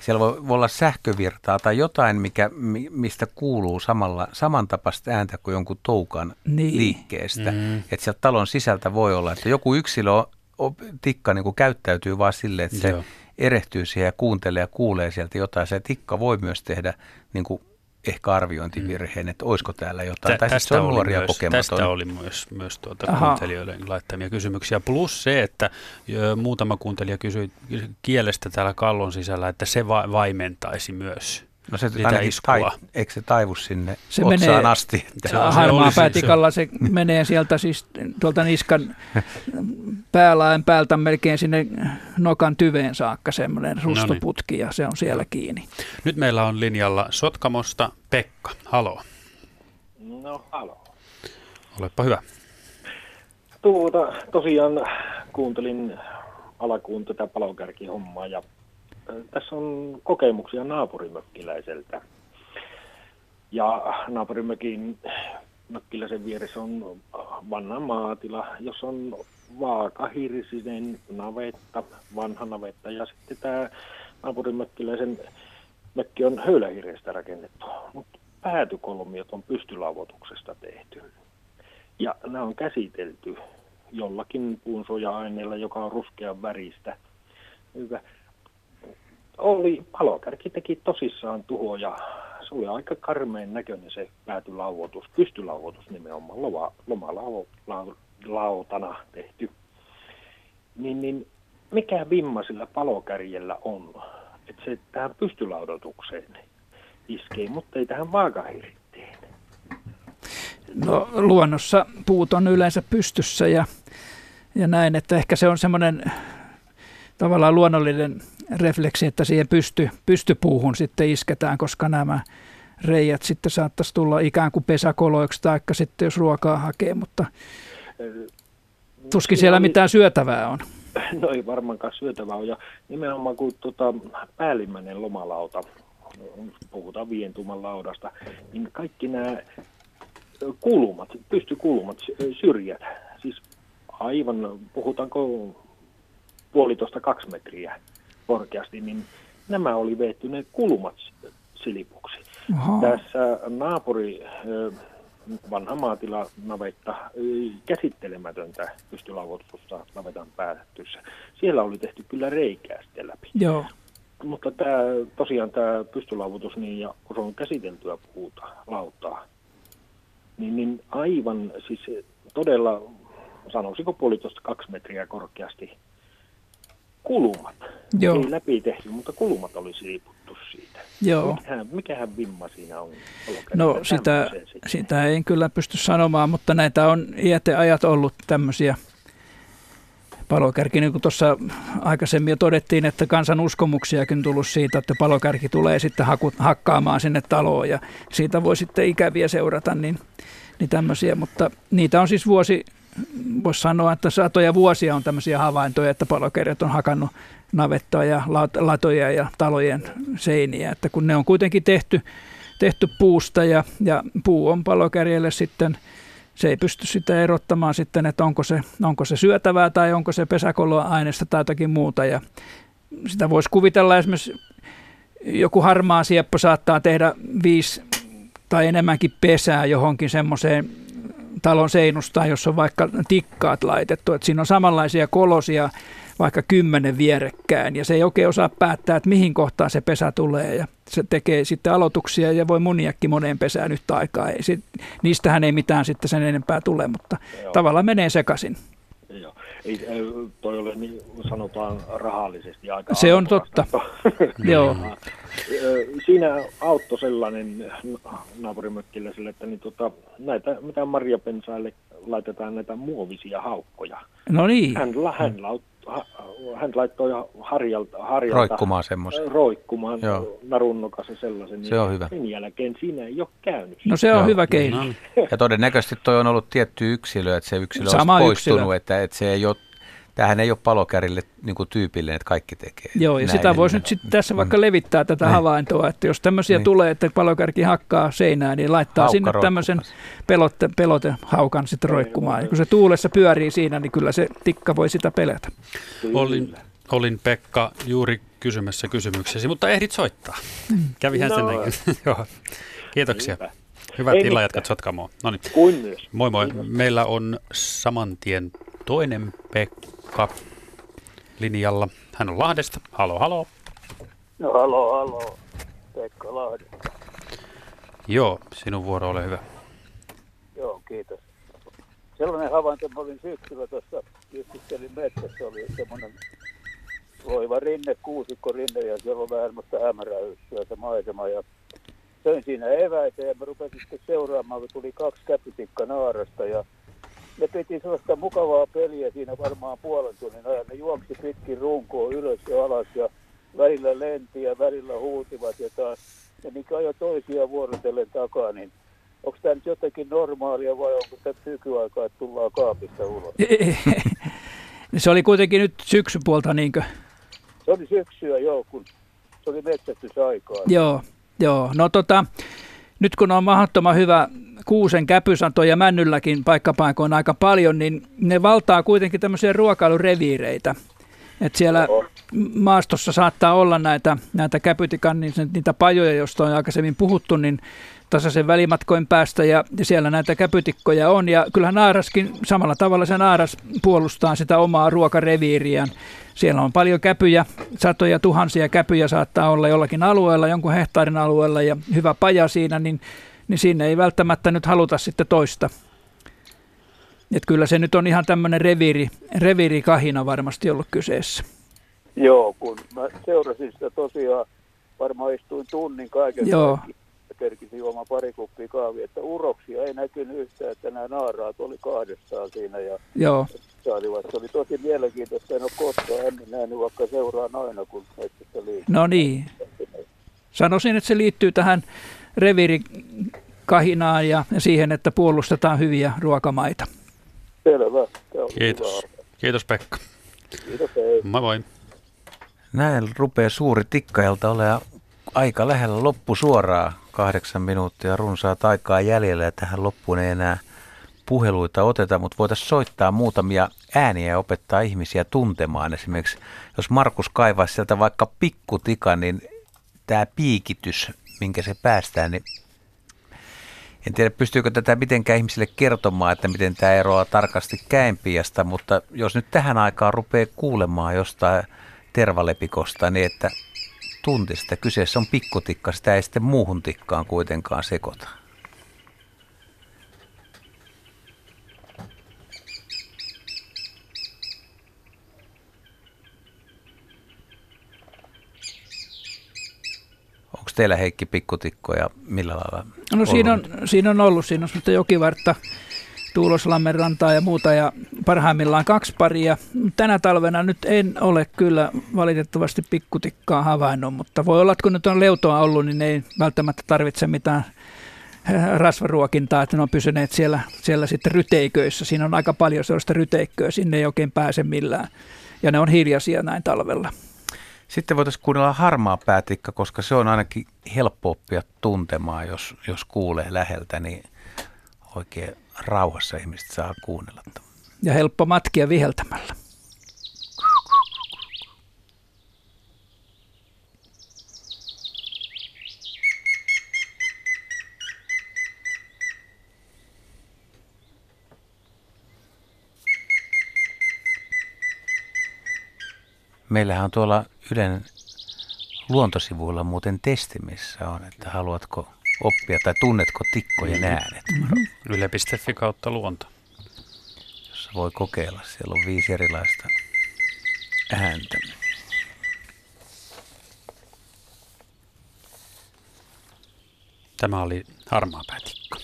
siellä voi, voi olla sähkövirtaa tai jotain, mikä, mistä kuuluu samalla, samantapaista ääntä kuin jonkun toukan niin. liikkeestä. Mm. Että sieltä talon sisältä voi olla, että joku yksilö tikka niin kuin käyttäytyy vaan silleen, että Joo. se erehtyy siihen ja kuuntelee ja kuulee sieltä jotain. Se tikka voi myös tehdä niin kuin ehkä arviointivirheen, että olisiko täällä jotain. Tä, tai siis se on nuoria myös. Tästä oli myös, myös tuota Aha. kuuntelijoiden laittamia kysymyksiä. Plus se, että ö, muutama kuuntelija kysyi kielestä täällä kallon sisällä, että se va- vaimentaisi myös. No se ainakin iskua. tai, eikö se taivu sinne Se se otsaan menee- asti? Se on- harmaa päätikalla se menee sieltä siis tuolta niskan päälaen päältä melkein sinne nokan tyveen saakka semmoinen rustoputki ja se on siellä kiinni. Nyt meillä on linjalla Sotkamosta Pekka. Halo, No, halo. olepa hyvä. Tuota, tosiaan kuuntelin alkuun tätä palokärkihommaa ja tässä on kokemuksia naapurimökkiläiseltä. Ja naapurimökin mökkiläisen vieressä on vanha maatila, jossa on vaakahirsinen navetta, vanha navetta ja sitten tämä naapurimökkiläisen mökki on höylähirrestä rakennettu, mutta päätykolmiot on pystylauvotuksesta tehty. Ja nämä on käsitelty jollakin puunsuoja-aineella, joka on ruskean väristä. Hyvä. Oli, palokärki teki tosissaan tuhoja. Se oli aika karmeen näköinen se päätylauvotus, pystylauvotus nimenomaan, loma, lomalautana tehty. Niin, niin mikä vimma sillä palokärjellä on? Että se tähän pystylaudotukseen iskee, mutta ei tähän vaakahiritteen. No luonnossa puut on yleensä pystyssä ja, ja näin, että ehkä se on semmoinen tavallaan luonnollinen refleksi, että siihen pysty, pystypuuhun sitten isketään, koska nämä reijät sitten saattaisi tulla ikään kuin pesäkoloiksi, tai sitten jos ruokaa hakee, mutta tuskin siellä mitään syötävää on. No ei varmaankaan syötävää ole. Ja nimenomaan kun tota, päällimmäinen lomalauta, puhutaan vientuman laudasta, niin kaikki nämä kulmat, pystykulmat, sy- syrjät, siis aivan, puhutaanko puolitoista kaksi metriä korkeasti, niin nämä oli veetty ne kulmat silipuksi. Aha. Tässä naapuri, vanha maatila navetta, käsittelemätöntä pystylauvoitusta navetan päätyssä. Siellä oli tehty kyllä reikää sitten läpi. Joo. Mutta tämä, tosiaan tämä pystylauvotus, niin, ja kun se on käsiteltyä puuta, lautaa, niin, niin aivan siis todella, sanoisiko puolitoista kaksi metriä korkeasti, kulumat. Joo. Ei läpi tehty, mutta kulumat oli siiputtu siitä. Joo. Mikähän, mikähän vimma siinä on? No sitä, sitä ei kyllä pysty sanomaan, mutta näitä on iäteajat ollut tämmöisiä palokärki, niin kuin tuossa aikaisemmin jo todettiin, että kansan uskomuksiakin tullut siitä, että palokärki tulee sitten haku, hakkaamaan sinne taloon ja siitä voi sitten ikäviä seurata, niin, niin tämmöisiä, mutta niitä on siis vuosi, voisi sanoa, että satoja vuosia on tämmöisiä havaintoja, että palokärjet on hakannut navettaa ja lat- latoja ja talojen seiniä, että kun ne on kuitenkin tehty, tehty puusta ja, ja puu on palokärjelle sitten se ei pysty sitä erottamaan sitten, että onko se, onko se syötävää tai onko se pesäkoloaineesta tai jotakin muuta. Ja sitä voisi kuvitella esimerkiksi joku harmaa sieppo saattaa tehdä viisi tai enemmänkin pesää johonkin semmoiseen talon seinustaan, jossa on vaikka tikkaat laitettu. Että siinä on samanlaisia kolosia vaikka kymmenen vierekkäin ja se ei oikein osaa päättää, että mihin kohtaan se pesä tulee ja se tekee sitten aloituksia ja voi muniakin moneen pesään yhtä aikaa. Ei, sit, niistähän ei mitään sitten sen enempää tule, mutta Joo. tavallaan menee sekaisin. Joo. Ei, ö, toi ole niin sanotaan rahallisesti aika Se on arvokasta. (laughs) Joo. Ö, Siinä auttoi sellainen naapurimökkiläiselle, että niin tota, näitä, mitä marjapensaille laitetaan näitä muovisia haukkoja. No niin. Hän, hän, laut, hän laittoi harjalta, harjalta Roikkumaan semmoisen. roikkumaan Joo. narunnokassa sellaisen. Se on hyvä. Sen jälkeen siinä ei ole käynyt. No se on Joo. hyvä keino. Ja todennäköisesti toi on ollut tietty yksilö, että se yksilö on poistunut, yksilö. että, että se ei ole, tämähän ei ole palokärille niin kuin tyypillinen, että kaikki tekee. Joo, ja näin. sitä voisi nyt sitten tässä vaikka levittää tätä Niin. havaintoa, että jos tämmöisiä Niin. tulee, että palokärki hakkaa seinään, niin laittaa Haukka sinne tämmöisen pelotte, pelotehaukan sitten roikkumaan. Ja kun se tuulessa pyörii siinä, niin kyllä se tikka voi sitä pelätä. Olin, olin Pekka juuri kysymässä kysymyksesi, mutta ehdit soittaa. Kävihän sen No. näin. (laughs) Joo. Kiitoksia. Hyvä. Hyvät Ei illanjatkat mitään. Sotkamoon. No niin. Kuin myös. Moi moi. Meillä on saman tien toinen Pekka linjalla. Hän on Lahdesta. Halo, halo. No halo, halo. Pekka Lahde. Joo, sinun vuoro, ole hyvä. Joo, kiitos. Sellainen havainto, mä olin syksyllä tuossa, istuttelin metsässä, oli semmoinen loiva rinne, kuusikko rinne, ja siellä on vähän semmoista hämäräyssyä se maisema, ja söin siinä eväitä, ja mä rupesin sitten seuraamaan, kun tuli kaksi käpytikka naarasta, ja ne piti sellaista mukavaa peliä siinä varmaan puolen tunnin ajan. Ne juoksi pitkin runkoa ylös ja alas, ja välillä lenti ja välillä huutivat, ja taas ja niin ajoi toisia vuorotellen takaa, niin onko tämä nyt jotenkin normaalia vai onko tämä nykyaikaa, että tullaan kaapista ulos? (laughs) Se oli kuitenkin nyt syksypuolta niinkö? Se oli syksyä, joo, kun se oli metsästysaikaa. Joo, joo. No tota, nyt kun on mahdottoman hyvä kuusen käpysanto ja männylläkin paikkapaikoin aika paljon, niin ne valtaa kuitenkin tämmöisiä ruokailureviireitä. Että siellä maastossa saattaa olla näitä, näitä käpytikan, niin niitä pajoja, joista on aikaisemmin puhuttu, niin tasaisen välimatkoin päästä ja, siellä näitä käpytikkoja on. Ja kyllähän naaraskin samalla tavalla se naaras puolustaa sitä omaa ruokareviiriään. Siellä on paljon käpyjä, satoja tuhansia käpyjä saattaa olla jollakin alueella, jonkun hehtaarin alueella ja hyvä paja siinä, niin, niin sinne ei välttämättä nyt haluta sitten toista. Et kyllä se nyt on ihan tämmöinen reviiri, reviirikahina varmasti ollut kyseessä. Joo, kun mä seurasin sitä tosiaan, varmaan istuin tunnin kaiken Joo. Kerkisin juomaan pari kuppia kahvia, että uroksia ei näkynyt yhtään, että nämä naaraat oli kahdestaan siinä ja Joo. saalivat. Se oli tosi mielenkiintoista, en ole koskaan ennen nähnyt, vaikka seuraan aina, kun metsästä liikkuu. No niin. Sanoisin, että se liittyy tähän reviirikahinaan ja siihen, että puolustetaan hyviä ruokamaita. Selvä. Kiitos. hyvä. Kiitos Pekka. Kiitos, hei. Moi moi. Näin rupeaa suuri tikkailta olemaan aika lähellä loppu suoraa. Kahdeksan minuuttia runsaat aikaa jäljellä ja tähän loppuun ei enää puheluita oteta, mutta voitaisiin soittaa muutamia ääniä ja opettaa ihmisiä tuntemaan. Esimerkiksi jos Markus kaivaisi sieltä vaikka pikkutikan, niin tämä piikitys, minkä se päästään, niin en tiedä, pystyykö tätä mitenkään ihmisille kertomaan, että miten tämä eroaa tarkasti käenpiasta, mutta jos nyt tähän aikaan rupeaa kuulemaan jostain tervalepikosta, niin että tuntisi, että kyseessä on pikkutikka, sitä ei sitten muuhun tikkaan kuitenkaan sekoita. Onko teillä Heikki pikkutikkoja millä lailla? No siinä on, siinä on ollut, siinä on jokivartta, Tuuloslammen rantaa ja muuta ja parhaimmillaan kaksi paria. Tänä talvena nyt en ole kyllä valitettavasti pikkutikkaa havainnut, mutta voi olla, että kun nyt on leutoa ollut, niin ei välttämättä tarvitse mitään eh, rasvaruokintaa, että ne on pysyneet siellä, siellä sitten ryteiköissä. Siinä on aika paljon sellaista ryteikköä, sinne ei oikein pääse millään. Ja ne on hiljaisia näin talvella. Sitten voitaisiin kuunnella harmaa päätikka, koska se on ainakin helppo oppia tuntemaan, jos, jos kuulee läheltä, niin oikein rauhassa ihmiset saa kuunnella. Ja helppo matkia viheltämällä. Meillähän on tuolla Ylen luontosivuilla muuten testi, missä on, että haluatko oppia tai tunnetko tikkojen äänet. Mm-hmm. Yle.fi kautta luonto. Jossa voi kokeilla. Siellä on viisi erilaista ääntä. Tämä oli harmaa päätikka.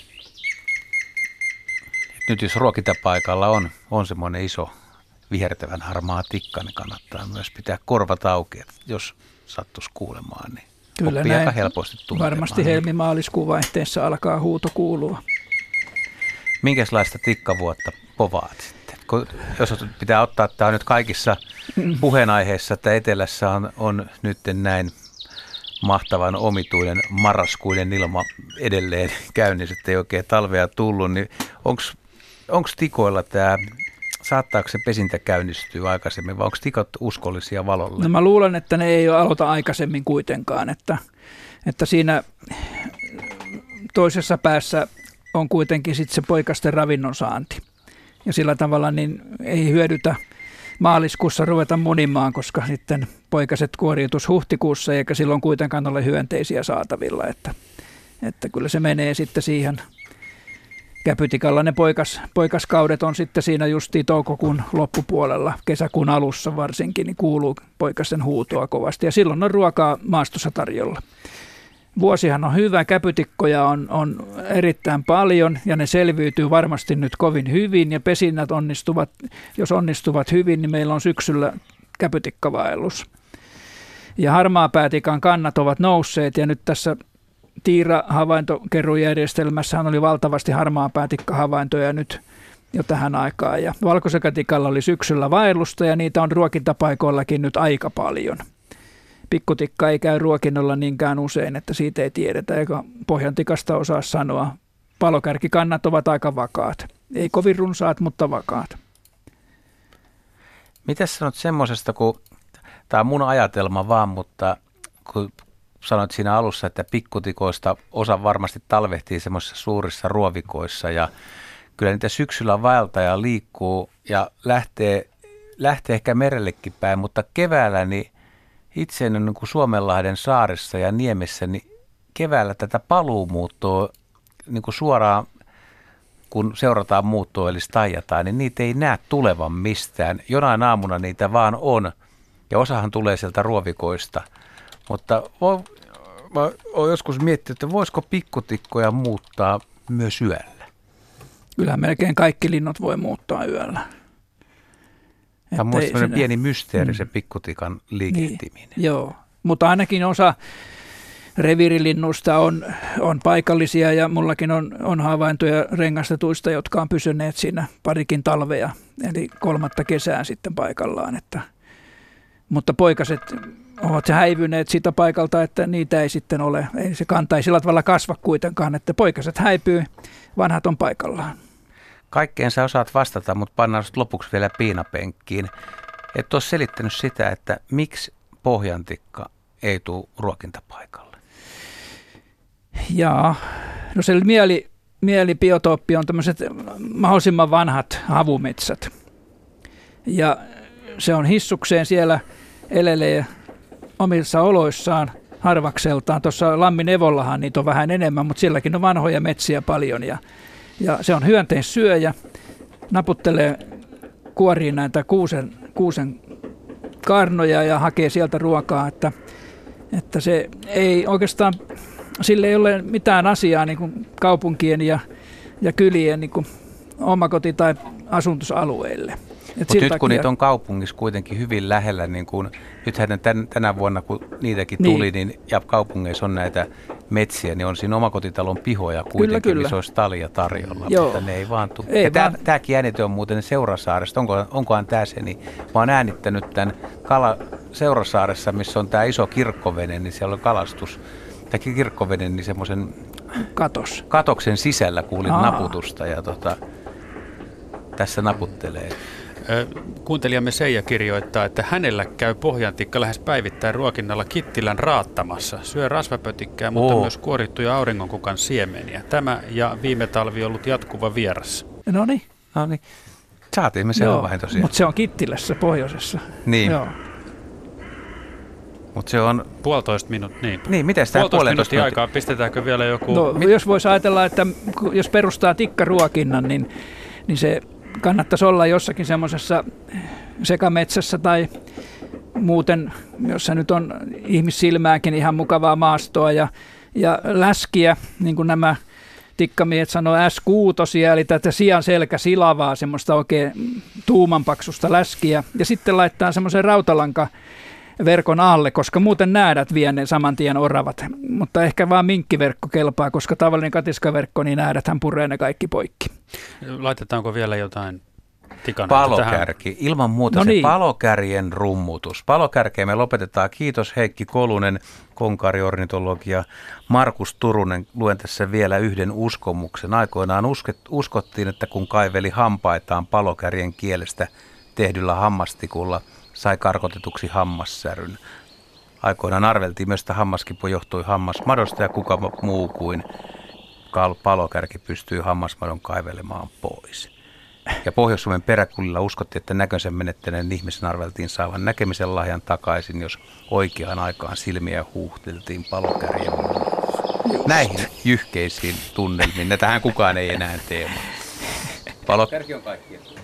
Nyt jos ruokintapaikalla on, on semmoinen iso vihertävän harmaa tikka, niin kannattaa myös pitää korvat auki, että jos sattuisi kuulemaan, niin Kyllä oppii aika näin. helposti tuntemaan. Varmasti helmi-maaliskuun vaihteessa alkaa huuto kuulua. Minkälaista tikkavuotta povaat sitten? Kun, jos pitää ottaa, että tämä on nyt kaikissa puheenaiheissa, että etelässä on, on nyt näin mahtavan omituinen marraskuinen ilma edelleen (laughs) käynnissä, että ei oikein talvea tullut, niin onko tikoilla tämä, saattaako se pesintä käynnistyä aikaisemmin vai onko tikot uskollisia valolle? No mä luulen, että ne ei aloita aikaisemmin kuitenkaan, että, että siinä toisessa päässä on kuitenkin sitten se poikasten ravinnon saanti. Ja sillä tavalla niin ei hyödytä maaliskuussa ruveta munimaan, koska sitten poikaset kuoriutus huhtikuussa eikä silloin kuitenkaan ole hyönteisiä saatavilla. Että, Että kyllä se menee sitten siihen Käpytikalla ne poikas, poikaskaudet on sitten siinä justiin toukokuun loppupuolella, kesäkuun alussa varsinkin, niin kuuluu poikasen huutoa kovasti. Ja silloin on ruokaa maastossa tarjolla. Vuosihan on hyvä, käpytikkoja on, on erittäin paljon ja ne selviytyy varmasti nyt kovin hyvin ja pesinnät onnistuvat, jos onnistuvat hyvin, niin meillä on syksyllä käpytikkavaellus. Ja harmaapäätikan kannat ovat nousseet ja nyt tässä Tiira-havaintokerujärjestelmässähän oli valtavasti harmaapäätikkahavaintoja nyt jo tähän aikaan. Ja valkosekatikalla oli syksyllä vaellusta ja niitä on ruokintapaikoillakin nyt aika paljon – pikkutikka ei käy ruokinnolla niinkään usein, että siitä ei tiedetä, eikä pohjantikasta osaa sanoa. Palokärkikannat ovat aika vakaat. Ei kovin runsaat, mutta vakaat. Mitä sanot semmoisesta, kun tämä on mun ajatelma vaan, mutta kun sanoit siinä alussa, että pikkutikoista osa varmasti talvehtii semmoisissa suurissa ruovikoissa ja kyllä niitä syksyllä vaeltaja liikkuu ja lähtee, lähtee ehkä merellekin päin, mutta keväällä niin itse niin kuin Suomenlahden saaressa ja Niemessä, niin keväällä tätä paluumuuttoa niin kuin suoraan kun seurataan muuttoa eli staijataan, niin niitä ei näe tulevan mistään. Jonain aamuna niitä vaan on, ja osahan tulee sieltä ruovikoista. Mutta mä olen joskus miettinyt, että voisiko pikkutikkoja muuttaa myös yöllä? Kyllä melkein kaikki linnut voi muuttaa yöllä. Tämä on minusta sinne... pieni mysteeri mm. se pikkutikan liikehtiminen. Niin, joo, mutta ainakin osa reviirilinnusta on, on paikallisia ja mullakin on, on havaintoja rengastetuista, jotka on pysyneet siinä parikin talvea, eli kolmatta kesää sitten paikallaan. Että, mutta poikaset ovat häivyneet sitä paikalta, että niitä ei sitten ole, ei se kantaisi sillä tavalla kasva kuitenkaan, että poikaset häipyy, vanhat on paikallaan. Kaikkeen sä osaat vastata, mutta pannaan lopuksi vielä piinapenkkiin. Et ole selittänyt sitä, että miksi pohjantikka ei tule ruokintapaikalle. Jaa, no se mieli, mielibiotooppi on tämmöiset mahdollisimman vanhat havumetsät. Ja se on hissukseen siellä elelee omissa oloissaan harvakseltaan. Tuossa Lammin Evollahan niitä on vähän enemmän, mutta sielläkin on vanhoja metsiä paljon ja ja se on hyönteissyöjä, naputtelee kuoriin näitä kuusen, kuusen karnoja ja hakee sieltä ruokaa, että, että se ei oikeastaan, sille ei ole mitään asiaa niin kuin kaupunkien ja, ja kylien niin kuin omakoti- tai asuntusalueille. Mutta nyt takia... kun niitä on kaupungissa kuitenkin hyvin lähellä, niin kun, nythän tän, tänä vuonna kun niitäkin niin. tuli, niin, ja kaupungeissa on näitä metsiä, niin on siinä omakotitalon pihoja kuitenkin, kyllä, kyllä. missä olisi talia tarjolla, Joo. mutta ne ei vaan tule. Ei tämä, vaan... Tämäkin äänite on muuten Seurasaaresta, Onko, onkohan tämä se, niin mä oon äänittänyt tämän kala, Seurasaaressa, missä on tämä iso kirkkovene, niin siellä on kalastus, tämä kirkkovene, niin semmoisen Katos. katoksen sisällä kuulin Aa. naputusta ja tota, tässä naputtelee. Kuuntelijamme Seija kirjoittaa, että hänellä käy pohjantikka lähes päivittäin ruokinnalla Kittilän raattamassa. Syö rasvapötikkää, mutta Oo. myös kuorittuja auringonkukan siemeniä. Tämä ja viime talvi ollut jatkuva vieras. No niin. No niin. Saatiin me vain tosiaan. Mutta se on Kittilässä pohjoisessa. Niin. Joo. Mutta se on... Puolitoista minuuttia, niin. Niin, miten sitä puolitoista minuuttia aikaa, pistetäänkö vielä joku... No, jos voisi ajatella, että jos perustaa tikkaruokinnan, niin, niin se kannattaisi olla jossakin semmoisessa sekametsässä tai muuten, jossa nyt on ihmissilmääkin ihan mukavaa maastoa ja, ja läskiä, niin kuin nämä tikkamiehet sanoo S6, eli tätä sian selkä silavaa, semmoista oikein tuumanpaksusta läskiä, ja sitten laittaa semmoisen rautalanka verkon alle, koska muuten näädät vie ne saman tien oravat. Mutta ehkä vaan minkkiverkko kelpaa, koska tavallinen katiskaverkko, niin näädäthän puree ne kaikki poikki. Laitetaanko vielä jotain tikana Palokärki. Tähän. Ilman muuta no se niin. palokärjen rummutus. Palokärkeä me lopetetaan. Kiitos Heikki Kolunen, konkariornitologia. Markus Turunen, luen tässä vielä yhden uskomuksen. Aikoinaan usket, uskottiin, että kun kaiveli hampaitaan palokärjen kielestä tehdyllä hammastikulla – sai karkotetuksi hammassäryn. Aikoinaan arveltiin myös, että hammaskipu johtui hammasmadosta ja kuka muu kuin palokärki pystyy hammasmadon kaivelemaan pois. Ja Pohjois-Suomen peräkulilla uskottiin, että näkönsä menettäneen ihmisen arveltiin saavan näkemisen lahjan takaisin, jos oikeaan aikaan silmiä huuhteltiin palokärjen näihin jyhkeisiin tunnelmiin. Tähän kukaan ei enää teema. (laughs) Palokärki on kaikkien.